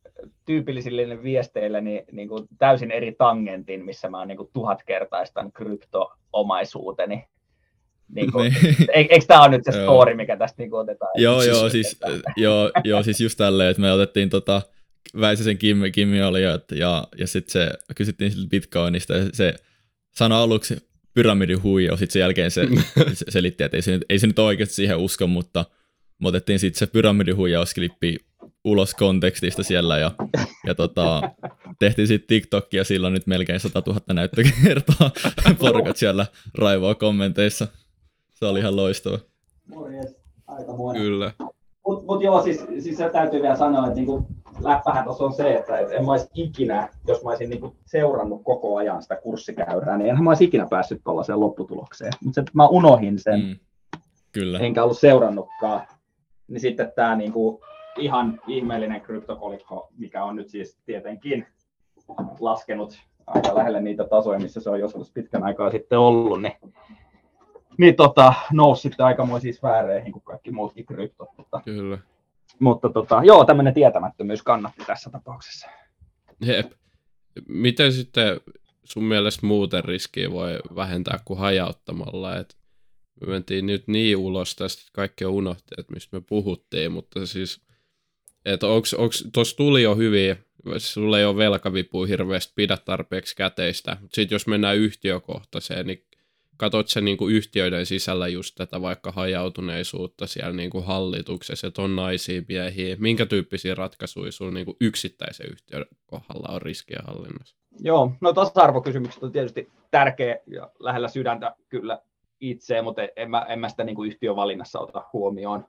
tyypillisille viesteille niin, niin kuin täysin eri tangentin, missä mä oon niin kuin tuhatkertaistan krypto-omaisuuteni. Niin kuin, niin. eikö tämä ole nyt se story, mikä tästä niin kuin otetaan? Joo, siis, joo, siis, joo, joo, siis just tälleen, että me otettiin tota, Väisäsen Kimmi, Kimmi oli ja, ja, ja sitten se kysyttiin siltä Bitcoinista ja se sanoi aluksi pyramidin huija, sitten sen jälkeen se, se selitti, että ei se, ei se nyt oikeasti siihen usko, mutta me otettiin sitten se pyramidin huijausklippi ulos kontekstista siellä ja, ja tota, tehtiin sitten TikTokia silloin nyt melkein 100 000 näyttökertaa porukat siellä raivoa kommenteissa. Se oli ihan loistava. Morjes, aika monen. Kyllä. Mutta mut joo, siis, siis se täytyy vielä sanoa, että niinku, läppähän tuossa on se, että et en mä olisi ikinä, jos mä olisin niinku seurannut koko ajan sitä kurssikäyrää, niin enhän mä olisi ikinä päässyt tuollaiseen lopputulokseen. Mutta mä unohin sen, mm, kyllä. enkä ollut seurannutkaan. Niin sitten tämä niinku, ihan ihmeellinen kryptokolikko, mikä on nyt siis tietenkin laskenut aika lähelle niitä tasoja, missä se on joskus pitkän aikaa sitten ollut, niin, niin tota, nousi sitten aikamoisiin sfääreihin kuin kaikki muutkin kryptot. Mutta, Kyllä. Mutta tota, joo, tämmöinen tietämättömyys kannatti tässä tapauksessa. Jep. Miten sitten sun mielestä muuten riskiä voi vähentää kuin hajauttamalla? Et me mentiin nyt niin ulos tästä, että kaikki on että mistä me puhuttiin, mutta siis että onks, onks, tuossa tuli jo hyvin, sulla ei ole velkavipu hirveästi pidä tarpeeksi käteistä, mutta sitten jos mennään yhtiökohtaiseen, niin katsot se niinku yhtiöiden sisällä just tätä vaikka hajautuneisuutta siellä niinku hallituksessa, että on naisia, miehiä, minkä tyyppisiä ratkaisuja sulla niinku yksittäisen yhtiön kohdalla on riskien hallinnassa? Joo, no tasa-arvokysymykset on tietysti tärkeä ja lähellä sydäntä kyllä itse, mutta en mä, en mä sitä niinku yhtiövalinnassa ota huomioon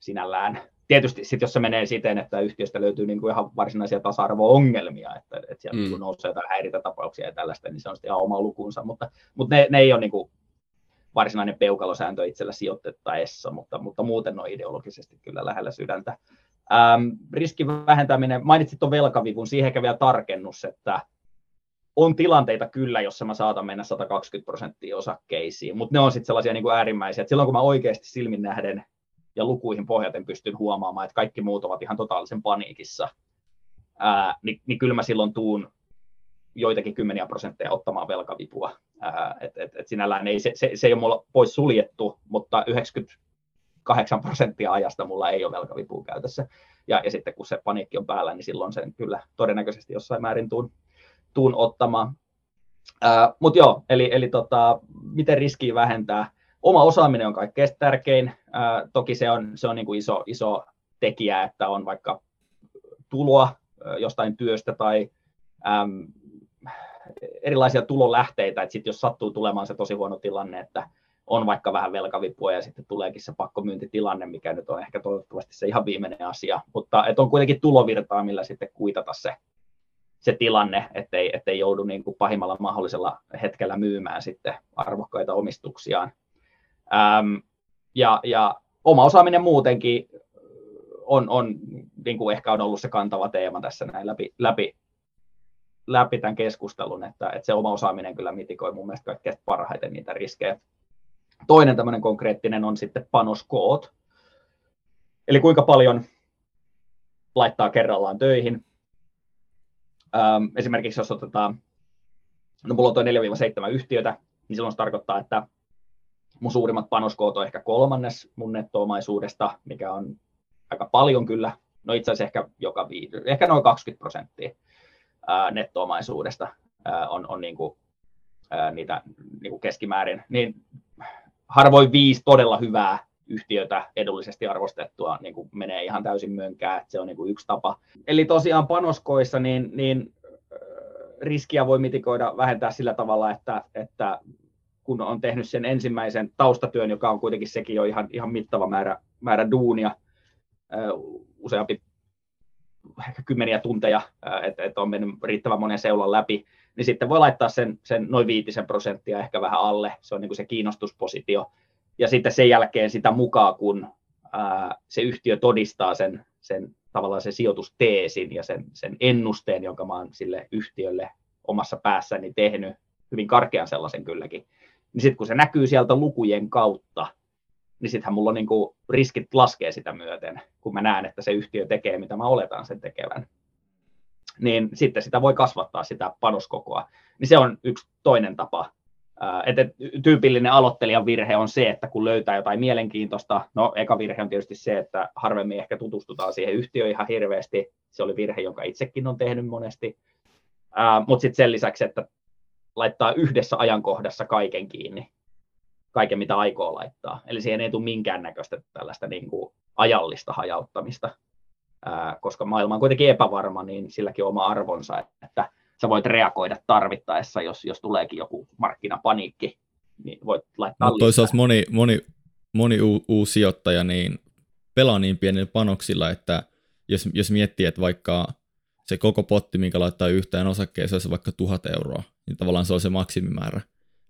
sinällään tietysti sit jos se menee siten, että yhtiöstä löytyy niin kuin ihan varsinaisia tasa-arvo-ongelmia, että, että sieltä mm. nousee jotain häiritätapauksia ja tällaista, niin se on sitten ihan oma lukunsa, mutta, mutta ne, ne ei ole niin kuin varsinainen peukalosääntö itsellä sijoitettaessa, mutta, mutta muuten on ideologisesti kyllä lähellä sydäntä. Ähm, riskin vähentäminen, mainitsit tuon velkavivun, siihen ehkä vielä tarkennus, että on tilanteita kyllä, jossa mä saatan mennä 120 prosenttia osakkeisiin, mutta ne on sitten sellaisia niin kuin äärimmäisiä, että silloin kun mä oikeasti silmin nähden ja lukuihin pohjaten pystyn huomaamaan, että kaikki muut ovat ihan totaalisen paniikissa, ää, niin, niin kyllä mä silloin tuun joitakin kymmeniä prosentteja ottamaan velkavipua. Ää, et, et, et sinällään ei, se, se, se ei ole mulla pois suljettu, mutta 98 prosenttia ajasta mulla ei ole velkavipua käytössä. Ja, ja sitten kun se paniikki on päällä, niin silloin sen kyllä todennäköisesti jossain määrin tuun, tuun ottamaan. Mutta joo, eli, eli tota, miten riskiä vähentää? oma osaaminen on kaikkein tärkein. Ää, toki se on, se on niin kuin iso, iso tekijä, että on vaikka tuloa jostain työstä tai äm, erilaisia tulolähteitä, että sit jos sattuu tulemaan se tosi huono tilanne, että on vaikka vähän velkavipua ja sitten tuleekin se pakkomyyntitilanne, mikä nyt on ehkä toivottavasti se ihan viimeinen asia, mutta että on kuitenkin tulovirtaa, millä sitten kuitata se, se tilanne, ettei, ettei joudu niin kuin pahimmalla mahdollisella hetkellä myymään sitten arvokkaita omistuksiaan. Ähm, ja, ja oma osaaminen muutenkin on, on niin kuin ehkä on ollut se kantava teema tässä näin läpi, läpi, läpi tämän keskustelun, että, että se oma osaaminen kyllä mitikoi mun mielestä kaikkein parhaiten niitä riskejä. Toinen tämmöinen konkreettinen on sitten panoskoot. Eli kuinka paljon laittaa kerrallaan töihin. Ähm, esimerkiksi jos otetaan, no mulla on tuo 4-7 yhtiötä, niin silloin se tarkoittaa, että mun suurimmat panoskoot on ehkä kolmannes mun nettoomaisuudesta, mikä on aika paljon kyllä. No itse asiassa ehkä, joka viide, ehkä noin 20 prosenttia nettoomaisuudesta on, on niin kuin, niitä niin keskimäärin. Niin harvoin viisi todella hyvää yhtiötä edullisesti arvostettua niin kuin menee ihan täysin mönkää, että se on niin kuin yksi tapa. Eli tosiaan panoskoissa niin, niin riskiä voi mitikoida, vähentää sillä tavalla, että, että kun on tehnyt sen ensimmäisen taustatyön, joka on kuitenkin sekin jo ihan, ihan mittava määrä, määrä duunia, useampi ehkä kymmeniä tunteja, että, että on mennyt riittävän monen seulan läpi, niin sitten voi laittaa sen, sen noin viitisen prosenttia ehkä vähän alle, se on niin kuin se kiinnostuspositio, ja sitten sen jälkeen sitä mukaan, kun ää, se yhtiö todistaa sen, sen tavallaan sen sijoitusteesin ja sen, sen ennusteen, jonka mä oon sille yhtiölle omassa päässäni tehnyt, hyvin karkean sellaisen kylläkin, niin sitten kun se näkyy sieltä lukujen kautta, niin sittenhän mulla on niin kuin riskit laskee sitä myöten, kun mä näen, että se yhtiö tekee, mitä mä oletan sen tekevän. Niin sitten sitä voi kasvattaa sitä panoskokoa. Niin se on yksi toinen tapa. Että tyypillinen aloittelijan virhe on se, että kun löytää jotain mielenkiintoista, no eka virhe on tietysti se, että harvemmin ehkä tutustutaan siihen yhtiöön ihan hirveästi. Se oli virhe, jonka itsekin on tehnyt monesti. Mutta sitten sen lisäksi, että laittaa yhdessä ajankohdassa kaiken kiinni, kaiken mitä aikoo laittaa. Eli siihen ei tule minkäännäköistä tällaista niin kuin ajallista hajauttamista, koska maailma on kuitenkin epävarma, niin silläkin on oma arvonsa, että sä voit reagoida tarvittaessa, jos, jos tuleekin joku markkinapaniikki, niin voit laittaa Mutta toisaalta moni, moni, moni u, uusi sijoittaja niin pelaa niin pienillä panoksilla, että jos, jos miettii, että vaikka se koko potti, minkä laittaa yhteen osakkeeseen, se on vaikka tuhat euroa, niin tavallaan se on se maksimimäärä.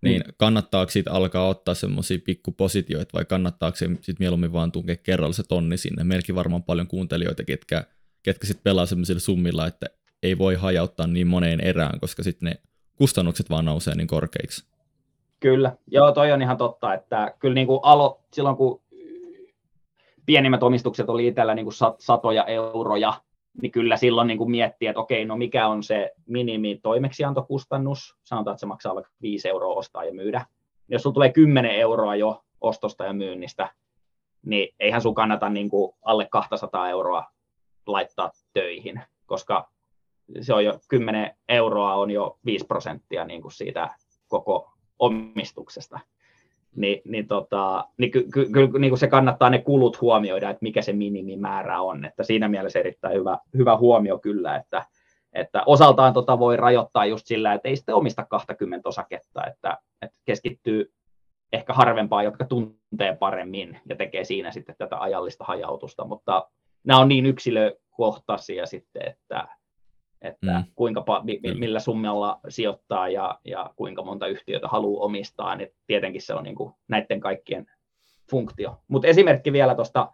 Niin mm. kannattaako siitä alkaa ottaa semmoisia pikkupositioita vai kannattaako se sitten mieluummin vaan tunkea kerralla se tonni sinne? Meilläkin varmaan paljon kuuntelijoita, ketkä, ketkä sitten pelaa semmoisilla summilla, että ei voi hajauttaa niin moneen erään, koska sitten ne kustannukset vaan nousee niin korkeiksi. Kyllä, joo toi on ihan totta, että kyllä niin kuin alo, silloin kun pienimmät omistukset oli itsellä niin kuin satoja euroja, niin kyllä silloin niin kuin miettii, että okei, no mikä on se minimi toimeksiantokustannus, sanotaan, että se maksaa vaikka 5 euroa ostaa ja myydä. Jos sulla tulee 10 euroa jo ostosta ja myynnistä, niin eihän sun kannata niin kuin alle 200 euroa laittaa töihin, koska se on jo 10 euroa on jo 5 prosenttia niin kuin siitä koko omistuksesta niin, niin, tota, niin ky, ky, ky, niin kuin se kannattaa ne kulut huomioida, että mikä se minimimäärä on. Että siinä mielessä erittäin hyvä, hyvä huomio kyllä, että, että osaltaan tota voi rajoittaa just sillä, että ei sitten omista 20 osaketta, että, että keskittyy ehkä harvempaa, jotka tuntee paremmin ja tekee siinä sitten tätä ajallista hajautusta, mutta nämä on niin yksilökohtaisia sitten, että, että mm. kuinka, millä summalla sijoittaa ja, ja kuinka monta yhtiötä haluaa omistaa, niin tietenkin se on niin kuin näiden kaikkien funktio. Mutta esimerkki vielä tuosta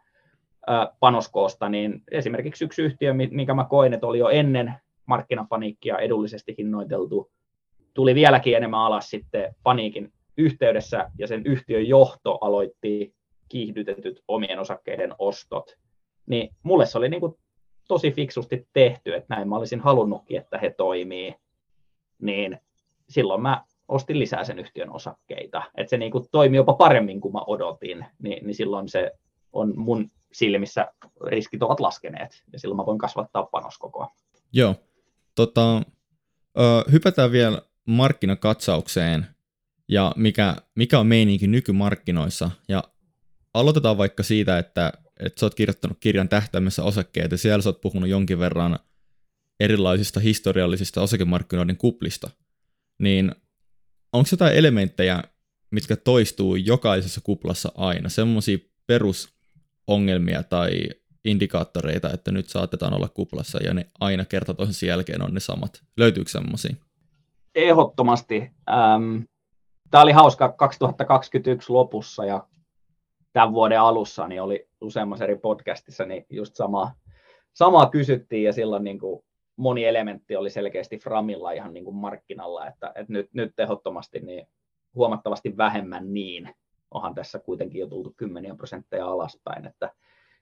panoskoosta, niin esimerkiksi yksi yhtiö, minkä mä koin, että oli jo ennen markkinapaniikkia edullisesti hinnoiteltu, tuli vieläkin enemmän alas sitten paniikin yhteydessä, ja sen yhtiön johto aloitti kiihdytetyt omien osakkeiden ostot. Niin mulle se oli niin kuin tosi fiksusti tehty, että näin mä olisin halunnutkin, että he toimii, niin silloin mä ostin lisää sen yhtiön osakkeita. Että se niin kuin toimi jopa paremmin kuin mä odotin, niin, niin silloin se on mun silmissä riskit ovat laskeneet ja silloin mä voin kasvattaa panoskokoa. Joo. Tota, ö, hypätään vielä markkinakatsaukseen ja mikä, mikä on meininki nykymarkkinoissa. Ja aloitetaan vaikka siitä, että että sä oot kirjoittanut kirjan tähtäimessä osakkeita, ja siellä sä oot puhunut jonkin verran erilaisista historiallisista osakemarkkinoiden kuplista, niin onko jotain elementtejä, mitkä toistuu jokaisessa kuplassa aina, semmoisia perusongelmia tai indikaattoreita, että nyt saatetaan olla kuplassa ja ne aina kerta toisensa jälkeen on ne samat. Löytyykö semmoisia? Ehdottomasti. Ähm, Tämä oli hauska 2021 lopussa ja tämän vuoden alussa niin oli useammassa eri podcastissa, niin just sama, samaa kysyttiin ja silloin niin kuin moni elementti oli selkeästi Framilla ihan niin kuin markkinalla, että, että nyt, nyt ehdottomasti niin huomattavasti vähemmän niin. Onhan tässä kuitenkin jo tultu kymmeniä prosentteja alaspäin, että,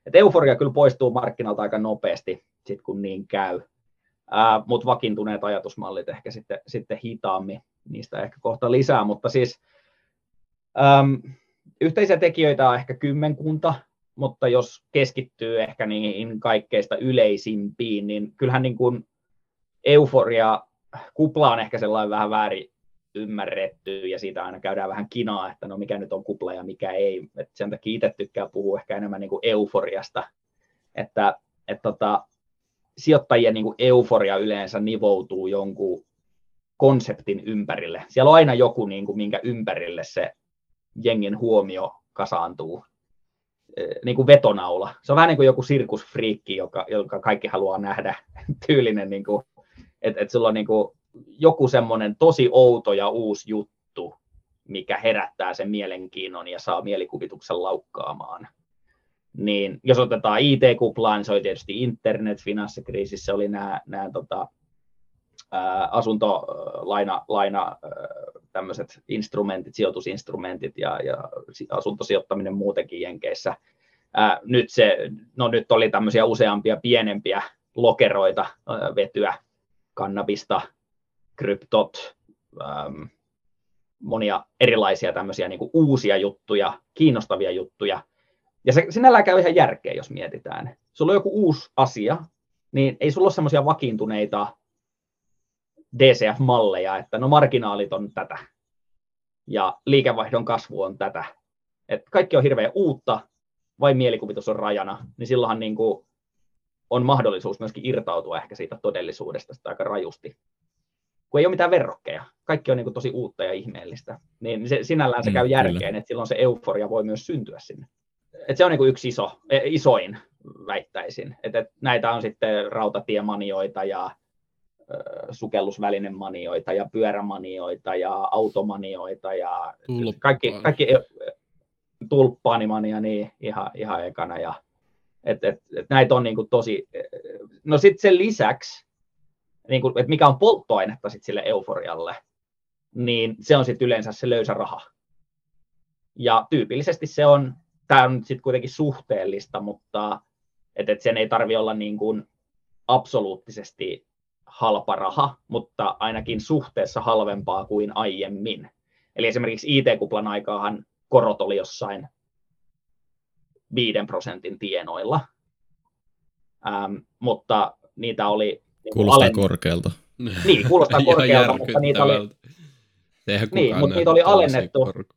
että euforia kyllä poistuu markkinalta aika nopeasti, sit kun niin käy, mutta vakiintuneet ajatusmallit ehkä sitten, sitten hitaammin, niistä ehkä kohta lisää, mutta siis äm, yhteisiä tekijöitä on ehkä kymmenkunta, mutta jos keskittyy ehkä niihin kaikkeista yleisimpiin, niin kyllähän niin kuin euforia, kupla on ehkä sellainen vähän väärin ymmärretty ja siitä aina käydään vähän kinaa, että no mikä nyt on kupla ja mikä ei. Et sen takia itse tykkää puhua ehkä enemmän niin kuin euforiasta, että et tota, sijoittajien niin kuin euforia yleensä nivoutuu jonkun konseptin ympärille. Siellä on aina joku, niin kuin, minkä ympärille se jengin huomio kasaantuu niin kuin vetonaula. Se on vähän niin kuin joku sirkusfriikki, joka, joka kaikki haluaa nähdä tyylinen, niin kuin, että, että sulla on niin kuin joku semmoinen tosi outo ja uusi juttu, mikä herättää sen mielenkiinnon ja saa mielikuvituksen laukkaamaan. Niin jos otetaan IT-kuplaan, niin se oli tietysti internet, finanssikriisissä oli nämä, nämä tota, asuntolaina laina, tämmöiset instrumentit, sijoitusinstrumentit ja, ja asuntosijoittaminen muutenkin Jenkeissä. Ää, nyt, se, no nyt oli tämmöisiä useampia pienempiä lokeroita, ää, vetyä, kannabista, kryptot, äm, monia erilaisia tämmöisiä niin kuin uusia juttuja, kiinnostavia juttuja. Ja se sinällään käy ihan järkeä, jos mietitään. Sulla on joku uusi asia, niin ei sulla ole semmoisia vakiintuneita DCF-malleja, että no marginaalit on tätä ja liikevaihdon kasvu on tätä. Et kaikki on hirveän uutta, vai mielikuvitus on rajana, niin silloinhan niin kuin on mahdollisuus myöskin irtautua ehkä siitä todellisuudesta sitä aika rajusti. Kun ei ole mitään verrokkeja, kaikki on niin kuin tosi uutta ja ihmeellistä, niin se, sinällään se mm, käy järkeen, että silloin se euforia voi myös syntyä sinne. Et se on niin kuin yksi iso, e, isoin, väittäisin. Et, et näitä on sitten rautatiemanioita ja sukellusvälinemanioita ja pyörämanioita ja automanioita ja kaikki, kaikki e, tulppaanimania niin ihan, ihan ekana. Ja, et, et, et näitä on niin kuin tosi, no sitten sen lisäksi, niin kuin, että mikä on polttoainetta sit sille euforialle, niin se on sitten yleensä se löysä raha. Ja tyypillisesti se on, tämä on sitten kuitenkin suhteellista, mutta et, et sen ei tarvi olla niin kuin absoluuttisesti halpa raha, mutta ainakin suhteessa halvempaa kuin aiemmin. Eli esimerkiksi IT-kuplan aikaahan korot oli jossain 5 prosentin tienoilla, ähm, mutta niitä oli... Niin kuulostaa alen... korkealta. Niin, kuulostaa korkealta, mutta niitä oli... Niin, mutta niitä oli alennettu. Korko.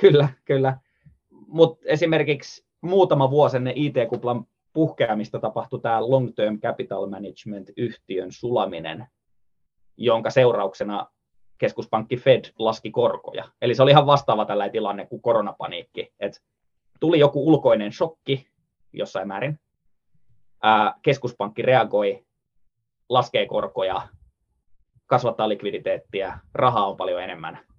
Kyllä, kyllä. Mutta esimerkiksi muutama vuosi ennen IT-kuplan puhkeamista tapahtui tämä Long Term Capital Management-yhtiön sulaminen, jonka seurauksena keskuspankki Fed laski korkoja. Eli se oli ihan vastaava tällä tilanne kuin koronapaniikki. Et tuli joku ulkoinen shokki jossain määrin. Ää, keskuspankki reagoi, laskee korkoja, kasvattaa likviditeettiä, rahaa on paljon enemmän.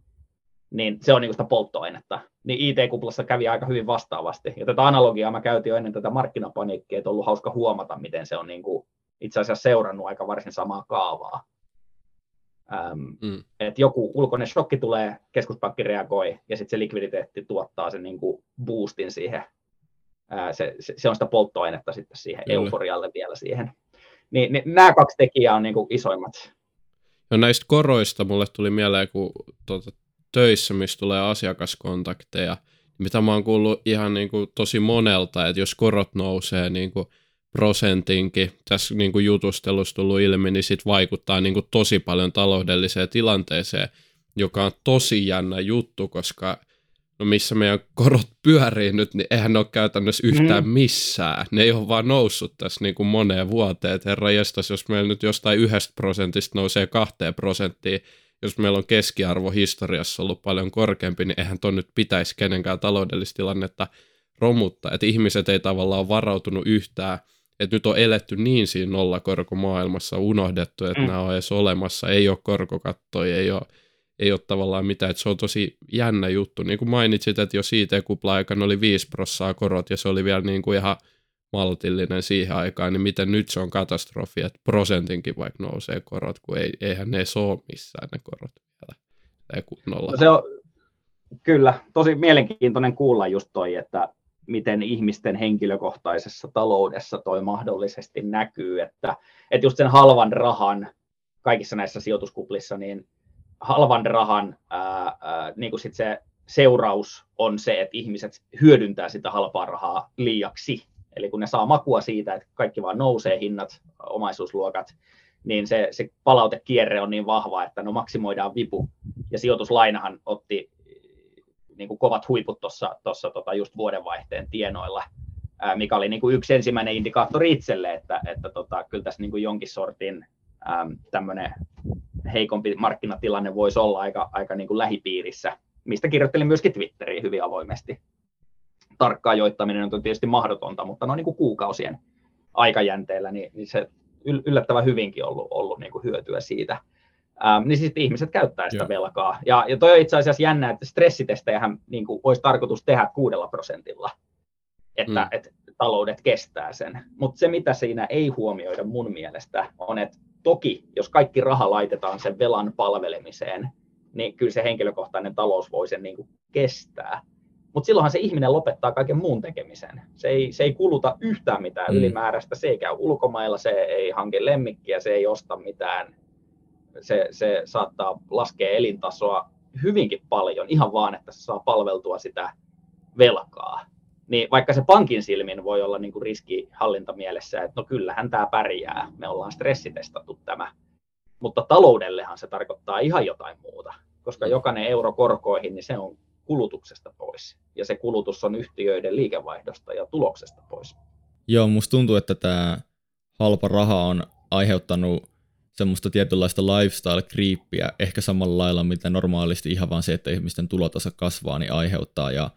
Niin se on niin sitä polttoainetta. Niin IT-kuplassa kävi aika hyvin vastaavasti. Ja tätä analogiaa mä käytin jo ennen tätä markkinapaniikkia, että on ollut hauska huomata, miten se on niin kuin itse asiassa seurannut aika varsin samaa kaavaa. Ähm, mm. että joku ulkoinen shokki tulee, keskuspankki reagoi ja sitten se likviditeetti tuottaa sen niin kuin boostin siihen. Ää, se, se, se, on sitä polttoainetta sitten siihen Kyllä. euforialle vielä siihen. Niin, niin nämä kaksi tekijää on niin kuin isoimmat. No näistä koroista mulle tuli mieleen, kun tuota, töissä, missä tulee asiakaskontakteja, mitä mä oon kuullut ihan niin kuin tosi monelta, että jos korot nousee niin kuin prosentinkin tässä niin kuin jutustelussa tullut ilmi, niin sit vaikuttaa niin kuin tosi paljon taloudelliseen tilanteeseen, joka on tosi jännä juttu, koska no missä meidän korot pyörii nyt, niin eihän ne ole käytännössä yhtään mm. missään. Ne ei ole vaan noussut tässä niin kuin moneen vuoteen. Et herra jestas, jos meillä nyt jostain yhdestä prosentista nousee kahteen prosenttiin, jos meillä on keskiarvo historiassa ollut paljon korkeampi, niin eihän ton nyt pitäisi kenenkään taloudellista tilannetta romuttaa. Että ihmiset ei tavallaan ole varautunut yhtään, että nyt on eletty niin siinä nollakorkomaailmassa, unohdettu, että mm. nämä on edes olemassa, ei ole korkokattoja, ei ole, ei ole tavallaan mitään, että se on tosi jännä juttu. Niin kuin mainitsit, että jo siitä kupla aikana oli 5 prossaa korot, ja se oli vielä niin kuin ihan maltillinen siihen aikaan, niin miten nyt se on katastrofi, että prosentinkin vaikka nousee korot, kun ei, eihän ne ole missään ne korot vielä. Nolla. No se on, kyllä, tosi mielenkiintoinen kuulla just toi, että miten ihmisten henkilökohtaisessa taloudessa toi mahdollisesti näkyy, että, että just sen halvan rahan kaikissa näissä sijoituskuplissa, niin halvan rahan ää, ää, niin kuin sit se seuraus on se, että ihmiset hyödyntää sitä halpaa rahaa liiaksi. Eli kun ne saa makua siitä, että kaikki vaan nousee hinnat, omaisuusluokat, niin se, se palautekierre on niin vahva, että no maksimoidaan vipu. Ja sijoituslainahan otti niin kuin kovat huiput tuossa tota just vuodenvaihteen tienoilla, mikä oli niin kuin yksi ensimmäinen indikaattori itselle, että, että tota, kyllä tässä niin kuin jonkin sortin tämmöinen heikompi markkinatilanne voisi olla aika, aika niin kuin lähipiirissä, mistä kirjoittelin myöskin Twitteriin hyvin avoimesti. Tarkkaa joittaminen on tietysti mahdotonta, mutta no niin kuin kuukausien aikajänteellä, niin, niin se yllättävän hyvinkin ollut, ollut niin kuin hyötyä siitä. Ähm, niin sitten ihmiset käyttää sitä Joo. velkaa. Ja, ja toi on itse asiassa jännä, että stressitestejähän niin kuin, olisi tarkoitus tehdä kuudella prosentilla, että mm. et, taloudet kestää sen. Mutta se, mitä siinä ei huomioida mun mielestä, on, että toki, jos kaikki raha laitetaan sen velan palvelemiseen, niin kyllä se henkilökohtainen talous voi sen niin kuin kestää. Mutta silloinhan se ihminen lopettaa kaiken muun tekemisen. Se ei, se ei kuluta yhtään mitään mm. ylimääräistä, se ei käy ulkomailla, se ei hanke lemmikkiä, se ei osta mitään. Se, se saattaa laskea elintasoa hyvinkin paljon, ihan vaan, että se saa palveltua sitä velkaa. Niin vaikka se pankin silmin voi olla niin kuin riskihallinta mielessä, että no kyllähän tämä pärjää, me ollaan stressitestattu tämä. Mutta taloudellehan se tarkoittaa ihan jotain muuta, koska jokainen euro korkoihin, niin se on kulutuksesta pois. Ja se kulutus on yhtiöiden liikevaihdosta ja tuloksesta pois. Joo, musta tuntuu, että tämä halpa raha on aiheuttanut semmoista tietynlaista lifestyle-kriippiä, ehkä samalla lailla, mitä normaalisti ihan vaan se, että ihmisten tulotaso kasvaa, niin aiheuttaa. Ja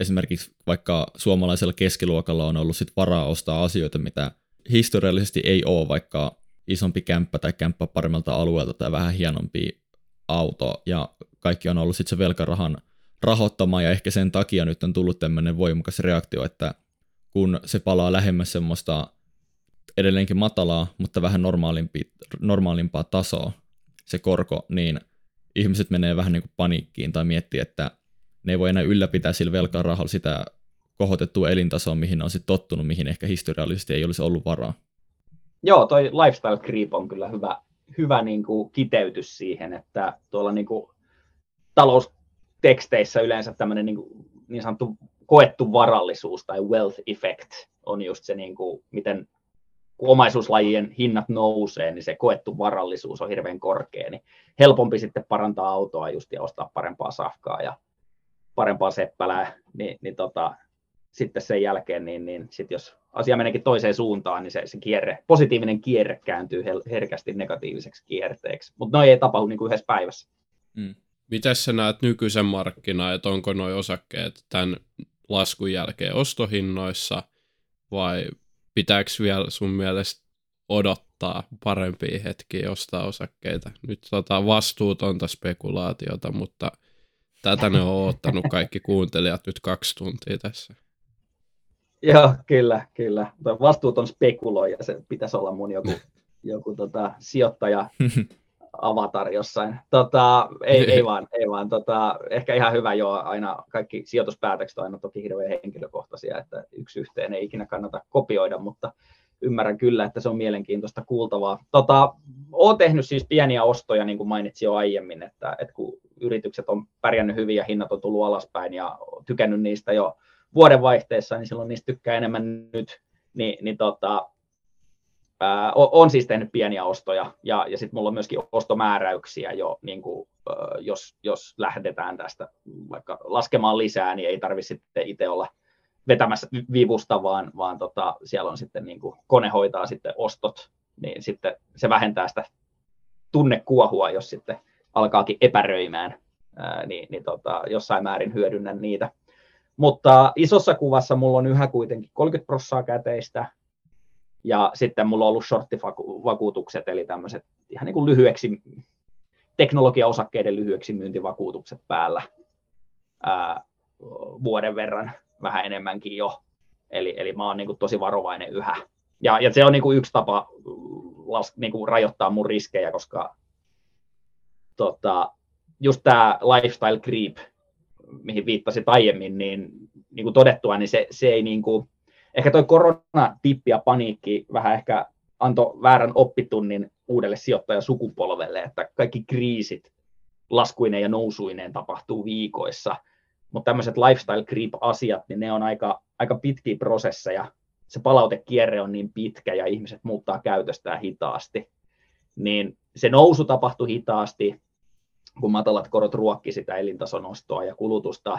esimerkiksi vaikka suomalaisella keskiluokalla on ollut sit varaa ostaa asioita, mitä historiallisesti ei ole, vaikka isompi kämppä tai kämppä paremmalta alueelta tai vähän hienompi auto, ja kaikki on ollut sitten se velkarahan rahoittamaan, ja ehkä sen takia nyt on tullut tämmöinen voimakas reaktio, että kun se palaa lähemmäs semmoista edelleenkin matalaa, mutta vähän normaalimpaa tasoa, se korko, niin ihmiset menee vähän niin kuin paniikkiin tai miettii, että ne ei voi enää ylläpitää sillä velkarahalla sitä kohotettua elintasoa, mihin on sitten tottunut, mihin ehkä historiallisesti ei olisi ollut varaa. Joo, toi lifestyle creep on kyllä hyvä, hyvä niin kuin kiteytys siihen, että tuolla niin kuin talousteksteissä yleensä tämmöinen niin, niin sanottu koettu varallisuus tai wealth effect on just se, niin kuin, miten kun omaisuuslajien hinnat nousee, niin se koettu varallisuus on hirveän korkea, niin helpompi sitten parantaa autoa just ja ostaa parempaa safkaa ja parempaa seppälää, niin, niin tota, sitten sen jälkeen, niin, niin sit jos asia meneekin toiseen suuntaan, niin se, se kierre, positiivinen kierre kääntyy herkästi negatiiviseksi kierteeksi. Mutta noin ei tapahdu niin kuin yhdessä päivässä. Mm. Miten sä näet nykyisen markkinaa, että onko nuo osakkeet tämän laskun jälkeen ostohinnoissa vai pitääkö vielä sun mielestä odottaa parempia hetkiä ostaa osakkeita? Nyt tota vastuutonta spekulaatiota, mutta tätä ne on ottanut kaikki kuuntelijat nyt kaksi tuntia tässä. Joo, kyllä, kyllä. Vastuuton spekuloija, se pitäisi olla mun joku, joku tota, sijoittaja avatar jossain. Tota, ei, ei vaan, ei vaan tota, ehkä ihan hyvä jo aina, kaikki sijoituspäätökset on aina toki hirveän henkilökohtaisia, että yksi yhteen ei ikinä kannata kopioida, mutta ymmärrän kyllä, että se on mielenkiintoista kuultavaa. Tota, olen tehnyt siis pieniä ostoja, niin kuin mainitsin jo aiemmin, että, että kun yritykset on pärjännyt hyvin ja hinnat on tullut alaspäin ja tykännyt niistä jo vuodenvaihteessa, niin silloin niistä tykkää enemmän nyt, niin, niin tota, ää, on siis tehnyt pieniä ostoja ja, ja sitten mulla on myöskin ostomääräyksiä jo, niin kuin, jos, jos lähdetään tästä vaikka laskemaan lisää, niin ei tarvitse sitten itse olla vetämässä vivusta, vaan, vaan tota, siellä on sitten niin kuin, kone hoitaa sitten ostot, niin sitten se vähentää sitä tunnekuohua, jos sitten alkaakin epäröimään, ää, niin, niin tota, jossain määrin hyödynnän niitä. Mutta isossa kuvassa mulla on yhä kuitenkin 30 prossaa käteistä, ja sitten mulla on ollut shorttivakuutukset, eli tämmöiset ihan niin kuin lyhyeksi, teknologiaosakkeiden lyhyeksi myyntivakuutukset päällä ää, vuoden verran, vähän enemmänkin jo. Eli, eli mä oon niin kuin tosi varovainen yhä. Ja, ja se on niin kuin yksi tapa las, niin kuin rajoittaa mun riskejä, koska tota, just tämä lifestyle creep, mihin viittasit aiemmin, niin, niin kuin todettua, niin se, se ei niin kuin, ehkä toi koronatippi ja paniikki vähän ehkä antoi väärän oppitunnin uudelle sijoittajasukupolvelle, että kaikki kriisit laskuineen ja nousuineen tapahtuu viikoissa, mutta tämmöiset lifestyle creep-asiat, niin ne on aika, aika pitkiä prosesseja, se palautekierre on niin pitkä ja ihmiset muuttaa käytöstään hitaasti, niin se nousu tapahtui hitaasti, kun matalat korot ruokki sitä elintasonostoa ja kulutusta,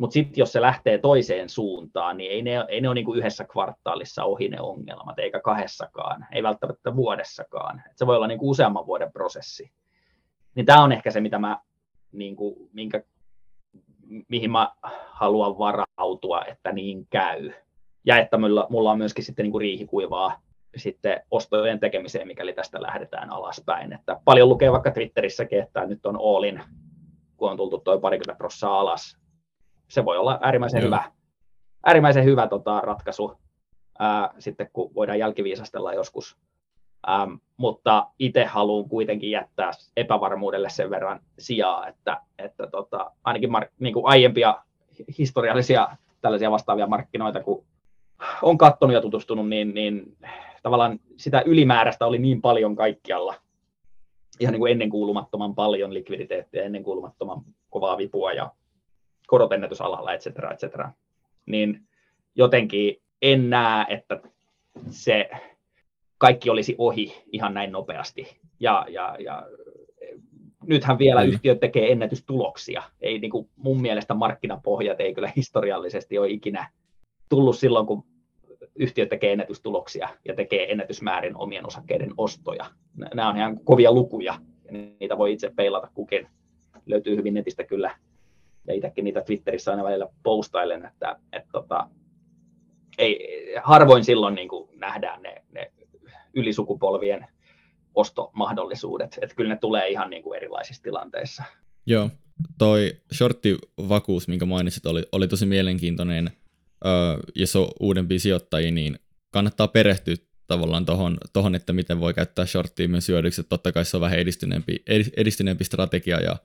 mutta sitten jos se lähtee toiseen suuntaan, niin ei ne, ei ne ole niinku yhdessä kvartaalissa ohi ne ongelmat, eikä kahdessakaan, ei välttämättä vuodessakaan. Et se voi olla niinku useamman vuoden prosessi. Niin tämä on ehkä se, mitä mä, niinku, minkä, mihin mä haluan varautua, että niin käy. Ja että mulla, mulla on myöskin sitten niinku riihikuivaa sitten ostojen tekemiseen, mikäli tästä lähdetään alaspäin. Että paljon lukee vaikka Twitterissäkin, että nyt on Allin, kun on tultu toi parikymmentä prossaa alas. Se voi olla äärimmäisen Joo. hyvä, äärimmäisen hyvä tota, ratkaisu ää, sitten, kun voidaan jälkiviisastella joskus. Ähm, mutta itse haluan kuitenkin jättää epävarmuudelle sen verran sijaa, että, että tota, ainakin mar- niin kuin aiempia historiallisia tällaisia vastaavia markkinoita, kun on katsonut ja tutustunut, niin, niin tavallaan sitä ylimääräistä oli niin paljon kaikkialla, ihan niin kuin ennenkuulumattoman paljon likviditeettiä, ennenkuulumattoman kovaa vipua ja korotennätysalalla, et cetera, et cetera. Niin jotenkin en näe, että se kaikki olisi ohi ihan näin nopeasti. Ja, ja, ja nythän vielä yhtiöt tekee ennätystuloksia. Ei niin kuin mun mielestä markkinapohjat ei kyllä historiallisesti ole ikinä tullut silloin, kun yhtiö tekee ennätystuloksia ja tekee ennätysmäärin omien osakkeiden ostoja. Nämä on ihan kovia lukuja, ja niitä voi itse peilata kukin. Löytyy hyvin netistä kyllä, ja itsekin niitä Twitterissä aina välillä postailen, että, että tota, ei, harvoin silloin niin kuin nähdään ne, ne ylisukupolvien ostomahdollisuudet, että kyllä ne tulee ihan niin kuin erilaisissa tilanteissa. Joo, toi shorttivakuus, minkä mainitsit, oli, oli tosi mielenkiintoinen jos on uudempia sijoittajia, niin kannattaa perehtyä tavallaan tohon, tohon, että miten voi käyttää shorttia myös hyödyksi. Totta kai se on vähän edistyneempi, edistyneempi strategia ja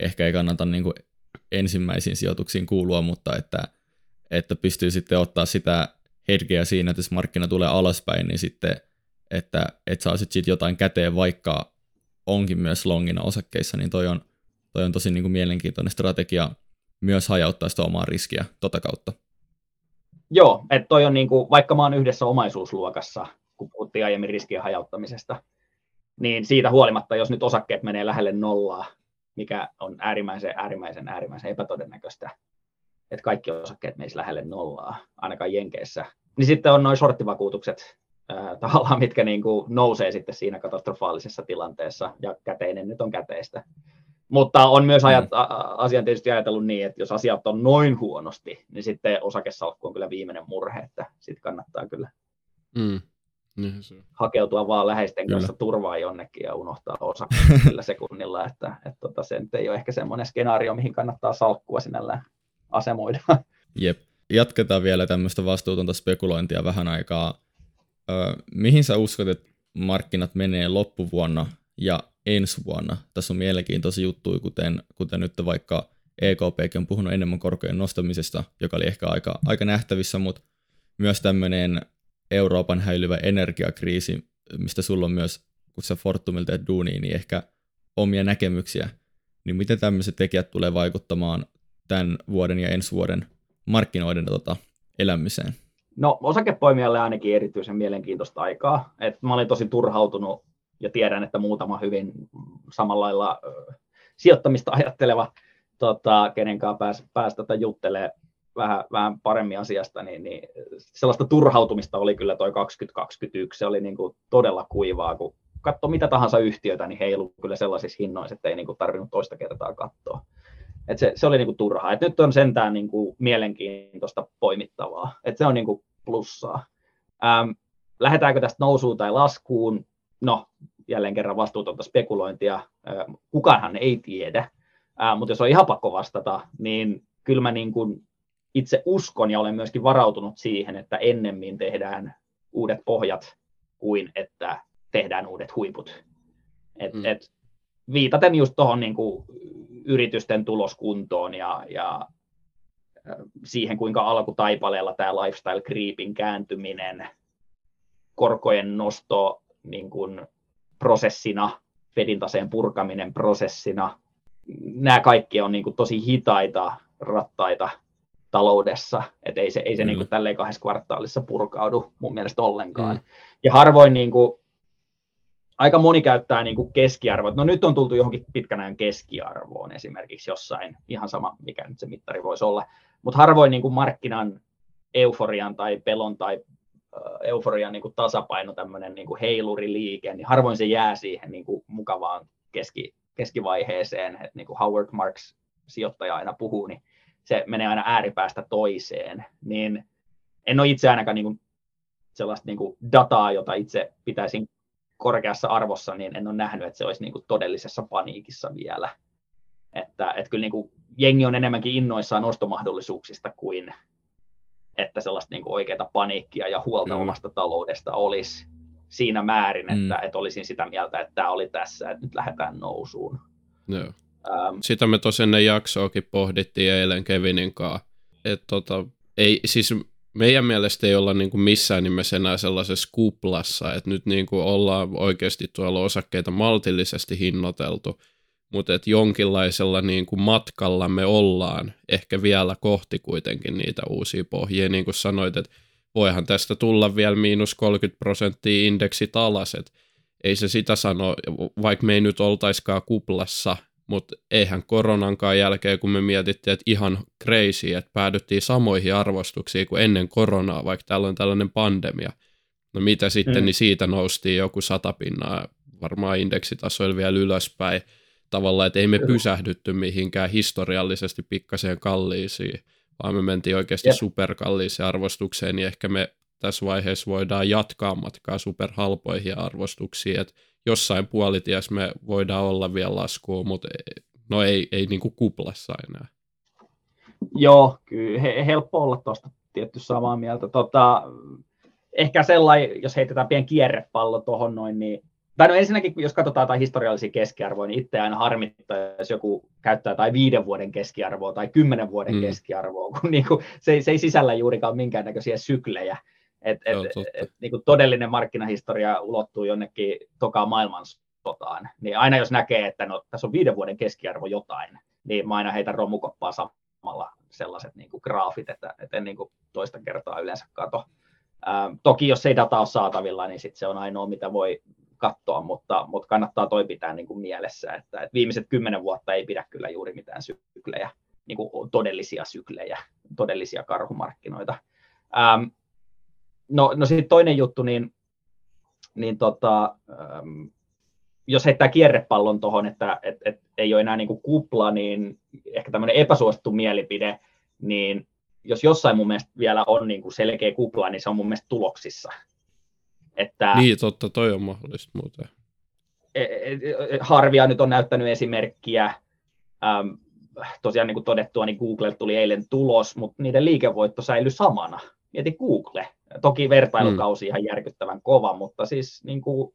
ehkä ei kannata niin kuin ensimmäisiin sijoituksiin kuulua, mutta että, että pystyy sitten ottaa sitä hetkeä siinä, että jos markkina tulee alaspäin, niin sitten, että, että saa sitten jotain käteen, vaikka onkin myös longina osakkeissa, niin toi on, toi on tosi niin kuin mielenkiintoinen strategia myös hajauttaa sitä omaa riskiä tota kautta. Joo, että toi on niin kuin, vaikka mä oon yhdessä omaisuusluokassa, kun puhuttiin aiemmin riskien hajauttamisesta, niin siitä huolimatta, jos nyt osakkeet menee lähelle nollaa, mikä on äärimmäisen, äärimmäisen, äärimmäisen epätodennäköistä, että kaikki osakkeet meisi lähelle nollaa, ainakaan Jenkeissä, niin sitten on noin shorttivakuutukset, äh, tavallaan, mitkä niin kuin nousee sitten siinä katastrofaalisessa tilanteessa, ja käteinen nyt on käteistä. Mutta on myös ajat, mm. asian tietysti ajatellut niin, että jos asiat on noin huonosti, niin sitten osakesalkku on kyllä viimeinen murhe, että sitten kannattaa kyllä mm. Niin se. hakeutua vaan läheisten kyllä. kanssa turvaa jonnekin ja unohtaa osakkeet sillä sekunnilla, että, että, tota, se nyt ei ole ehkä semmoinen skenaario, mihin kannattaa salkkua sinällään asemoida. Jep. Jatketaan vielä tämmöistä vastuutonta spekulointia vähän aikaa. Ö, mihin sä uskot, että markkinat menee loppuvuonna ja ensi vuonna. Tässä on mielenkiintoisia juttuja, kuten, kuten nyt vaikka EKP on puhunut enemmän korkojen nostamisesta, joka oli ehkä aika, aika nähtävissä, mutta myös tämmöinen Euroopan häilyvä energiakriisi, mistä sulla on myös, kun sä Fortumilta teet duunia, niin ehkä omia näkemyksiä. Niin miten tämmöiset tekijät tulee vaikuttamaan tämän vuoden ja ensi vuoden markkinoiden tota, elämiseen? No osakepoimijalle ainakin erityisen mielenkiintoista aikaa. Et mä olin tosi turhautunut ja tiedän, että muutama hyvin samalla lailla sijoittamista ajatteleva, tota, kenen kanssa pääsi pääs tota juttelee vähän, vähän paremmin asiasta, niin, niin sellaista turhautumista oli kyllä toi 2021. Se oli niin kuin todella kuivaa, kun katso mitä tahansa yhtiötä, niin heilu kyllä sellaisissa hinnoissa, että ei niin kuin tarvinnut toista kertaa katsoa. Et se, se oli niin kuin turhaa. Et nyt on sentään niin kuin mielenkiintoista poimittavaa. Et se on niin kuin plussaa. Ähm, lähdetäänkö tästä nousuun tai laskuun? No, jälleen kerran vastuutonta spekulointia. Kukaanhan ei tiedä. Äh, mutta jos on ihan pakko vastata, niin kyllä mä niin kuin itse uskon ja olen myöskin varautunut siihen, että ennemmin tehdään uudet pohjat kuin että tehdään uudet huiput. Et, mm. et, viitaten just tuohon niin yritysten tuloskuntoon ja, ja siihen, kuinka alkutaipaleella tämä lifestyle creepin kääntyminen, korkojen nosto niin kuin prosessina, Fedin taseen purkaminen prosessina, nämä kaikki on niin kuin tosi hitaita rattaita taloudessa, että ei se, ei se niin kuin tälleen kahdessa kvartaalissa purkaudu mun mielestä ollenkaan. Mm. Ja harvoin niin kuin, aika moni käyttää niin kuin keskiarvoa. No nyt on tultu johonkin pitkän ajan keskiarvoon esimerkiksi jossain, ihan sama mikä nyt se mittari voisi olla, mutta harvoin niin kuin markkinan euforian tai pelon tai euforian niin kuin tasapaino, tämmöinen niin kuin heiluriliike, niin harvoin se jää siihen niin kuin mukavaan keski, keskivaiheeseen, että niin kuin Howard Marks sijoittaja aina puhuu, niin se menee aina ääripäästä toiseen, niin en ole itse ainakaan niin kuin sellaista niin kuin dataa, jota itse pitäisin korkeassa arvossa, niin en ole nähnyt, että se olisi niin kuin todellisessa paniikissa vielä. Että, että kyllä niin kuin jengi on enemmänkin innoissaan ostomahdollisuuksista kuin että sellaista niin kuin oikeaa paniikkia ja huolta mm. omasta taloudesta olisi siinä määrin, että, mm. että olisin sitä mieltä, että tämä oli tässä, että nyt lähdetään nousuun. Joo. Ähm, sitä me tosiaan ennen jaksoakin pohdittiin eilen Kevinin kanssa. Että tota, ei, siis meidän mielestä ei olla niin kuin missään nimessä enää sellaisessa kuplassa, että nyt niin kuin ollaan oikeasti tuolla osakkeita maltillisesti hinnoiteltu, mutta että jonkinlaisella niin kuin matkalla me ollaan ehkä vielä kohti kuitenkin niitä uusia pohjia, niin kuin sanoit, että voihan tästä tulla vielä miinus 30 prosenttia indeksit alas, että ei se sitä sano, vaikka me ei nyt oltaiskaan kuplassa, mutta eihän koronankaan jälkeen, kun me mietittiin, että ihan crazy, että päädyttiin samoihin arvostuksiin kuin ennen koronaa, vaikka täällä on tällainen pandemia. No mitä sitten, mm. niin siitä noustiin joku sata pinnaa, varmaan indeksitasoilla vielä ylöspäin. Tavallaan, että ei me pysähdytty mihinkään historiallisesti pikkaseen kalliisiin, vaan me mentiin oikeasti yeah. superkalliiseen arvostukseen, niin ehkä me tässä vaiheessa voidaan jatkaa matkaa superhalpoihin arvostuksiin, että jossain puolities me voidaan olla vielä laskuun, mutta no ei, ei niin kuin kuplassa enää. Joo, kyllä he, helppo olla tuosta tietty samaa mieltä. Tota, ehkä sellainen, jos heitetään pieni kierrepallo tuohon noin, niin tai no ensinnäkin, jos katsotaan jotain historiallisia keskiarvoja, niin itse aina harmittaa, jos joku käyttää tai viiden vuoden keskiarvoa tai kymmenen vuoden mm. keskiarvoa, kun niin kuin, se, se ei sisällä juurikaan minkäännäköisiä syklejä. Et, et, et, et, niin kuin todellinen markkinahistoria ulottuu jonnekin tokaan maailmansotaan, niin aina jos näkee, että no, tässä on viiden vuoden keskiarvo jotain, niin mä aina heitän romukoppaa samalla sellaiset niin kuin graafit, että, että en niin kuin toista kertaa yleensä kato. Ähm, toki jos ei data ole saatavilla, niin sit se on ainoa, mitä voi katsoa, mutta, mutta kannattaa toi pitää niin kuin mielessä, että, että viimeiset kymmenen vuotta ei pidä kyllä juuri mitään syklejä, niin kuin todellisia syklejä, todellisia karhumarkkinoita. Ähm, no, no sitten toinen juttu, niin, niin tota, ähm, jos heittää kierrepallon tuohon, että et, et, ei ole enää niin kuin kupla, niin ehkä tämmöinen epäsuosittu mielipide, niin jos jossain mun mielestä vielä on niin kuin selkeä kupla, niin se on mun mielestä tuloksissa. Että, niin, totta, toi on mahdollista muuten. E, e, e, Harvia nyt on näyttänyt esimerkkiä, ähm, tosiaan niin kuin todettua, niin Google tuli eilen tulos, mutta niiden liikevoitto säilyi samana. Mieti Google, Toki vertailukausi mm. ihan järkyttävän kova, mutta siis niin kuin,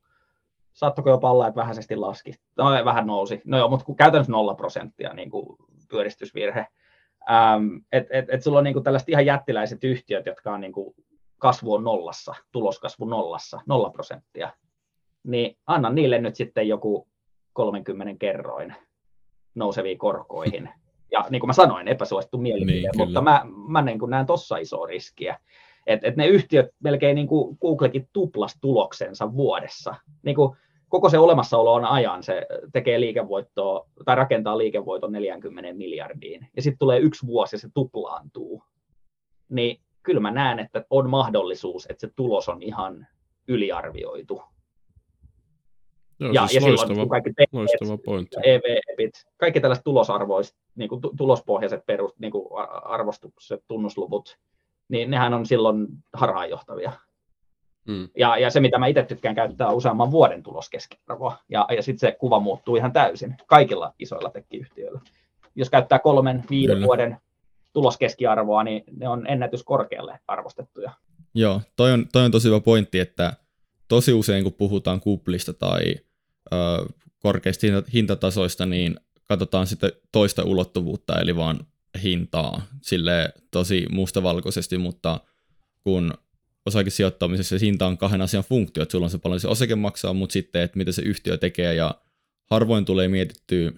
saattoiko jopa olla, että vähäisesti laski. No, vähän nousi. No joo, mutta käytännössä nolla prosenttia niin kuin pyöristysvirhe. Ähm, et, et, et sulla on niin kuin tällaiset ihan jättiläiset yhtiöt, jotka on niin kuin kasvu on nollassa, tuloskasvu nollassa, nolla prosenttia. Niin anna niille nyt sitten joku 30 kerroin nouseviin korkoihin. Ja niin kuin mä sanoin, epäsuosittu mielipide, niin, mutta mä, mä niin kuin näen tuossa isoa riskiä. Että et ne yhtiöt melkein niin kuin Googlekin tuplas tuloksensa vuodessa. Niin kuin koko se olemassaolo on ajan, se tekee liikevoittoa tai rakentaa liikevoiton 40 miljardiin. Ja sitten tulee yksi vuosi ja se tuplaantuu. Niin kyllä mä näen, että on mahdollisuus, että se tulos on ihan yliarvioitu. Joo, ja, siis ja loistava, silloin kaikki loistava pointti. EV-epit, kaikki tällaiset tulosarvoiset, niin kuin tulospohjaiset perus, niin kuin arvostukset, tunnusluvut, niin nehän on silloin harhaanjohtavia. Mm. Ja, ja se, mitä mä itse tykkään käyttää, on useamman vuoden tuloskeskiarvoa. Ja, ja sitten se kuva muuttuu ihan täysin kaikilla isoilla tekkiyhtiöillä. Jos käyttää kolmen, viiden Kyllä. vuoden tuloskeskiarvoa, niin ne on ennätyskorkealle arvostettuja. Joo, toi on, toi on tosi hyvä pointti, että tosi usein kun puhutaan kuplista tai ö, korkeista hintatasoista, niin katsotaan sitten toista ulottuvuutta, eli vaan hintaa sille tosi mustavalkoisesti, mutta kun osakesijoittamisessa se hinta on kahden asian funktio, että sulla on se paljon se osake maksaa, mutta sitten, että mitä se yhtiö tekee. Ja harvoin tulee mietittyä,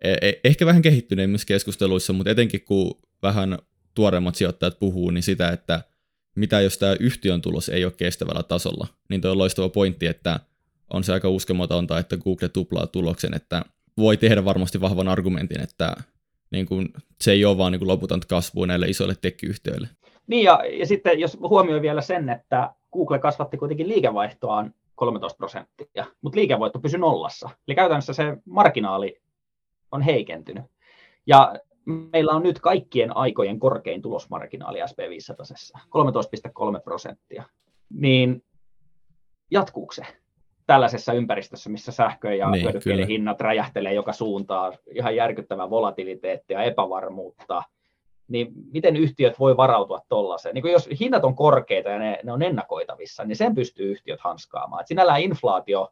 e- e- ehkä vähän kehittyneimmissä keskusteluissa, mutta etenkin kun vähän tuoreimmat sijoittajat puhuu, niin sitä, että mitä jos tämä yhtiön tulos ei ole kestävällä tasolla, niin tuo on loistava pointti, että on se aika uskomatonta, että Google tuplaa tuloksen, että voi tehdä varmasti vahvan argumentin, että niin kun, se ei ole vaan niin loputonta kasvua näille isoille tekkiyhtiöille. Niin ja, ja sitten jos huomioi vielä sen, että Google kasvatti kuitenkin liikevaihtoaan 13 prosenttia, mutta liikevoitto pysyi nollassa. Eli käytännössä se marginaali on heikentynyt. Ja meillä on nyt kaikkien aikojen korkein tulosmarginaali SP500, 13,3 prosenttia. Niin jatkuuko se tällaisessa ympäristössä, missä sähkö- ja niin, hyödykkeiden hinnat räjähtelee joka suuntaan, ihan järkyttävää volatiliteettia, epävarmuutta, niin miten yhtiöt voi varautua tuollaiseen? Niin jos hinnat on korkeita ja ne, ne on ennakoitavissa, niin sen pystyy yhtiöt hanskaamaan. Et sinällään inflaatio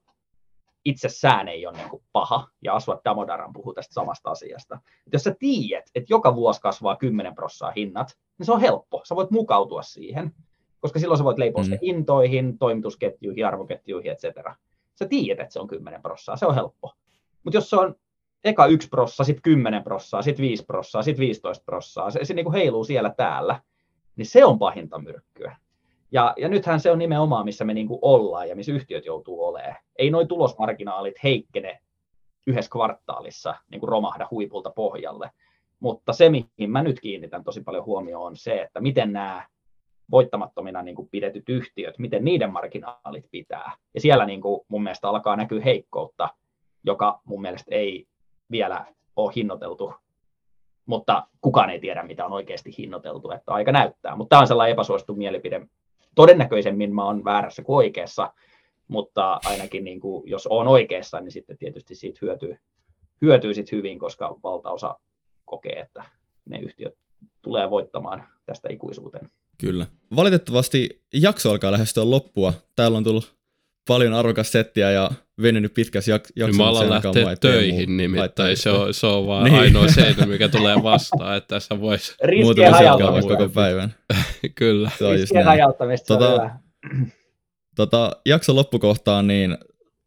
itsessään ei ole niin kuin paha, ja Aswat Damodaran puhuu tästä samasta asiasta. Et jos sä tiedät, että joka vuosi kasvaa 10 prossaa hinnat, niin se on helppo, sä voit mukautua siihen, koska silloin sä voit leipoa mm. hintoihin, toimitusketjuihin, arvoketjuihin, etc. Sä tiedät, että se on 10 prossaa, se on helppo. Mutta jos se on eka 1 prossaa, sitten 10 prossaa, sitten 5 prossaa, sitten 15 prossaa, se, se niin kuin heiluu siellä täällä, niin se on pahinta myrkkyä. Ja, ja nythän se on nimenomaan, missä me niin kuin ollaan ja missä yhtiöt joutuu olemaan. Ei noin tulosmarginaalit heikkene yhdessä kvartaalissa niin kuin romahda huipulta pohjalle. Mutta se, mihin mä nyt kiinnitän tosi paljon huomioon, on se, että miten nämä voittamattomina niin kuin pidetyt yhtiöt, miten niiden marginaalit pitää. Ja siellä niin kuin mun mielestä alkaa näkyä heikkoutta, joka mun mielestä ei vielä ole hinnoiteltu mutta kukaan ei tiedä, mitä on oikeasti hinnoiteltu, että aika näyttää. Mutta tämä on sellainen epäsuosittu mielipide todennäköisemmin mä oon väärässä kuin oikeassa, mutta ainakin niin kuin, jos on oikeassa, niin sitten tietysti siitä hyötyy, hyötyy sit hyvin, koska valtaosa kokee, että ne yhtiöt tulee voittamaan tästä ikuisuuteen. Kyllä. Valitettavasti jakso alkaa lähestyä loppua. Täällä on tullut paljon arvokas settiä ja venynyt pitkäs jak- jakson. Mä alan lähteä töihin nimittäin, se on, se on vaan niin. ainoa seinä, mikä tulee vastaan, että tässä voisi... Riskien hajauttamista. koko päivän. Kyllä. Se on Riskien hajauttamista, tota, tota, jakson loppukohtaan, niin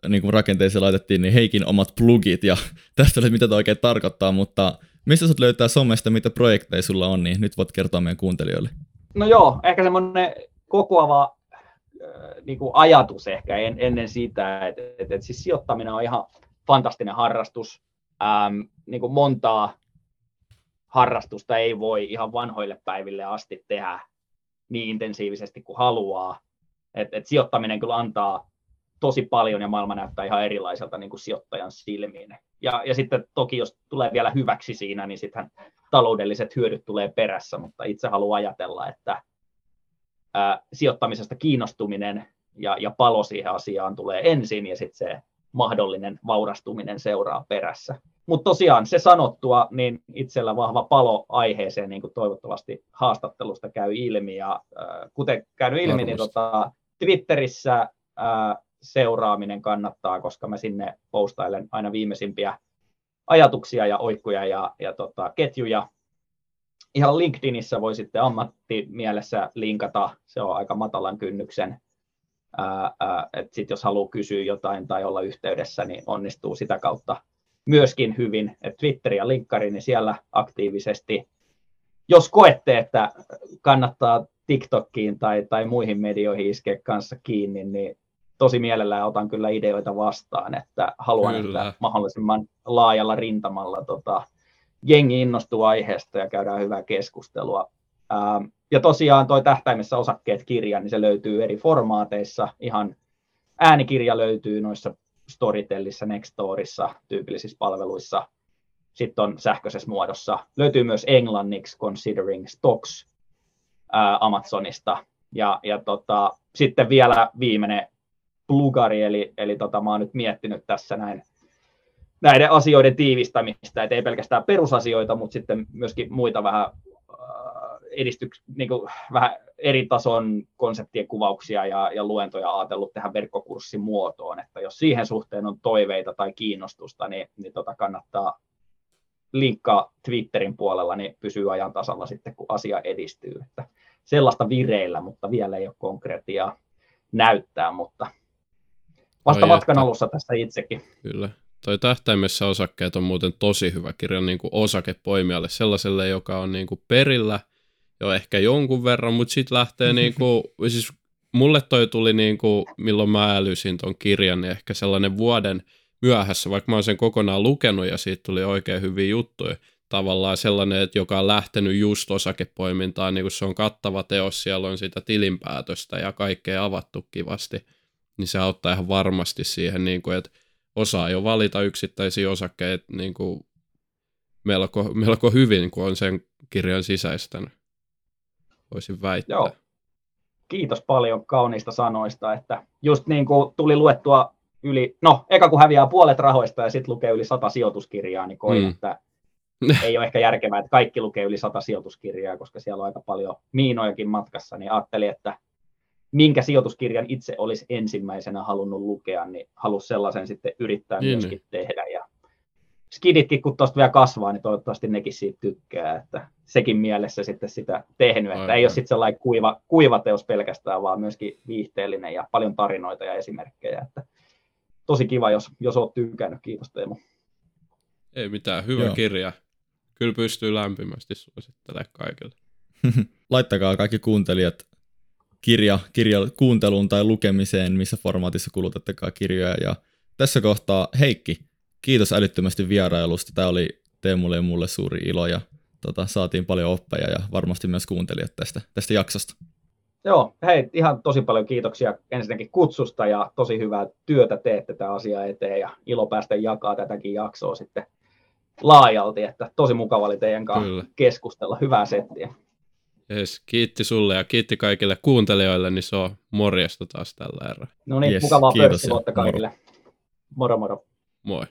niin kuin rakenteeseen laitettiin, niin Heikin omat plugit, ja tästä oli mitä tämä oikein tarkoittaa, mutta mistä sut löytää somesta, mitä projekteja sulla on, niin nyt voit kertoa meidän kuuntelijoille. No joo, ehkä semmoinen kokoava niin kuin ajatus ehkä en, ennen sitä, että, että, että siis sijoittaminen on ihan fantastinen harrastus. Ähm, niin kuin montaa harrastusta ei voi ihan vanhoille päiville asti tehdä niin intensiivisesti kuin haluaa. Et, et sijoittaminen kyllä antaa tosi paljon ja maailma näyttää ihan erilaiselta niin kuin sijoittajan silmiin. Ja, ja sitten toki jos tulee vielä hyväksi siinä, niin sitten taloudelliset hyödyt tulee perässä, mutta itse haluan ajatella, että ää, sijoittamisesta kiinnostuminen ja, ja palo siihen asiaan tulee ensin ja sitten se mahdollinen vaurastuminen seuraa perässä. Mutta tosiaan se sanottua, niin itsellä vahva palo aiheeseen, niin kuin toivottavasti haastattelusta käy ilmi. Ja äh, kuten käynyt ilmi, niin tota, Twitterissä äh, seuraaminen kannattaa, koska mä sinne postailen aina viimeisimpiä ajatuksia ja oikkuja ja, ja tota, ketjuja. Ihan LinkedInissä voi sitten ammattimielessä linkata, se on aika matalan kynnyksen, että sit jos haluaa kysyä jotain tai olla yhteydessä, niin onnistuu sitä kautta myöskin hyvin, että Twitter ja linkkari, niin siellä aktiivisesti, jos koette, että kannattaa TikTokkiin tai, tai muihin medioihin iskeä kanssa kiinni, niin tosi mielellään otan kyllä ideoita vastaan, että haluan, kyllä. että mahdollisimman laajalla rintamalla tota, jengi innostuu aiheesta ja käydään hyvää keskustelua. Ähm, ja tosiaan toi tähtäimessä osakkeet kirja, niin se löytyy eri formaateissa. Ihan äänikirja löytyy noissa Storytellissa, Nextorissa, tyypillisissä palveluissa. Sitten on sähköisessä muodossa. Löytyy myös englanniksi Considering Stocks ää, Amazonista. Ja, ja tota, sitten vielä viimeinen plugari, eli, eli tota, mä oon nyt miettinyt tässä näin näiden asioiden tiivistämistä, että ei pelkästään perusasioita, mutta sitten myöskin muita vähän edistyks, niin kuin, vähän eri tason konseptien kuvauksia ja, ja luentoja ajatellut tehdä verkkokurssin muotoon, että jos siihen suhteen on toiveita tai kiinnostusta, niin, niin tota kannattaa linkkaa Twitterin puolella, niin pysyy ajan tasalla sitten, kun asia edistyy. Että sellaista vireillä, mutta vielä ei ole konkreettia näyttää, mutta vasta Oi matkan alussa tässä itsekin. Kyllä. Toi tähtäimessä osakkeet on muuten tosi hyvä kirja niin kuin osakepoimijalle, sellaiselle, joka on niin kuin perillä jo ehkä jonkun verran, mutta sitten lähtee niin kuin, siis mulle toi tuli niin kuin, milloin mä älysin ton kirjan, niin ehkä sellainen vuoden myöhässä, vaikka mä oon sen kokonaan lukenut ja siitä tuli oikein hyviä juttuja. Tavallaan sellainen, että joka on lähtenyt just osakepoimintaan, niin kuin se on kattava teos, siellä on sitä tilinpäätöstä ja kaikkea avattu kivasti, niin se auttaa ihan varmasti siihen, niin kuin, että osaa jo valita yksittäisiä osakkeita niin kuin melko, melko hyvin, kun on sen kirjan sisäistänyt, voisin väittää. Joo. Kiitos paljon kauniista sanoista, että just niin kuin tuli luettua yli, no eka kun häviää puolet rahoista ja sitten lukee yli sata sijoituskirjaa, niin koin, mm. että ei ole ehkä järkevää, että kaikki lukee yli sata sijoituskirjaa, koska siellä on aika paljon miinojakin matkassa, niin ajattelin, että minkä sijoituskirjan itse olisi ensimmäisenä halunnut lukea, niin halusi sellaisen sitten yrittää niin, myöskin niin. tehdä. Ja skiditkin, kun tuosta vielä kasvaa, niin toivottavasti nekin siitä tykkää, että sekin mielessä sitten sitä tehnyt, että Aivan. ei ole sitten sellainen kuiva, kuiva teos pelkästään, vaan myöskin viihteellinen ja paljon tarinoita ja esimerkkejä, että tosi kiva, jos, jos olet tykännyt. Kiitos Teemu. Ei mitään, hyvä Joo. kirja. Kyllä pystyy lämpimästi suosittelemaan kaikille. Laittakaa kaikki kuuntelijat kirja, kirja kuunteluun tai lukemiseen, missä formaatissa kulutattekaan kirjoja. Ja tässä kohtaa Heikki, kiitos älyttömästi vierailusta. Tämä oli Teemulle ja mulle suuri ilo ja tota, saatiin paljon oppeja ja varmasti myös kuuntelijat tästä, tästä jaksosta. Joo, hei, ihan tosi paljon kiitoksia ensinnäkin kutsusta ja tosi hyvää työtä teette tämä asia eteen ja ilo päästä jakaa tätäkin jaksoa sitten laajalti, että tosi mukava oli teidän kanssa Kyllä. keskustella. Hyvää settiä. Yes, kiitti sulle ja kiitti kaikille kuuntelijoille, niin se on morjesta taas tällä erää. No niin, yes, mukavaa pörssivuotta kaikille. Moro moro. Moi.